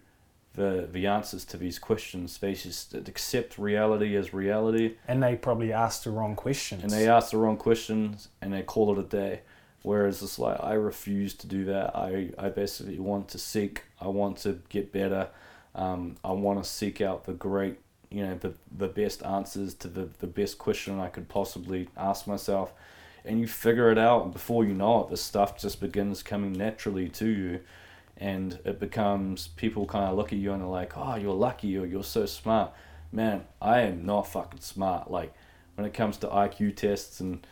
S2: the the answers to these questions. They just accept reality as reality,
S1: and they probably asked the wrong questions.
S2: and they ask the wrong questions, and they call it a day. Whereas it's like I refuse to do that. I, I basically want to seek. I want to get better. Um, I want to seek out the great, you know, the the best answers to the the best question I could possibly ask myself, and you figure it out. And before you know it, the stuff just begins coming naturally to you, and it becomes people kind of look at you and they're like, "Oh, you're lucky," or "You're so smart." Man, I am not fucking smart. Like when it comes to IQ tests and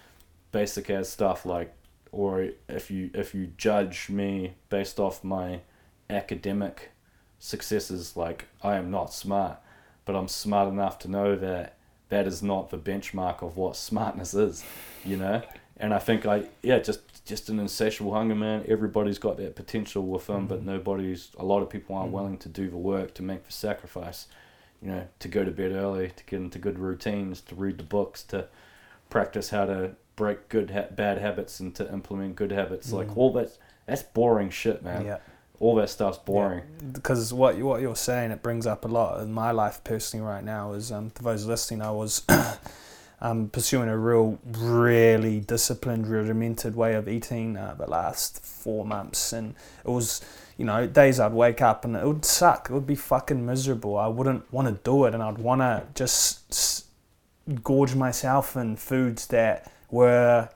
S2: basic ass stuff, like or if you if you judge me based off my academic successes like I am not smart but I'm smart enough to know that that is not the benchmark of what smartness is you know? And I think I yeah just just an insatiable hunger man. Everybody's got that potential with them but nobody's a lot of people aren't
S1: Mhm.
S2: willing to do the work to make the sacrifice you know to go to bed early to get into good routines to read the books to practice how to break good ha- bad habits and to implement good habits. Like
S1: Mhm.
S2: all that that's boring shit man.
S1: Yeah.
S2: all that stuff's boring.
S1: Because what you- what you're saying it brings up a lot in my life personally right now is um for those listening I was um pursuing a real really disciplined regimented way of eating uh, the last four months. And it was you know days I'd wake up and it would suck. It would be fucking miserable. I wouldn't want to do it. And I'd want to just s- gorge myself in foods that were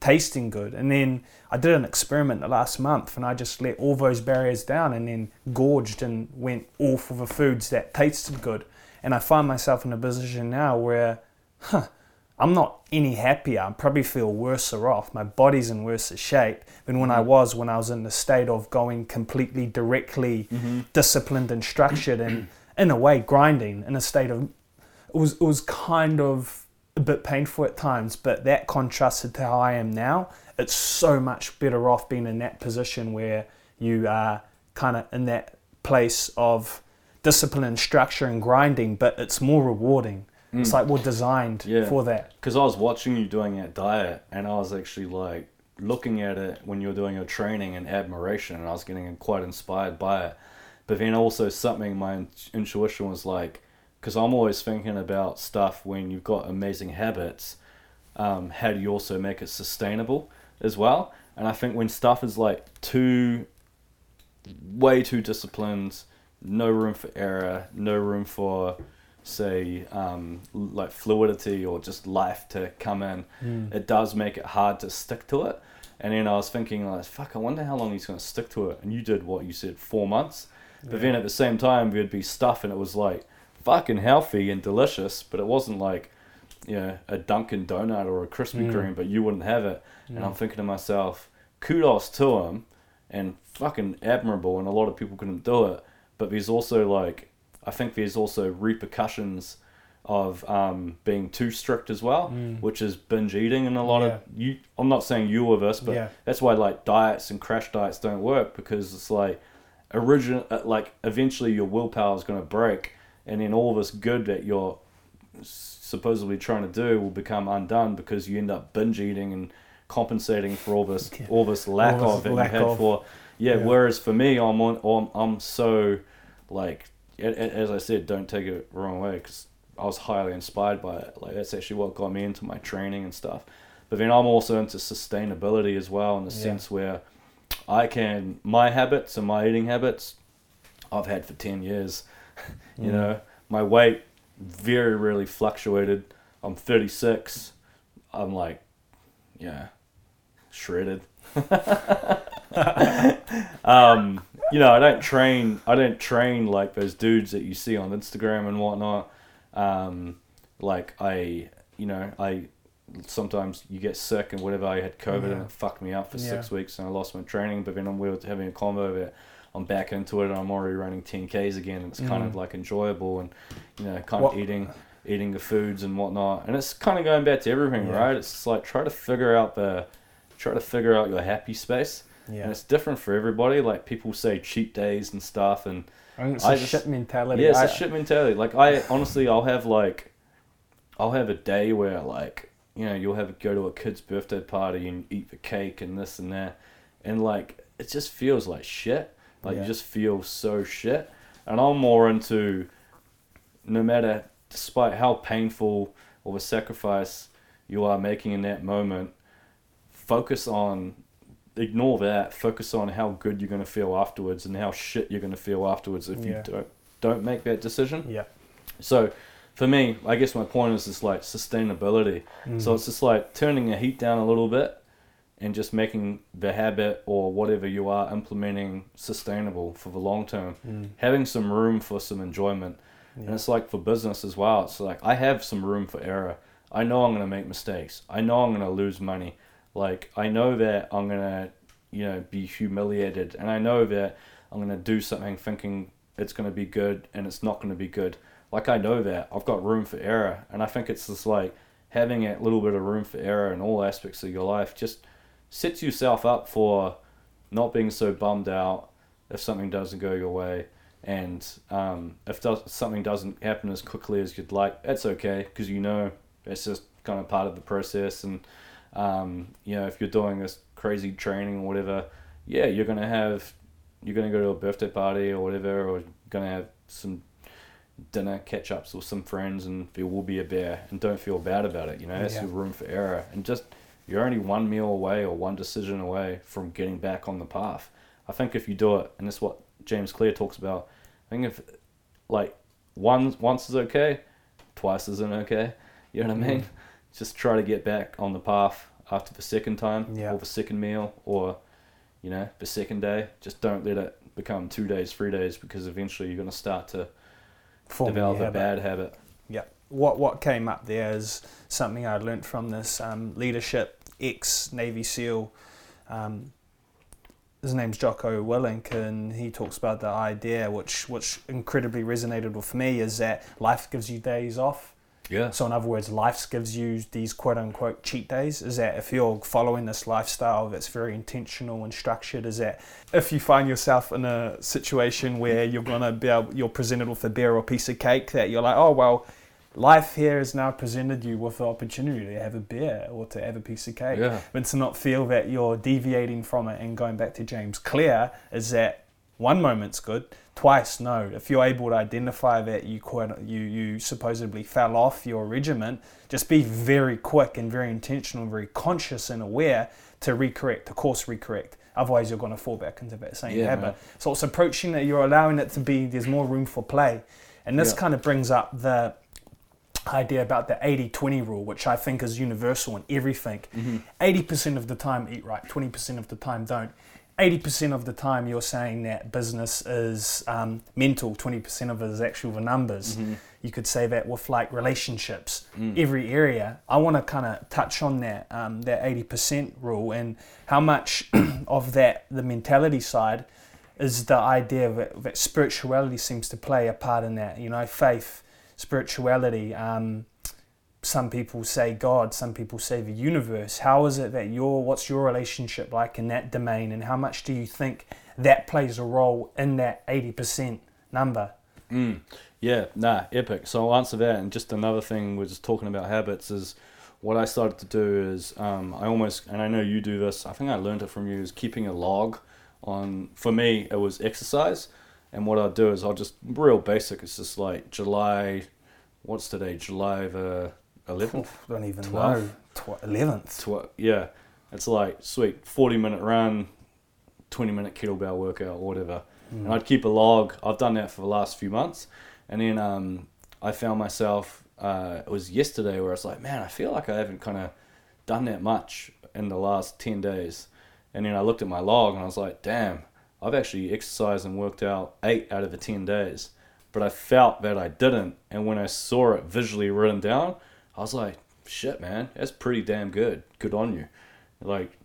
S1: tasting good and then I did an experiment the last month and I just let all those barriers down and then gorged and went all for the foods that tasted good. And I find myself in a position now where huh, I'm not any happier. I probably feel worse off. My body's in worse shape than when I mm-hmm. was when I was in the state of going completely directly mm-hmm. disciplined and structured and in a way grinding in a state of it was it was kind of a bit painful at times, but that contrasted to how I am now. It's so much better off being in that position where you are kind of in that place of discipline and structure and grinding, but it's more rewarding. It's like we're designed
S2: Mm. Yeah.
S1: for that.
S2: because I was watching you doing that diet and I was actually like looking at it when you were doing your training and admiration and I was getting quite inspired by it but then also something my intuition was like because I'm always thinking about stuff when you've got amazing habits um, how do you also make it sustainable as well? And I think when stuff is like too way too disciplined no room for error no room for say um, like fluidity or just life to come in it does make it hard to stick to it. And then I was thinking like fuck I wonder how long he's going to stick to it. And you did what? You said four months. But then at the same time there'd be stuff and it was like fucking healthy and delicious but it wasn't like you know a Dunkin' Donut or a Krispy
S1: Mm.
S2: Kreme but you wouldn't have it and I'm thinking to myself kudos to him and fucking admirable and a lot of people couldn't do it but there's also like I think there's also repercussions of um, being too strict as well,
S1: Mm.
S2: which is binge eating and a lot of you. I'm not saying you were this, but
S1: Yeah.
S2: that's why like diets and crash diets don't work because it's like original, uh, like eventually your willpower is going to break, and then all this good that you're supposedly trying to do will become undone because you end up binge eating and compensating for all this
S1: Yeah.
S2: all this lack
S1: All this
S2: of that
S1: lack
S2: you had
S1: of.
S2: for yeah,
S1: Yeah.
S2: Whereas for me, I'm on I'm, I'm so like as I said, don't take it the wrong way because I was highly inspired by it. Like that's actually what got me into my training and stuff. But then I'm also into sustainability as well in the
S1: Yeah.
S2: sense where I can my habits and my eating habits I've had for ten years. you
S1: Mm.
S2: know, my weight very rarely fluctuated. I'm 36. I'm like, yeah, shredded. um, you know, I don't train. I don't train like those dudes that you see on Instagram and whatnot. Um, like I, you know, I sometimes you get sick and whatever. I had COVID
S1: Yeah.
S2: and it fucked me up for
S1: Yeah.
S2: six weeks and I lost my training. But then I'm we were having a combo that I'm back into it and I'm already running 10ks again. It's kind of
S1: Mm.
S2: like enjoyable and you know, kind
S1: What-
S2: of eating eating the foods and whatnot. And it's kind of going back to everything,
S1: Yeah.
S2: right? It's like try to figure out the try to figure out your happy space.
S1: Yeah.
S2: And it's different for everybody. Like people say cheat days and stuff and
S1: I think it's
S2: I
S1: a
S2: just-
S1: shit mentality.
S2: yeah, it's
S1: I-
S2: a shit mentality. Like I honestly, I'll have like, I'll have a day where like, you know, you'll have go to a kid's birthday party and eat the cake and this and that, and like it just feels like shit. Like
S1: Yeah.
S2: you just feel so shit. And I'm more into, no matter, despite how painful or the sacrifice you are making in that moment, focus on ignore that focus on how good you're going to feel afterwards and how shit you're going to feel afterwards if
S1: Yeah.
S2: you don't don't make that decision
S1: Yeah.
S2: so for me i guess my point is just like sustainability so
S1: Mm.
S2: it's just like turning the heat down a little bit and just making the habit or whatever you are implementing sustainable for the long term
S1: Mm.
S2: having some room for some enjoyment and it's like for business as well. It's like I have some room for error. I know I'm going to make mistakes. I know I'm going to lose money. Like I know that I'm going to, you know, be humiliated and I know that I'm going to do something thinking it's going to be good and it's not going to be good. Like I know that. I've got room for error and I think it's just like having a little bit of room for error in all aspects of your life just sets yourself up for not being so bummed out if something doesn't go your way and um, if does, something doesn't happen as quickly as you'd like, that's okay because you know it's just kind of part of the process. And um, you know, if you're doing this crazy training or whatever, yeah, you're gonna have you're gonna go to a birthday party or whatever, or you're gonna have some dinner catch ups with some friends, and there will be a bear. And don't feel bad about it. You know, that's
S1: Yeah.
S2: your room for error, and just you're only one meal away or one decision away from getting back on the path. I think if you do it, and that's what James Clear talks about. I think if like one once is okay, twice isn't okay. You know what I mean?
S1: Mm.
S2: Just try to get back on the path after the second time
S1: Yeah.
S2: or the second meal or you know the second day. Just don't let it become two days, three days because eventually you're going to start to
S1: Forming
S2: develop a
S1: habit.
S2: bad habit.
S1: Yeah. What what came up there is something I learnt from this um, leadership ex Navy SEAL. Um, his name's Jocko Willink, and he talks about the idea, which which incredibly resonated with me, is that life gives you days off.
S2: Yeah.
S1: So in other words, life gives you these quote unquote cheat days. Is that if you're following this lifestyle that's very intentional and structured, is that if you find yourself in a situation where you're gonna be able, you're presented with a beer or piece of cake that you're like, oh well, life here has now presented you with the opportunity to have a beer or to have a piece of cake.
S2: Yeah.
S1: But to not feel that you're deviating from it and going back to James Clear is that one moment's good, twice no. If you're able to identify that you quite, you you supposedly fell off your regiment, just be very quick and very intentional, very conscious and aware to recorrect, to course recorrect. Otherwise, you're going to fall back into that same
S2: Yeah,
S1: habit.
S2: man.
S1: So it's approaching that you're allowing it to be. There's more room for play, and this
S2: Yeah.
S1: kind of brings up the idea about the 80-20 rule, which I think is universal in everything.
S2: Mm-hmm.
S1: 80% of the time eat right, 20% of the time don't. 80% of the time you're saying that business is um, mental, 20% of it is actual the numbers.
S2: Mm-hmm.
S1: You could say that with like relationships,
S2: Mm.
S1: every area. I want to kind of touch on that, um, that 80% rule and how much of that, the mentality side, is the idea that, that spirituality seems to play a part in that. You know, faith, spirituality. Um, some people say God, some people say the universe. How is it that your what's your relationship like in that domain, and how much do you think that plays a role in that eighty percent number?
S2: Mm. Yeah, nah, epic. So I'll answer that. And just another thing, we're just talking about habits, is what I started to do is um, I almost, and I know you do this, I think I learned it from you, is keeping a log on, for me, it was exercise. And what I'll do is I'll just, real basic, it's just like July, what's today? July the 11th?
S1: don't even
S2: Twelve.
S1: know. Eleventh.
S2: Tw- yeah, it's like, sweet, 40 minute run, 20 minute kettlebell workout, or whatever.
S1: Mm.
S2: and I'd keep a log. I've done that for the last few months, and then um, I found myself. Uh, it was yesterday where I was like, man, I feel like I haven't kind of done that much in the last 10 days. And then I looked at my log and I was like, damn, I've actually exercised and worked out eight out of the 10 days. But I felt that I didn't. And when I saw it visually written down, I was like, shit, man, that's pretty damn good. Good on you. Like,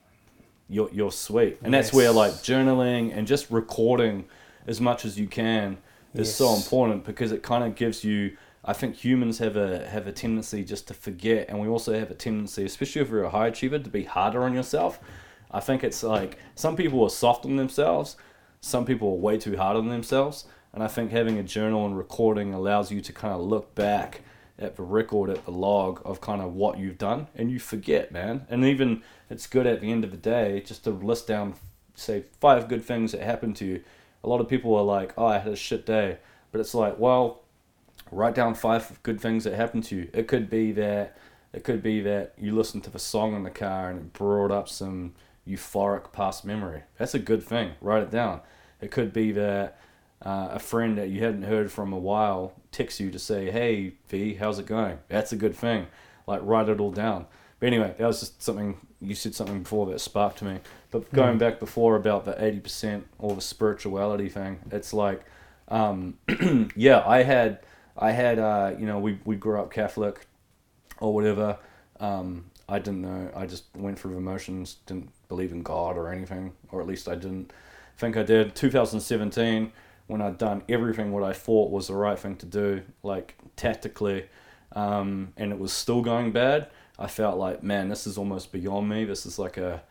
S2: you're, you're sweet. And that's where, like, journaling and just recording as much as you can is so important because it kind of gives you. I think humans have a have a tendency just to forget, and we also have a tendency, especially if you're a high achiever, to be harder on yourself. I think it's like some people are soft on themselves, some people are way too hard on themselves, and I think having a journal and recording allows you to kind of look back at the record, at the log of kind of what you've done, and you forget, man. And even it's good at the end of the day just to list down, say, five good things that happened to you. A lot of people are like, oh, I had a shit day. But it's like, well, write down five good things that happened to you. It could be that it could be that you listened to the song in the car and it brought up some euphoric past memory. That's a good thing. Write it down. It could be that uh, a friend that you hadn't heard from a while texts you to say, "Hey V, how's it going?" That's a good thing. Like write it all down. But anyway, that was just something you said something before that sparked to me. But going
S1: Mm.
S2: back before about the eighty percent or the spirituality thing, it's like, um, yeah, I had, I had, uh, you know, we we grew up Catholic, or whatever. Um, I didn't know. I just went through the motions. Didn't believe in God or anything, or at least I didn't think I did. 2017, when I'd done everything what I thought was the right thing to do, like tactically, um, and it was still going bad. I felt like, man, this is almost beyond me. This is like a,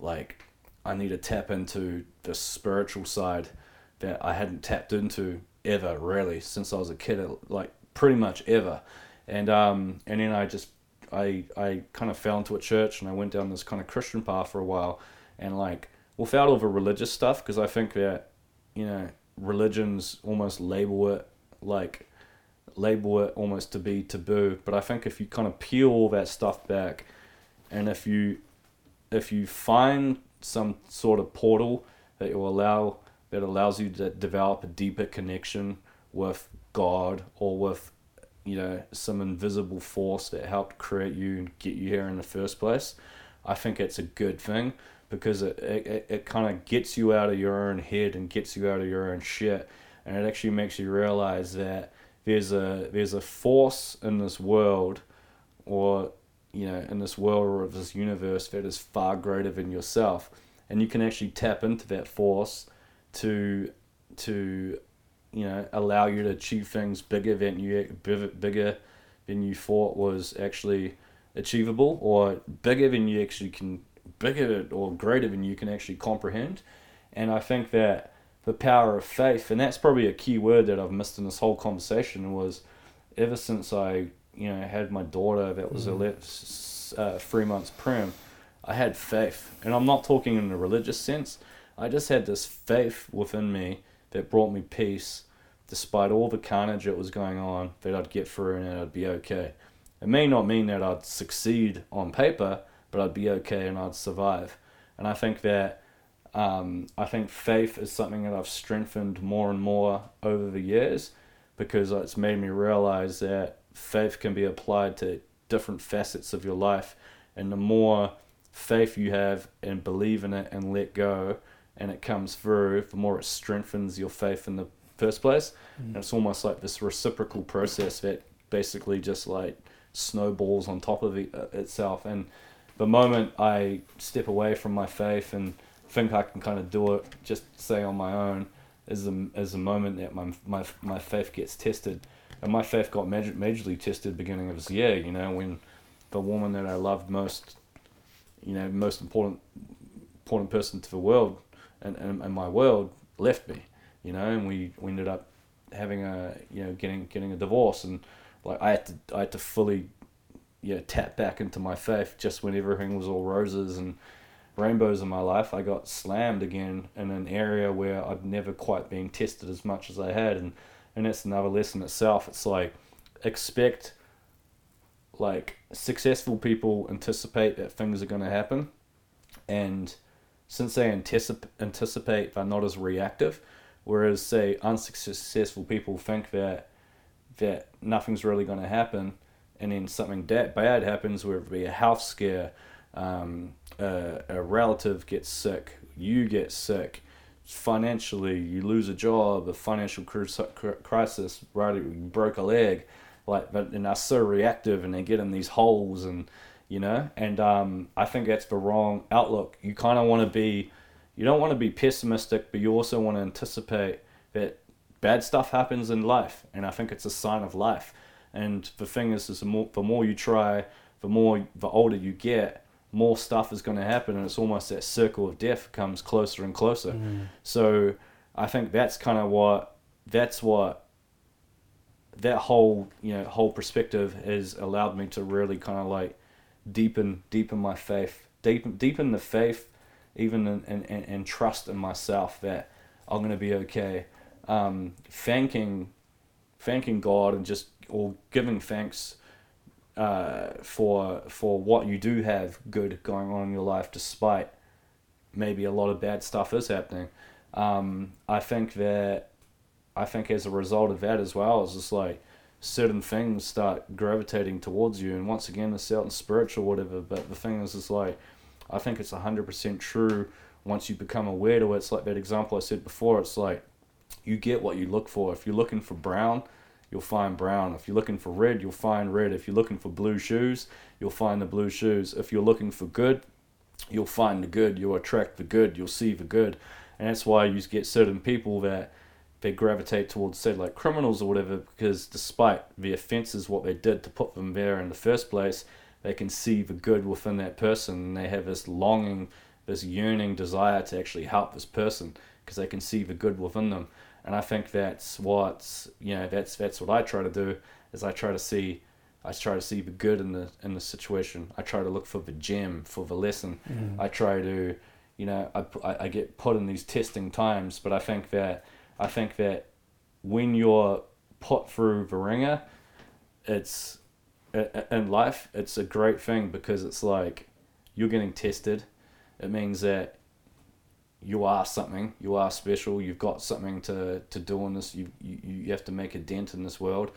S2: like, I need to tap into the spiritual side that I hadn't tapped into ever really since I was a kid, like pretty much ever. And um, and then I just I I kind of fell into a church and I went down this kind of Christian path for a while, and like without all the religious stuff because I think that you know religions almost label it like label it almost to be taboo. But I think if you kind of peel all that stuff back, and if you if you find some sort of portal that will allow that allows you to develop a deeper connection with God or with you know some invisible force that helped create you and get you here in the first place, I think it's a good thing because it it, it kind of gets you out of your own head and gets you out of your own shit, and it actually makes you realize that there's a there's a force in this world, or you know in this world or this universe that is far greater than yourself, and you can actually tap into that force to to you know allow you to achieve things bigger than you bigger bigger than you thought was actually achievable or bigger than you actually can bigger or greater than you can actually comprehend. And i think that the power of faith and that's probably a key word that i've missed in this whole conversation was ever since i you know had my daughter that was
S1: Mhm.
S2: ele- uh, three months prim i had faith. And i'm not talking in a religious sense. I just had this faith within me that brought me peace despite all the carnage that was going on that i'd get through and i'd be okay. It may not mean that I'd succeed on paper, but I'd be okay and I'd survive. And I think that um, I think faith is something that I've strengthened more and more over the years because it's made me realize that faith can be applied to different facets of your life. And the more faith you have and believe in it and let go, and it comes through, the more it strengthens your faith in the first place. And it's almost like this reciprocal process that basically just like snowballs on top of it, uh, itself. And the moment I step away from my faith and think I can kind of do it, just say on my own, is the is the moment that my my my faith gets tested. And my faith got major, majorly tested beginning of this year. You know when the woman that I loved most, you know, most important important person to the world and, and, and my world left me. You know, and we, we ended up having a you know getting getting a divorce and like I had to I had to fully yeah tap back into my faith just when everything was all roses and rainbows in my life I got slammed again in an area where I'd never quite been tested as much as I had. And and that's another lesson itself. It's like expect like successful people anticipate that things are going to happen. And since they anticip- anticipate they're not as reactive whereas say unsuccessful people think that that nothing's really going to happen and then something that bad happens, whether it be a health scare, um, a, a relative gets sick, you get sick, financially you lose a job, a financial crisis, right? You broke a leg, like, but and are so reactive and they get in these holes and you know, and um, I think that's the wrong outlook. You kind of want to be, you don't want to be pessimistic, but you also want to anticipate that bad stuff happens in life, and I think it's a sign of life. And the thing is, is the more, the more you try, the more the older you get, more stuff is going to happen, and it's almost that circle of death comes closer and closer. Mm. So I think that's kind of what that's what that whole you know whole perspective has allowed me to really kind of like deepen deepen my faith, deepen deepen the faith, even in, in, in, in trust in myself that I'm gonna be okay. Um, thanking thanking God and just or giving thanks uh, for for what you do have good going on in your life, despite maybe a lot of bad stuff is happening. Um, I think that I think as a result of that as well, it's just like certain things start gravitating towards you. And once again, it's certain spiritual whatever. But the thing is, it's like I think it's hundred percent true. Once you become aware to it, it's like that example I said before. It's like you get what you look for. If you're looking for brown, you'll find brown. If you're looking for red, you'll find red. If you're looking for blue shoes, you'll find the blue shoes. If you're looking for good, you'll find the good. You'll attract the good. You'll see the good. And that's why you get certain people that they gravitate towards say like criminals or whatever because despite the offences what they did to put them there in the first place they can see the good within that person and they have this longing this yearning desire to actually help this person because they can see the good within them and i think that's what's you know that's that's what i try to do is i try to see I try to see the good in the in the situation. I try to look for the gem, for the lesson. Mm. I try to, you know, I, I get put in these testing times, but I think that I think that when you're put through the ringer, it's in life it's a great thing because it's like you're getting tested. It means that you are something. You are special. You've got something to, to do in this. You, you you have to make a dent in this world,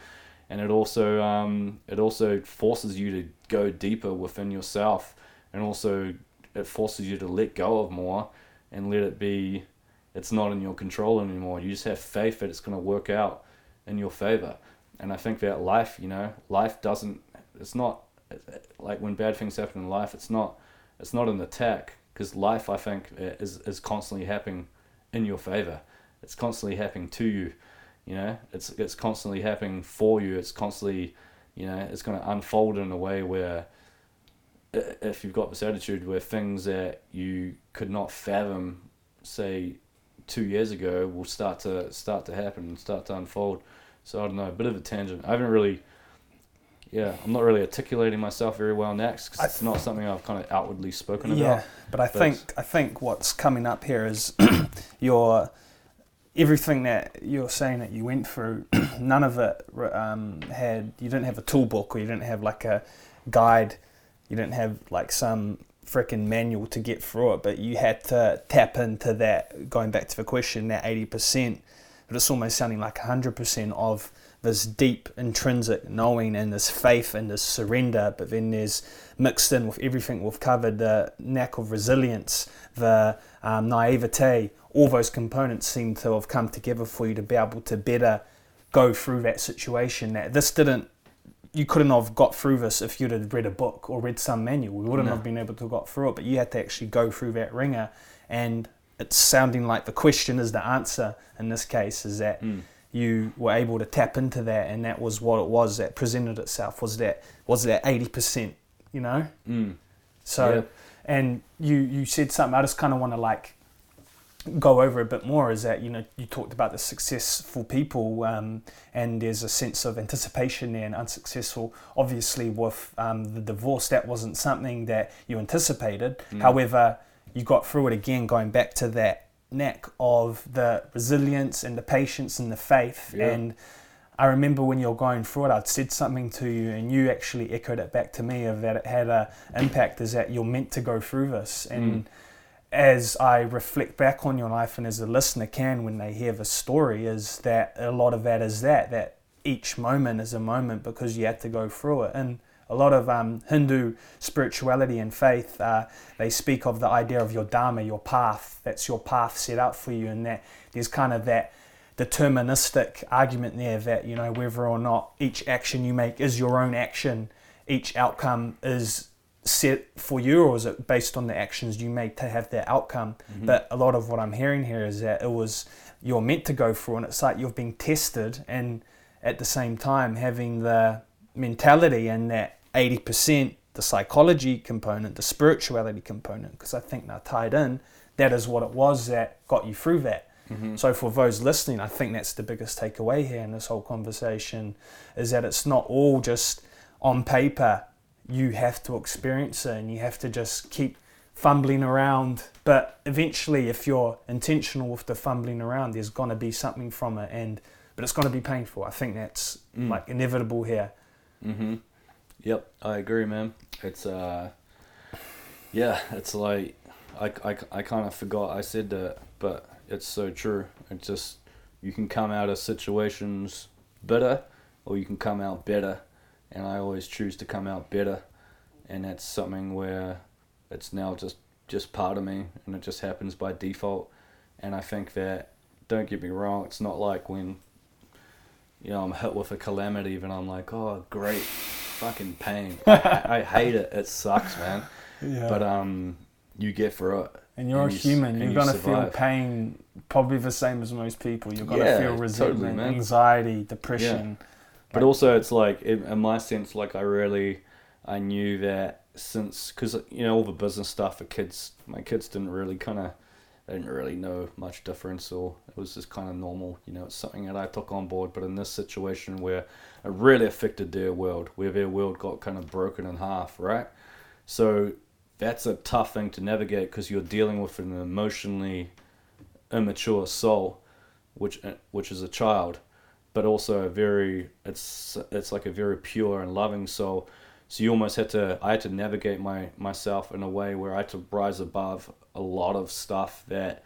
S2: and it also um, it also forces you to go deeper within yourself, and also it forces you to let go of more and let it be it's not in your control anymore. You just have faith that it's going to work out in your favor. And I think that life, you know, life doesn't. It's not like when bad things happen in life. It's not. It's not an attack because life, I think, is is constantly happening in your favor. It's constantly happening to you. You know, it's it's constantly happening for you. It's constantly, you know, it's going to unfold in a way where if you've got this attitude where things that you could not fathom, say two years ago will start to start to happen and start to unfold. So I don't know, a bit of a tangent. I haven't really, yeah, I'm not really articulating myself very well next because it's not something I've kind of outwardly spoken about. Yeah,
S1: but I but think I think what's coming up here is your everything that you're saying that you went through. none of it um, had you didn't have a tool book or you didn't have like a guide. You didn't have like some freaking manual to get through it, but you had to tap into that, going back to the question, that 80%, but it's almost sounding like 100% of this deep intrinsic knowing and this faith and this surrender, but then there's mixed in with everything we've covered the knack of resilience, the um, naivete, all those components seem to have come together for you to be able to better go through that situation. That this didn't you couldn't have got through this if you'd have read a book or read some manual. We wouldn't no. have been able to have got through it, but you had to actually go through that ringer. And it's sounding like the question is the answer in this case is that mm. You were able to tap into that, and that was what it was that presented itself was that was that eighty percent, you know. Mm. So, yeah. and you you said something. I just kind of want to like go over a bit more is that you know you talked about the successful people um, and there's a sense of anticipation there and unsuccessful obviously with um, the divorce that wasn't something that you anticipated mm. however you got through it again going back to that knack of the resilience and the patience and the faith yeah. and I remember when you're going through it, I'd said something to you, and you actually echoed it back to me of that it had a impact. Is that you're meant to go through this, and mm as I reflect back on your life and as a listener can when they hear the story is that a lot of that is that that each moment is a moment because you had to go through it. And a lot of um, Hindu spirituality and faith, uh, they speak of the idea of your dharma, your path. That's your path set up for you, and that there's kind of that deterministic argument there that you know whether or not each action you make is your own action, each outcome is set for you, or is it based on the actions you make to have that outcome? Mm-hmm. But a lot of what I'm hearing here is that it was you're meant to go through, and it's like you've been tested, and at the same time having the mentality and that 80% the psychology component, the spirituality component, because I think they're tied in. That is what it was that got you through that. Mm-hmm. So for those listening, I think that's the biggest takeaway here in this whole conversation is that it's not all just on paper. You have to experience it and you have to just keep fumbling around. But eventually, if you're intentional with the fumbling around, there's going to be something from it. And but it's going to be painful. I think that's mm. like inevitable here.
S2: Mm-hmm. Yep, I agree, man. It's uh, yeah, it's like I, I, I kind of forgot I said that, but it's so true. It's just you can come out of situations better, or you can come out better, and I always choose to come out better, and that's something where it's now just just part of me, and it just happens by default, and I think that don't get me wrong, it's not like when you know, I'm hit with a calamity, and I'm like, oh, great, fucking pain. I, I, hate it. It sucks, man. Yeah. But um, you get through it.
S1: And you're and a human. You're gonna feel pain, probably the same as most people. You're gonna yeah, feel resentment, totally, anxiety, depression. Yeah.
S2: But like, also, it's like in my sense, like I really, I knew that since because you know all the business stuff for kids, my kids didn't really kind of I didn't really know much difference, or it was just kind of normal. You know, it's something that I took on board. But in this situation where it really affected their world, where their world got kind of broken in half, right? So that's a tough thing to navigate because you're dealing with an emotionally immature soul, which uh, which is a child, but also a very it's it's like a very pure and loving soul. So you almost had to I had to navigate my myself in a way where I had to rise above a lot of stuff that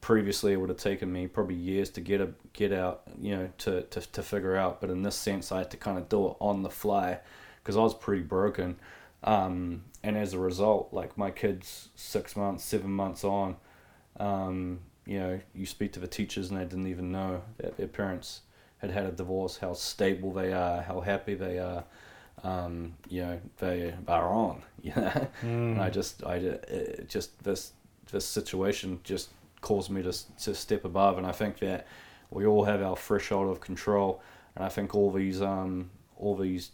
S2: previously it would have taken me probably years to get a get out you know to, to, to figure out but in this sense i had to kind of do it on the fly because i was pretty broken um, and as a result like my kids six months seven months on um, you know you speak to the teachers and they didn't even know that their parents had had a divorce how stable they are how happy they are um, you know they are on you know mm. and i just i just this this situation just caused me to, to step above. And I think that we all have our threshold of control. And I think all these um, all these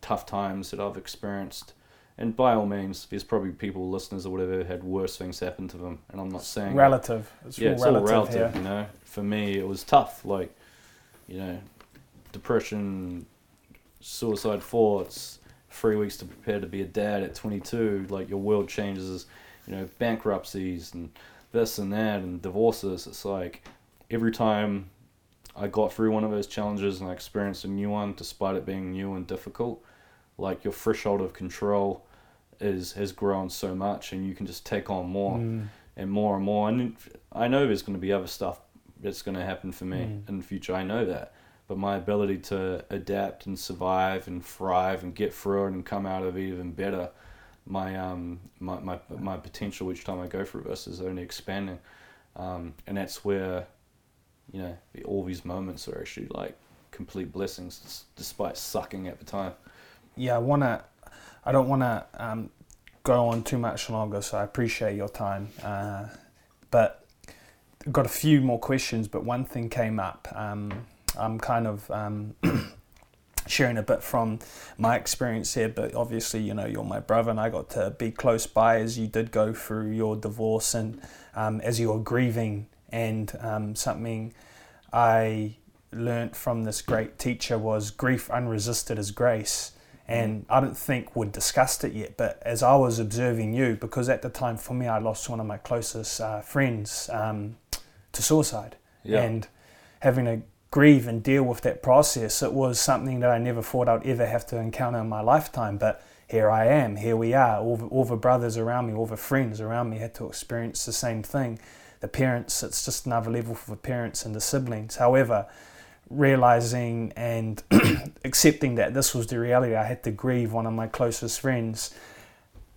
S2: tough times that I've experienced, and by all means, there's probably people, listeners or whatever, had worse things happen to them. And I'm not saying
S1: relative.
S2: It's yeah, it's relative all relative. Here. You know, for me, it was tough. Like, you know, depression, suicide thoughts, three weeks to prepare to be a dad at 22. Like your world changes you know, bankruptcies and this and that and divorces. It's like every time I got through one of those challenges and I experienced a new one, despite it being new and difficult, like your threshold of control is has grown so much, and you can just take on more mm. and more and more. And I know there's going to be other stuff that's going to happen for me mm. in the future. I know that, but my ability to adapt and survive and thrive and get through it and come out of it even better my um my, my my potential each time I go through this is only expanding, um, and that's where, you know, all these moments are actually like complete blessings, despite sucking at the time.
S1: Yeah, I wanna, I don't wanna um, go on too much longer, so I appreciate your time, uh, but got a few more questions. But one thing came up. Um, I'm kind of um, sharing a bit from my experience here, but obviously, you know, you're my brother, and I got to be close by as you did go through your divorce and um, as you were grieving. And um, something I learnt from this great teacher was grief unresisted is grace. And I don't think we'd discussed it yet, but as I was observing you, because at the time for me, I lost one of my closest uh, friends um, to suicide. Yeah. And having a grieve and deal with that process. It was something that I never thought I'd ever have to encounter in my lifetime, but here I am, here we are. All the, all the brothers around me, all the friends around me had to experience the same thing. The parents, it's just another level for the parents and the siblings. However, realizing and accepting that this was the reality. I had to grieve one of my closest friends.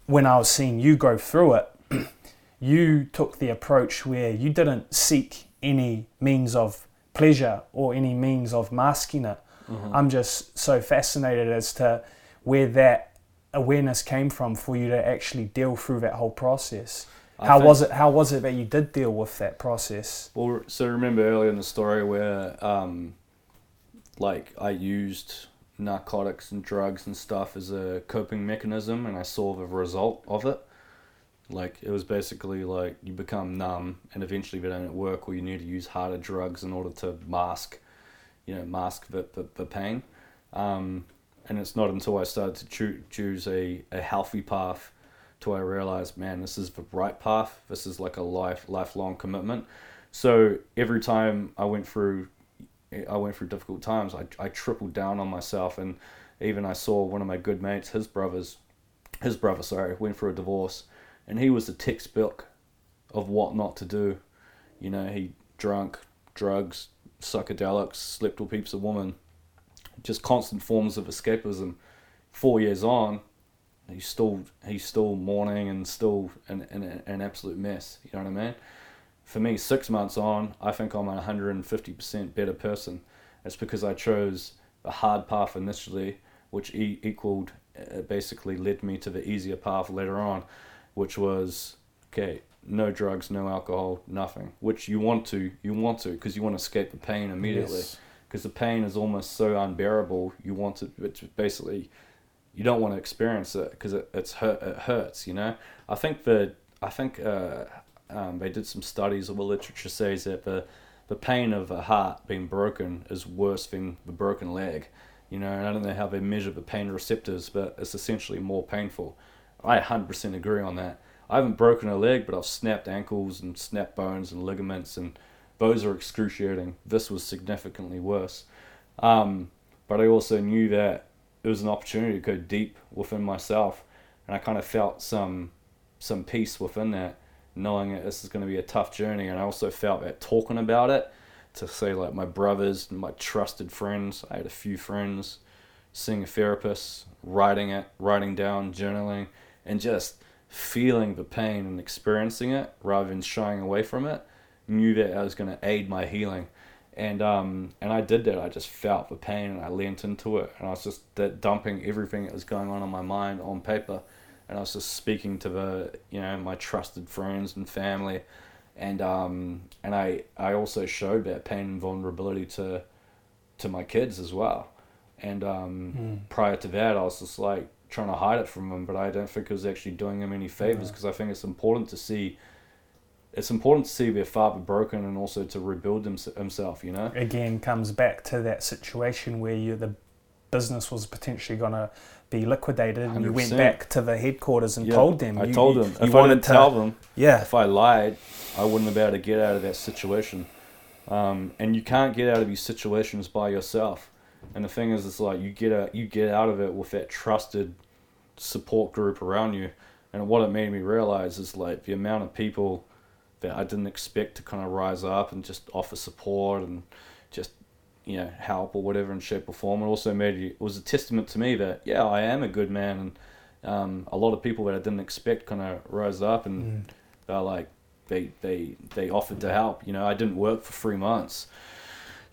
S1: When I was seeing you go through it, you took the approach where you didn't seek any means of pleasure or any means of masking it. Mm-hmm. I'm just so fascinated as to where that awareness came from for you to actually deal through that whole process. I how was it? How was it that you did deal with that process?
S2: Well, so remember earlier in the story where, um, like, I used narcotics and drugs and stuff as a coping mechanism, and I saw the result of it. Like, it was basically like you become numb, and eventually they don't work, or you need to use harder drugs in order to mask, you know, mask the the, the pain. Um, and it's not until I started to choo- choose a, a healthy path till I realized, man, this is the right path. This is like a life lifelong commitment. So every time I went through, I went through difficult times. I I tripled down on myself, and even I saw one of my good mates, his brothers, his brother, sorry, went through a divorce, and he was the textbook of what not to do. You know, he drank, drugs, psychedelics, slept with heaps of women, just constant forms of escapism. Four years on, he's still he's still mourning and still an, an, an absolute mess. You know what I mean? For me, six months on, I think I'm a 150% better person. It's because I chose the hard path initially, which e- equaled, uh, basically led me to the easier path later on, which was, okay, no drugs, no alcohol, nothing. Which you want to, you want to, because you want to escape the pain immediately. Because yes. the pain is almost so unbearable, you want to, it's basically you don't want to experience it because it, it's hurt, it hurts, you know. I think that I think uh, um, they did some studies, or the literature says that the the pain of a heart being broken is worse than the broken leg, you know. And I don't know how they measure the pain receptors, but it's essentially more painful. I 100% agree on that. I haven't broken a leg, but I've snapped ankles and snapped bones and ligaments, and those are excruciating. This was significantly worse. Um, but I also knew that it was an opportunity to go deep within myself, and I kind of felt some some peace within that, knowing that this is going to be a tough journey. And I also felt that talking about it to say like my brothers and my trusted friends. I had a few friends, seeing a therapist, writing it, writing down, journaling, and just feeling the pain and experiencing it rather than shying away from it. Knew that I was going to aid my healing and um and I did that. I just felt the pain and I leant into it, and I was just that dumping everything that was going on in my mind on paper, and I was just speaking to the you know my trusted friends and family, and um and I I also showed that pain and vulnerability to to my kids as well, and um mm. prior to that I was just like trying to hide it from them, but I don't think it was actually doing them any favors because I think it's important to see it's important to see their father broken and also to rebuild himself, you know?
S1: Again, comes back to that situation where you the business was potentially going to be liquidated and 100%. you went back to the headquarters and
S2: yeah,
S1: told them.
S2: I
S1: you,
S2: told them. You, if I didn't to, tell them, yeah. if I lied, I wouldn't have been able to get out of that situation. Um, and you can't get out of these situations by yourself. And the thing is, it's like you get out, you get out of it with that trusted support group around you. And what it made me realize is like the amount of people that I didn't expect to kind of rise up and just offer support and just you know help or whatever in shape or form. It also made it was a testament to me that yeah I am a good man and um, a lot of people that I didn't expect kind of rose up and mm. they're like they they they offered to help. You know I didn't work for three months,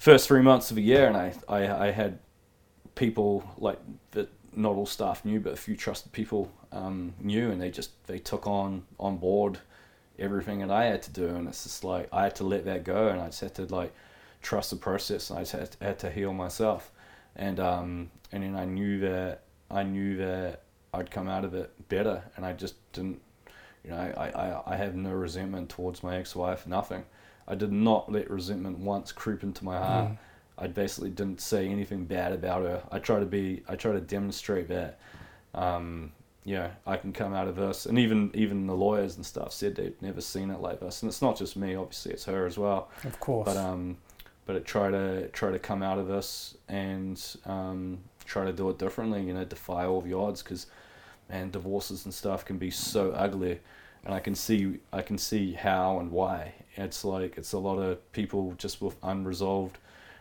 S2: first three months of a year, and I I, I had people like that not all staff knew, but a few trusted people um, knew, and they just they took on on board everything that I had to do, and it's just like I had to let that go, and I just had to like trust the process, and I just had to, had to heal myself, and um, and then I knew that I knew that I'd come out of it better, and I just didn't, you know, I, I, I have no resentment towards my ex-wife, nothing. I did not let resentment once creep into my heart. Mm. I basically didn't say anything bad about her. I try to be, I try to demonstrate that, um, yeah, I can come out of this. And even even the lawyers and stuff said they've never seen it like this. And it's not just me, obviously, it's her as well.
S1: Of course.
S2: But um, but it try to try to come out of this and um, try to do it differently. You know, defy all the odds because man, divorces and stuff can be so ugly. And I can see I can see how and why. It's like it's a lot of people just with unresolved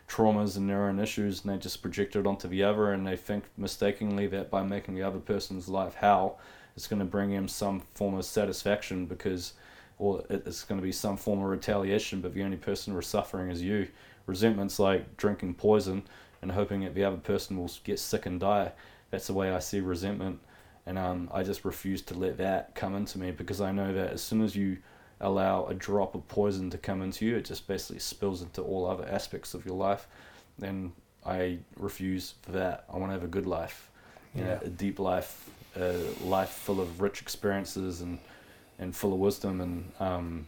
S2: traumas and their own issues and they just project it onto the other and they think mistakenly that by making the other person's life hell it's going to bring him some form of satisfaction because or it's going to be some form of retaliation but the only person who's suffering is you. Resentment's like drinking poison and hoping that the other person will get sick and die. That's the way i see resentment and um, i just refuse to let that come into me because i know that as soon as you allow a drop of poison to come into you, it just basically spills into all other aspects of your life. Then I refuse for that. I want to have a good life, you yeah. know, a deep life, a life full of rich experiences and and full of wisdom. And um,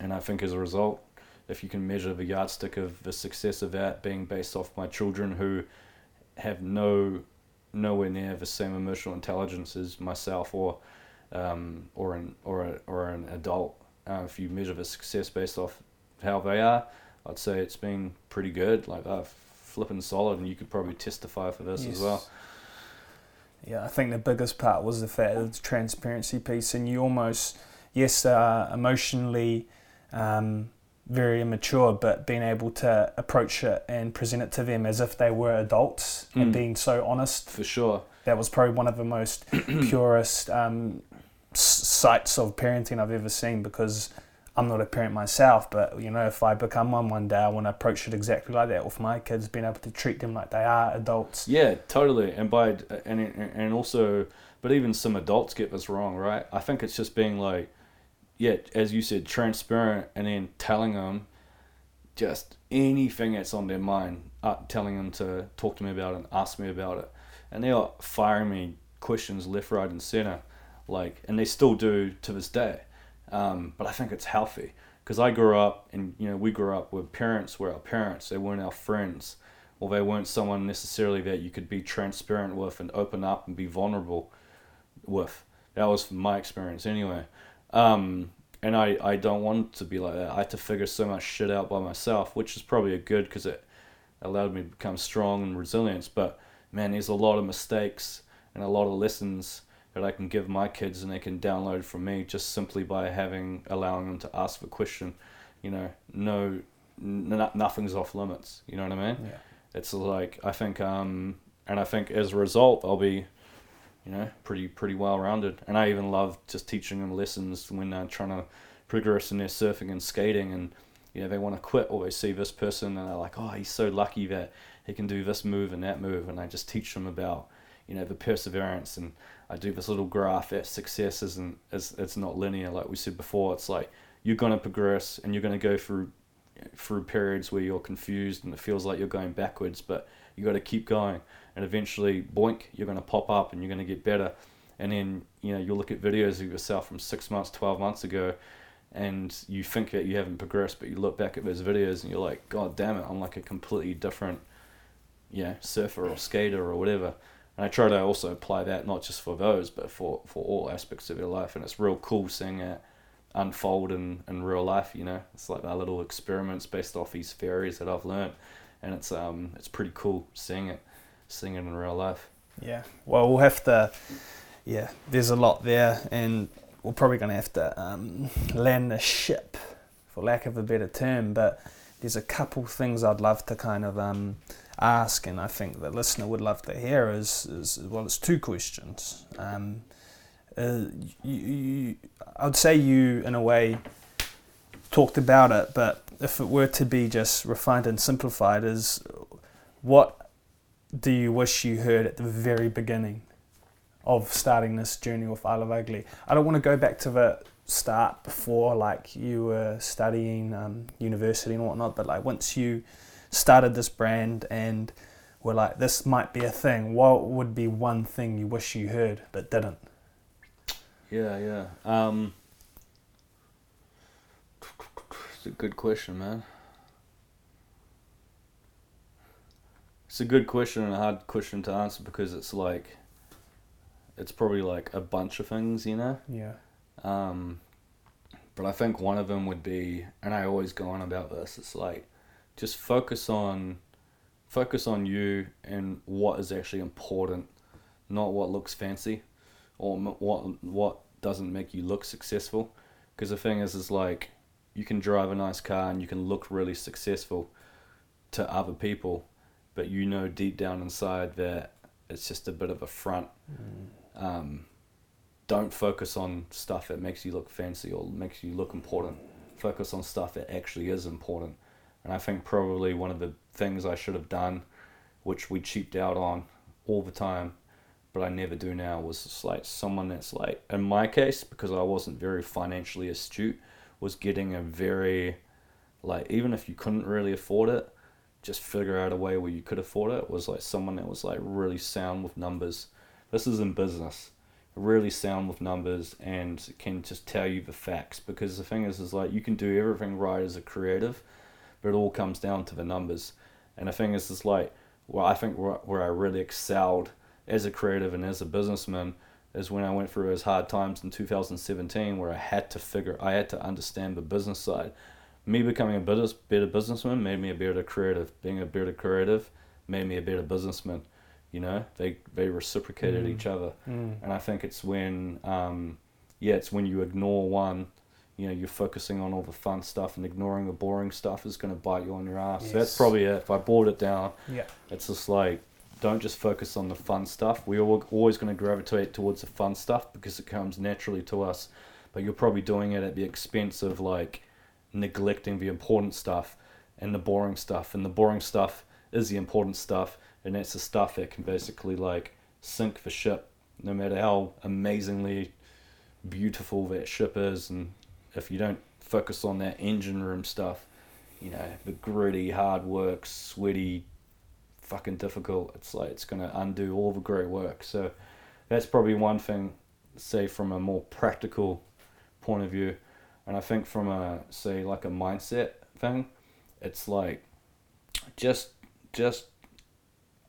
S2: and I think as a result, if you can measure the yardstick of the success of that being based off my children who have no nowhere near the same emotional intelligence as myself or um, or an or a, or an adult uh, if you measure the success based off how they are, I'd say it's been pretty good. Like they're flipping solid, and you could probably testify for this yes. as well.
S1: Yeah, I think the biggest part was the fact of the transparency piece, and you almost, yes, uh, emotionally um, very immature, but being able to approach it and present it to them as if they were adults mm. and being so honest.
S2: For sure.
S1: That was probably one of the most purest um, sites of parenting I've ever seen because I'm not a parent myself, but you know, if I become one one day, I want to approach it exactly like that with my kids, being able to treat them like they are adults.
S2: Yeah, totally. And by and and also, but even some adults get this wrong, right? I think it's just being like, yeah, as you said, transparent, and then telling them just anything that's on their mind, uh, telling them to talk to me about it, and ask me about it, and they are firing me questions left, right, and center like, and they still do to this day. Um, but I think it's healthy because I grew up and you know we grew up with parents were our parents. They weren't our friends, or they weren't someone necessarily that you could be transparent with and open up and be vulnerable with. That was my experience anyway. Um, and I, I don't want to be like that. I had to figure so much shit out by myself, which is probably a good because it allowed me to become strong and resilient. But man, there's a lot of mistakes and a lot of lessons that I can give my kids and they can download from me just simply by having allowing them to ask the question. You know, no, n- nothing's off limits. You know what I mean?
S1: Yeah.
S2: It's like I think, um, and I think as a result, I'll be, you know, pretty pretty well rounded. And I even love just teaching them lessons when they're trying to progress in their surfing and skating, and you know they want to quit or they see this person and they're like, oh, he's so lucky that he can do this move and that move, and I just teach them about you know the perseverance and I do this little graph that success isn't is it's not linear like we said before. It's like you're gonna progress and you're gonna go through through periods where you're confused and it feels like you're going backwards, but you got to keep going and eventually boink you're gonna pop up and you're gonna get better. And then you know you'll look at videos of yourself from six months, twelve months ago, and you think that you haven't progressed, but you look back at those videos and you're like, God damn it, I'm like a completely different, yeah, surfer or skater or whatever and I try to also apply that not just for those, but for, for all aspects of your life. And it's real cool seeing it unfold in, in real life. You know, it's like our little experiments based off these theories that I've learned, and it's um it's pretty cool seeing it, seeing it in real life.
S1: Yeah. Well, we'll have to. Yeah, there's a lot there, and we're probably to have to um, land the ship, for lack of a better term. But there's a couple things I'd love to kind of um, ask, and I think the listener would love to hear, is, is well, it's two questions. Um, uh, you, you, I'd say you, in a way, talked about it, but if it were to be just refined and simplified, is what do you wish you heard at the very beginning of starting this journey with I Ugly? I don't want to go back to the start before, like you were studying um, university and whatnot, but like once you started this brand and were like, this might be a thing, what would be one thing you wish you heard but didn't?
S2: Yeah, yeah. Um, it's a good question, man. It's a good question and a hard question to answer because it's like, it's probably like a bunch of things, you know?
S1: Yeah.
S2: Um, but I think one of them would be, and I always go on about this, it's like, just focus on focus on you and what is actually important, not what looks fancy or what what doesn't make you look successful. Because the thing is, is like you can drive a nice car and you can look really successful, to other people, but you know deep down inside that it's just a bit of a front.
S1: Mm.
S2: Um, don't focus on stuff that makes you look fancy or makes you look important. Focus on stuff that actually is important. And I think probably one of the things I should have done, which we cheaped out on all the time, but I never do now, was just like someone that's like, in my case, because I wasn't very financially astute, was getting a very, like, even if you couldn't really afford it, just figure out a way where you could afford it was like someone that was like really sound with numbers. This is in business, really sound with numbers and can just tell you the facts. Because the thing is, is like you can do everything right as a creative, but it all comes down to the numbers. And the thing is, it's like, well, I think where, where I really excelled as a creative and as a businessman is when I went through those hard times in 2017 where I had to figure, I had to understand the business side me becoming a better, better businessman made me a better creative. Being a better creative made me a better businessman. You know, they they reciprocated
S1: Mm.
S2: each other,
S1: Mm.
S2: and I think it's when, um, yeah, it's when you ignore one, you know, you're focusing on all the fun stuff and ignoring the boring stuff is going to bite you on your ass. So that's probably it. If I boiled it down,
S1: Yeah.
S2: it's just like don't just focus on the fun stuff. We're always going to gravitate towards the fun stuff because it comes naturally to us, but you're probably doing it at the expense of like neglecting the important stuff and the boring stuff. And the boring stuff is the important stuff, and that's the stuff that can basically like sink the ship, no matter how amazingly beautiful that ship is. And if you don't focus on that engine room stuff, you know, the gritty, hard work, sweaty, fucking difficult, it's like it's gonna undo all the great work. So that's probably one thing, say from a more practical point of view. And I think from a say like a mindset thing, it's like just just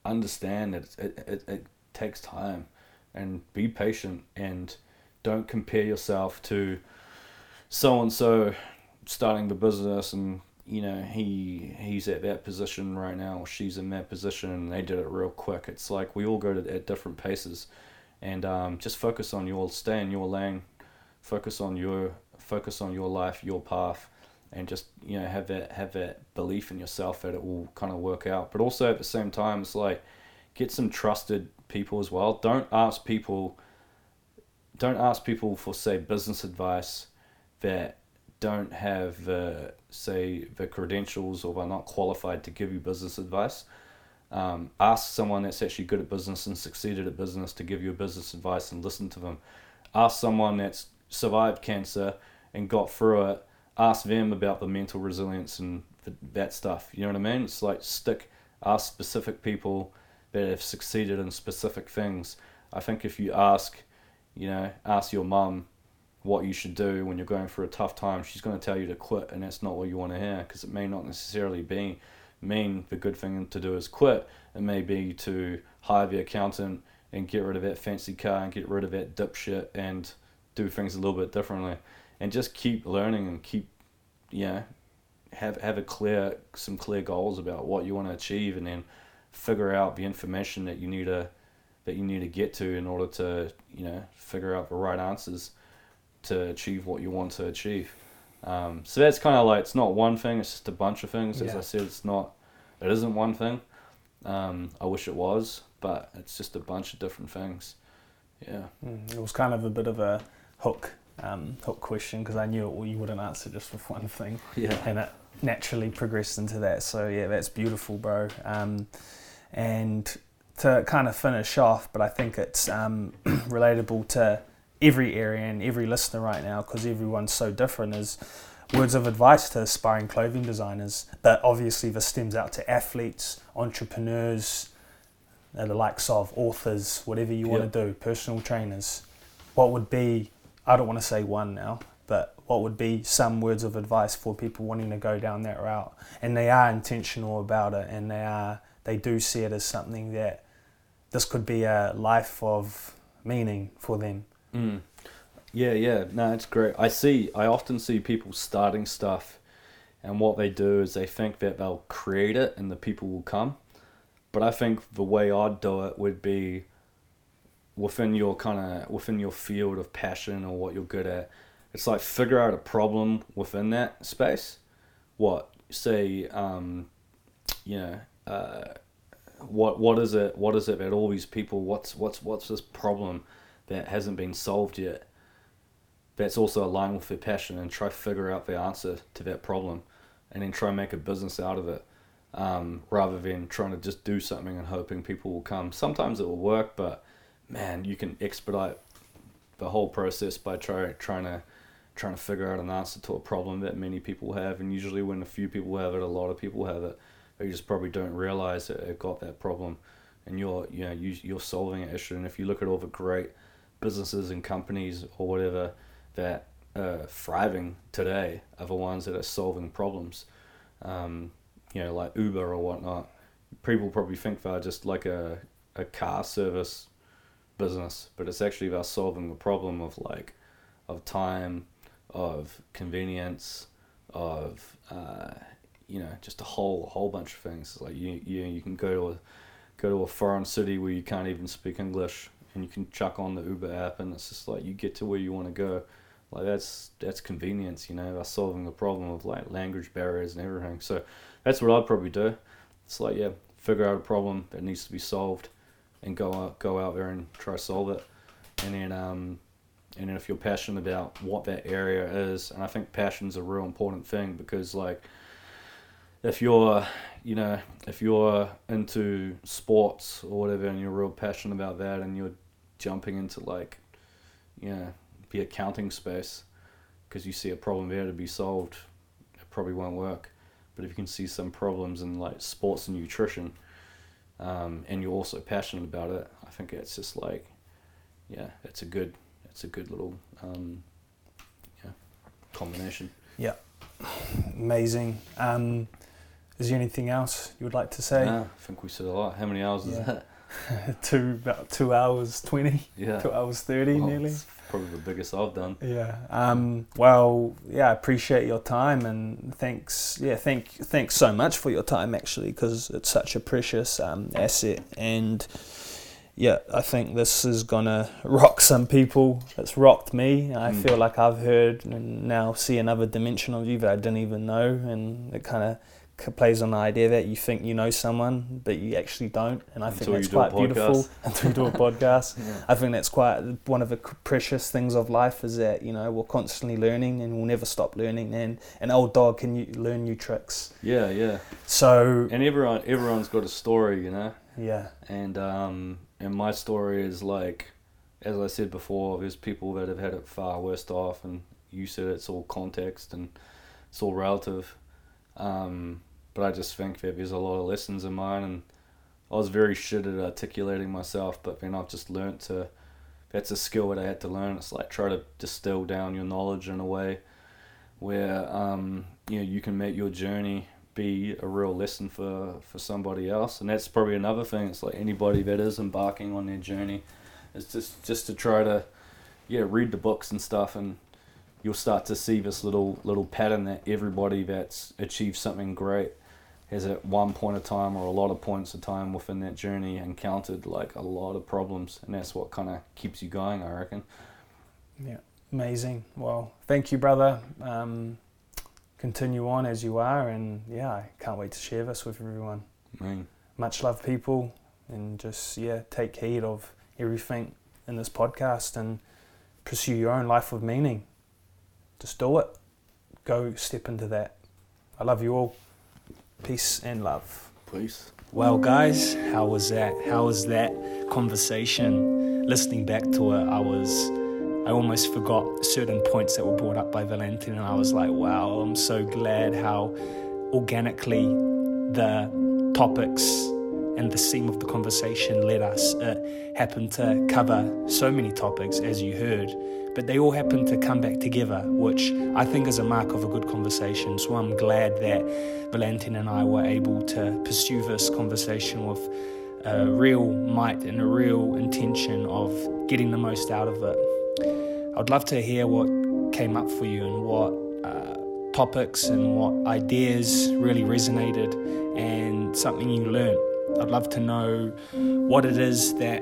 S2: understand that it, it, it takes time and be patient and don't compare yourself to so and so starting the business and you know he he's at that position right now or she's in that position and they did it real quick. It's like we all go to at different paces. And um, just focus on your stay in your lane. Focus on your focus on your life your path and just you know have that have that belief in yourself that it will kind of work out. But also at the same time it's like get some trusted people as well. Don't ask people don't ask people for say business advice that don't have uh, say the credentials or are not qualified to give you business advice um, ask someone that's actually good at business and succeeded at business to give you business advice and listen to them. Ask someone that's survived cancer and got through it ask them about the mental resilience and th- that stuff you know what i mean? It's like stick ask specific people that have succeeded in specific things. I think if you ask you know ask your mum what you should do when you're going through a tough time. She's going to tell you to quit and that's not what you want to hear because it may not necessarily be mean the good thing to do is quit. It may be to hire the accountant and get rid of that fancy car and get rid of that dipshit and do things a little bit differently. And just keep learning and keep know have have a clear some clear goals about what you want to achieve and then figure out the information that you need to that you need to get to in order to you know figure out the right answers to achieve what you want to achieve. Um, so that's kind of like it's not one thing it's just a bunch of things. As
S1: Yeah.
S2: i said it's not it isn't one thing. Um, i wish it was but it's just a bunch of different things. Yeah.
S1: Mm, It was kind of a bit of a hook um, hook question because I knew it, you wouldn't answer just with one thing,
S2: yeah.
S1: And it naturally progressed into that. So yeah, that's beautiful, bro. Um, and to kind of finish off, but I think it's um, relatable to every area and every listener right now because everyone's so different. Is words of advice to aspiring clothing designers, but obviously this stems out to athletes, entrepreneurs, uh, the likes of authors, whatever you want to do, personal trainers. What would be, I don't want to say one now, but what would be some words of advice for people wanting to go down that route? And they are intentional about it and they are, they do see it as something that this could be a life of meaning for them.
S2: Mm. Yeah, yeah. No, it's great. I see. I often see people starting stuff, and what they do is they think that they'll create it and the people will come. But I think the way I'd do it would be within your kind of within your field of passion or what you're good at. It's like figure out a problem within that space. What say? Um, you know, uh, what what is it? What is it that all these people? What's what's what's this problem that hasn't been solved yet? That's also aligned with their passion, and try to figure out the answer to that problem, and then try and make a business out of it, um, rather than trying to just do something and hoping people will come. Sometimes it will work, but man, you can expedite the whole process by try, trying to trying to figure out an answer to a problem that many people have, and usually when a few people have it, a lot of people have it. They just probably don't realize that they've got that problem, and you're you know you, you're solving an issue. And if you look at all the great businesses and companies or whatever that are thriving today are the ones that are solving problems, um, you know like Uber or whatnot. People probably think they're just like a a car service business, but it's actually about solving the problem of like of time of convenience, of uh, you know, just a whole whole bunch of things. Like you you you can go to a go to a foreign city where you can't even speak English, and you can chuck on the Uber app, and it's just like you get to where you want to go. Like that's that's convenience, you know, that's solving the problem of like language barriers and everything. So that's what I'd probably do. It's like yeah, figure out a problem that needs to be solved, and go out go out there and try to solve it, and then um, and then if you're passionate about what that area is and i think passion's a real important thing because like if you're you know if you're into sports or whatever and you're real passionate about that and you're jumping into like you know the accounting space because you see a problem there to be solved it probably won't work but if you can see some problems in like sports and nutrition um, and you're also passionate about it i think it's just like yeah it's a good it's a good little um, yeah, combination.
S1: Yeah, amazing. Um, is there anything else you would like to say?
S2: I think we said a lot. How many hours yeah. is that?
S1: two about two hours twenty.
S2: Yeah,
S1: two hours thirty well, nearly.
S2: Probably the biggest I've done.
S1: Yeah. Um, well, yeah, I appreciate your time and thanks. Yeah, thank thanks so much for your time actually because it's such a precious um, asset and yeah, I think this is gonna rock some people. It's rocked me. I mm. feel like I've heard and now see another dimension of you that I didn't even know, and it kind of plays on the idea that you think you know someone, but you actually don't. And I
S2: until
S1: think that's quite beautiful until you do a podcast.
S2: yeah.
S1: I think that's quite one of the precious things of life is that you know we're constantly learning and we'll never stop learning. And an old dog can you learn new tricks.
S2: Yeah, yeah.
S1: So
S2: and everyone everyone's got a story, you know.
S1: Yeah.
S2: And um and my story is like, as I said before, there's people that have had it far worse off, and you said it's all context and it's all relative. Um, but I just think that there's a lot of lessons in mine, and I was very shit at articulating myself, but then I've just learned to. That's a skill that I had to learn. It's like try to distill down your knowledge in a way where um, you know you can make your journey be a real lesson for, for somebody else. And that's probably another thing. It's like anybody that is embarking on their journey is just, just to try to, yeah, read the books and stuff and you'll start to see this little, little pattern that everybody that's achieved something great has at one point of time or a lot of points of time within that journey encountered like a lot of problems. And that's what kind of keeps you going, I reckon.
S1: Yeah. Amazing. Well, thank you, brother. Um, continue on as you are. And yeah, I can't wait to share this with everyone.
S2: Mm.
S1: Much love, people, and just yeah, take heed of everything in this podcast and pursue your own life of meaning. Just do it. Go step into that. I love you all. Peace and love.
S2: Peace.
S1: Well, guys, how was that? How was that conversation? Listening back to it, I was I almost forgot certain points that were brought up by Valentin, and I was like, wow, I'm so glad how organically the topics and the theme of the conversation led us. It happened to cover so many topics, as you heard, but they all happened to come back together, which I think is a mark of a good conversation. So I'm glad that Valentin and I were able to pursue this conversation with a real might and a real intention of getting the most out of it. I'd love to hear what came up for you and what uh, topics and what ideas really resonated and something you learned. I'd love to know what it is that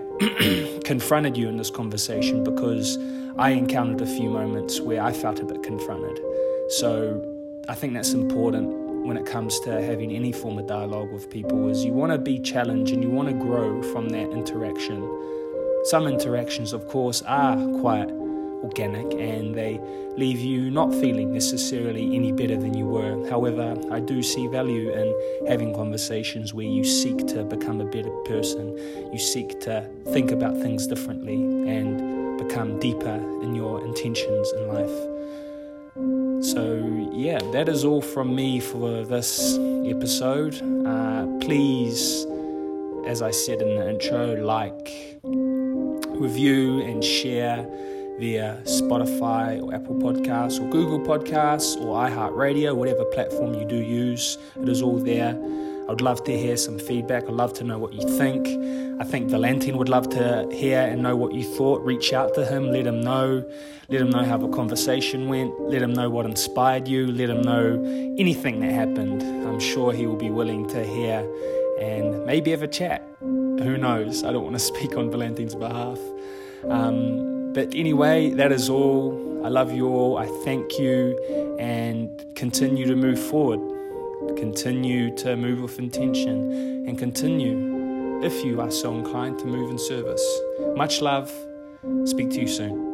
S1: confronted you in this conversation because I encountered a few moments where I felt a bit confronted. So I think that's important when it comes to having any form of dialogue with people is you want to be challenged and you want to grow from that interaction. Some interactions, of course, are quite organic and they leave you not feeling necessarily any better than you were. However, I do see value in having conversations where you seek to become a better person, you seek to think about things differently and become deeper in your intentions in life. So, yeah, that is all from me for this episode. Uh, please, as I said in the intro, like, review, and share via Spotify or Apple Podcasts or Google Podcasts or iHeartRadio, whatever platform you do use. It is all there. I'd love to hear some feedback. I'd love to know what you think. I think Valentin would love to hear and know what you thought. Reach out to him, let him know. Let him know how the conversation went. Let him know what inspired you. Let him know anything that happened. I'm sure he will be willing to hear and maybe have a chat. Who knows? I don't want to speak on Valentin's behalf. Um, but anyway, that is all. I love you all. I thank you and continue to move forward. Continue to move with intention and continue, if you are so inclined, to move in service. Much love. Speak to you soon.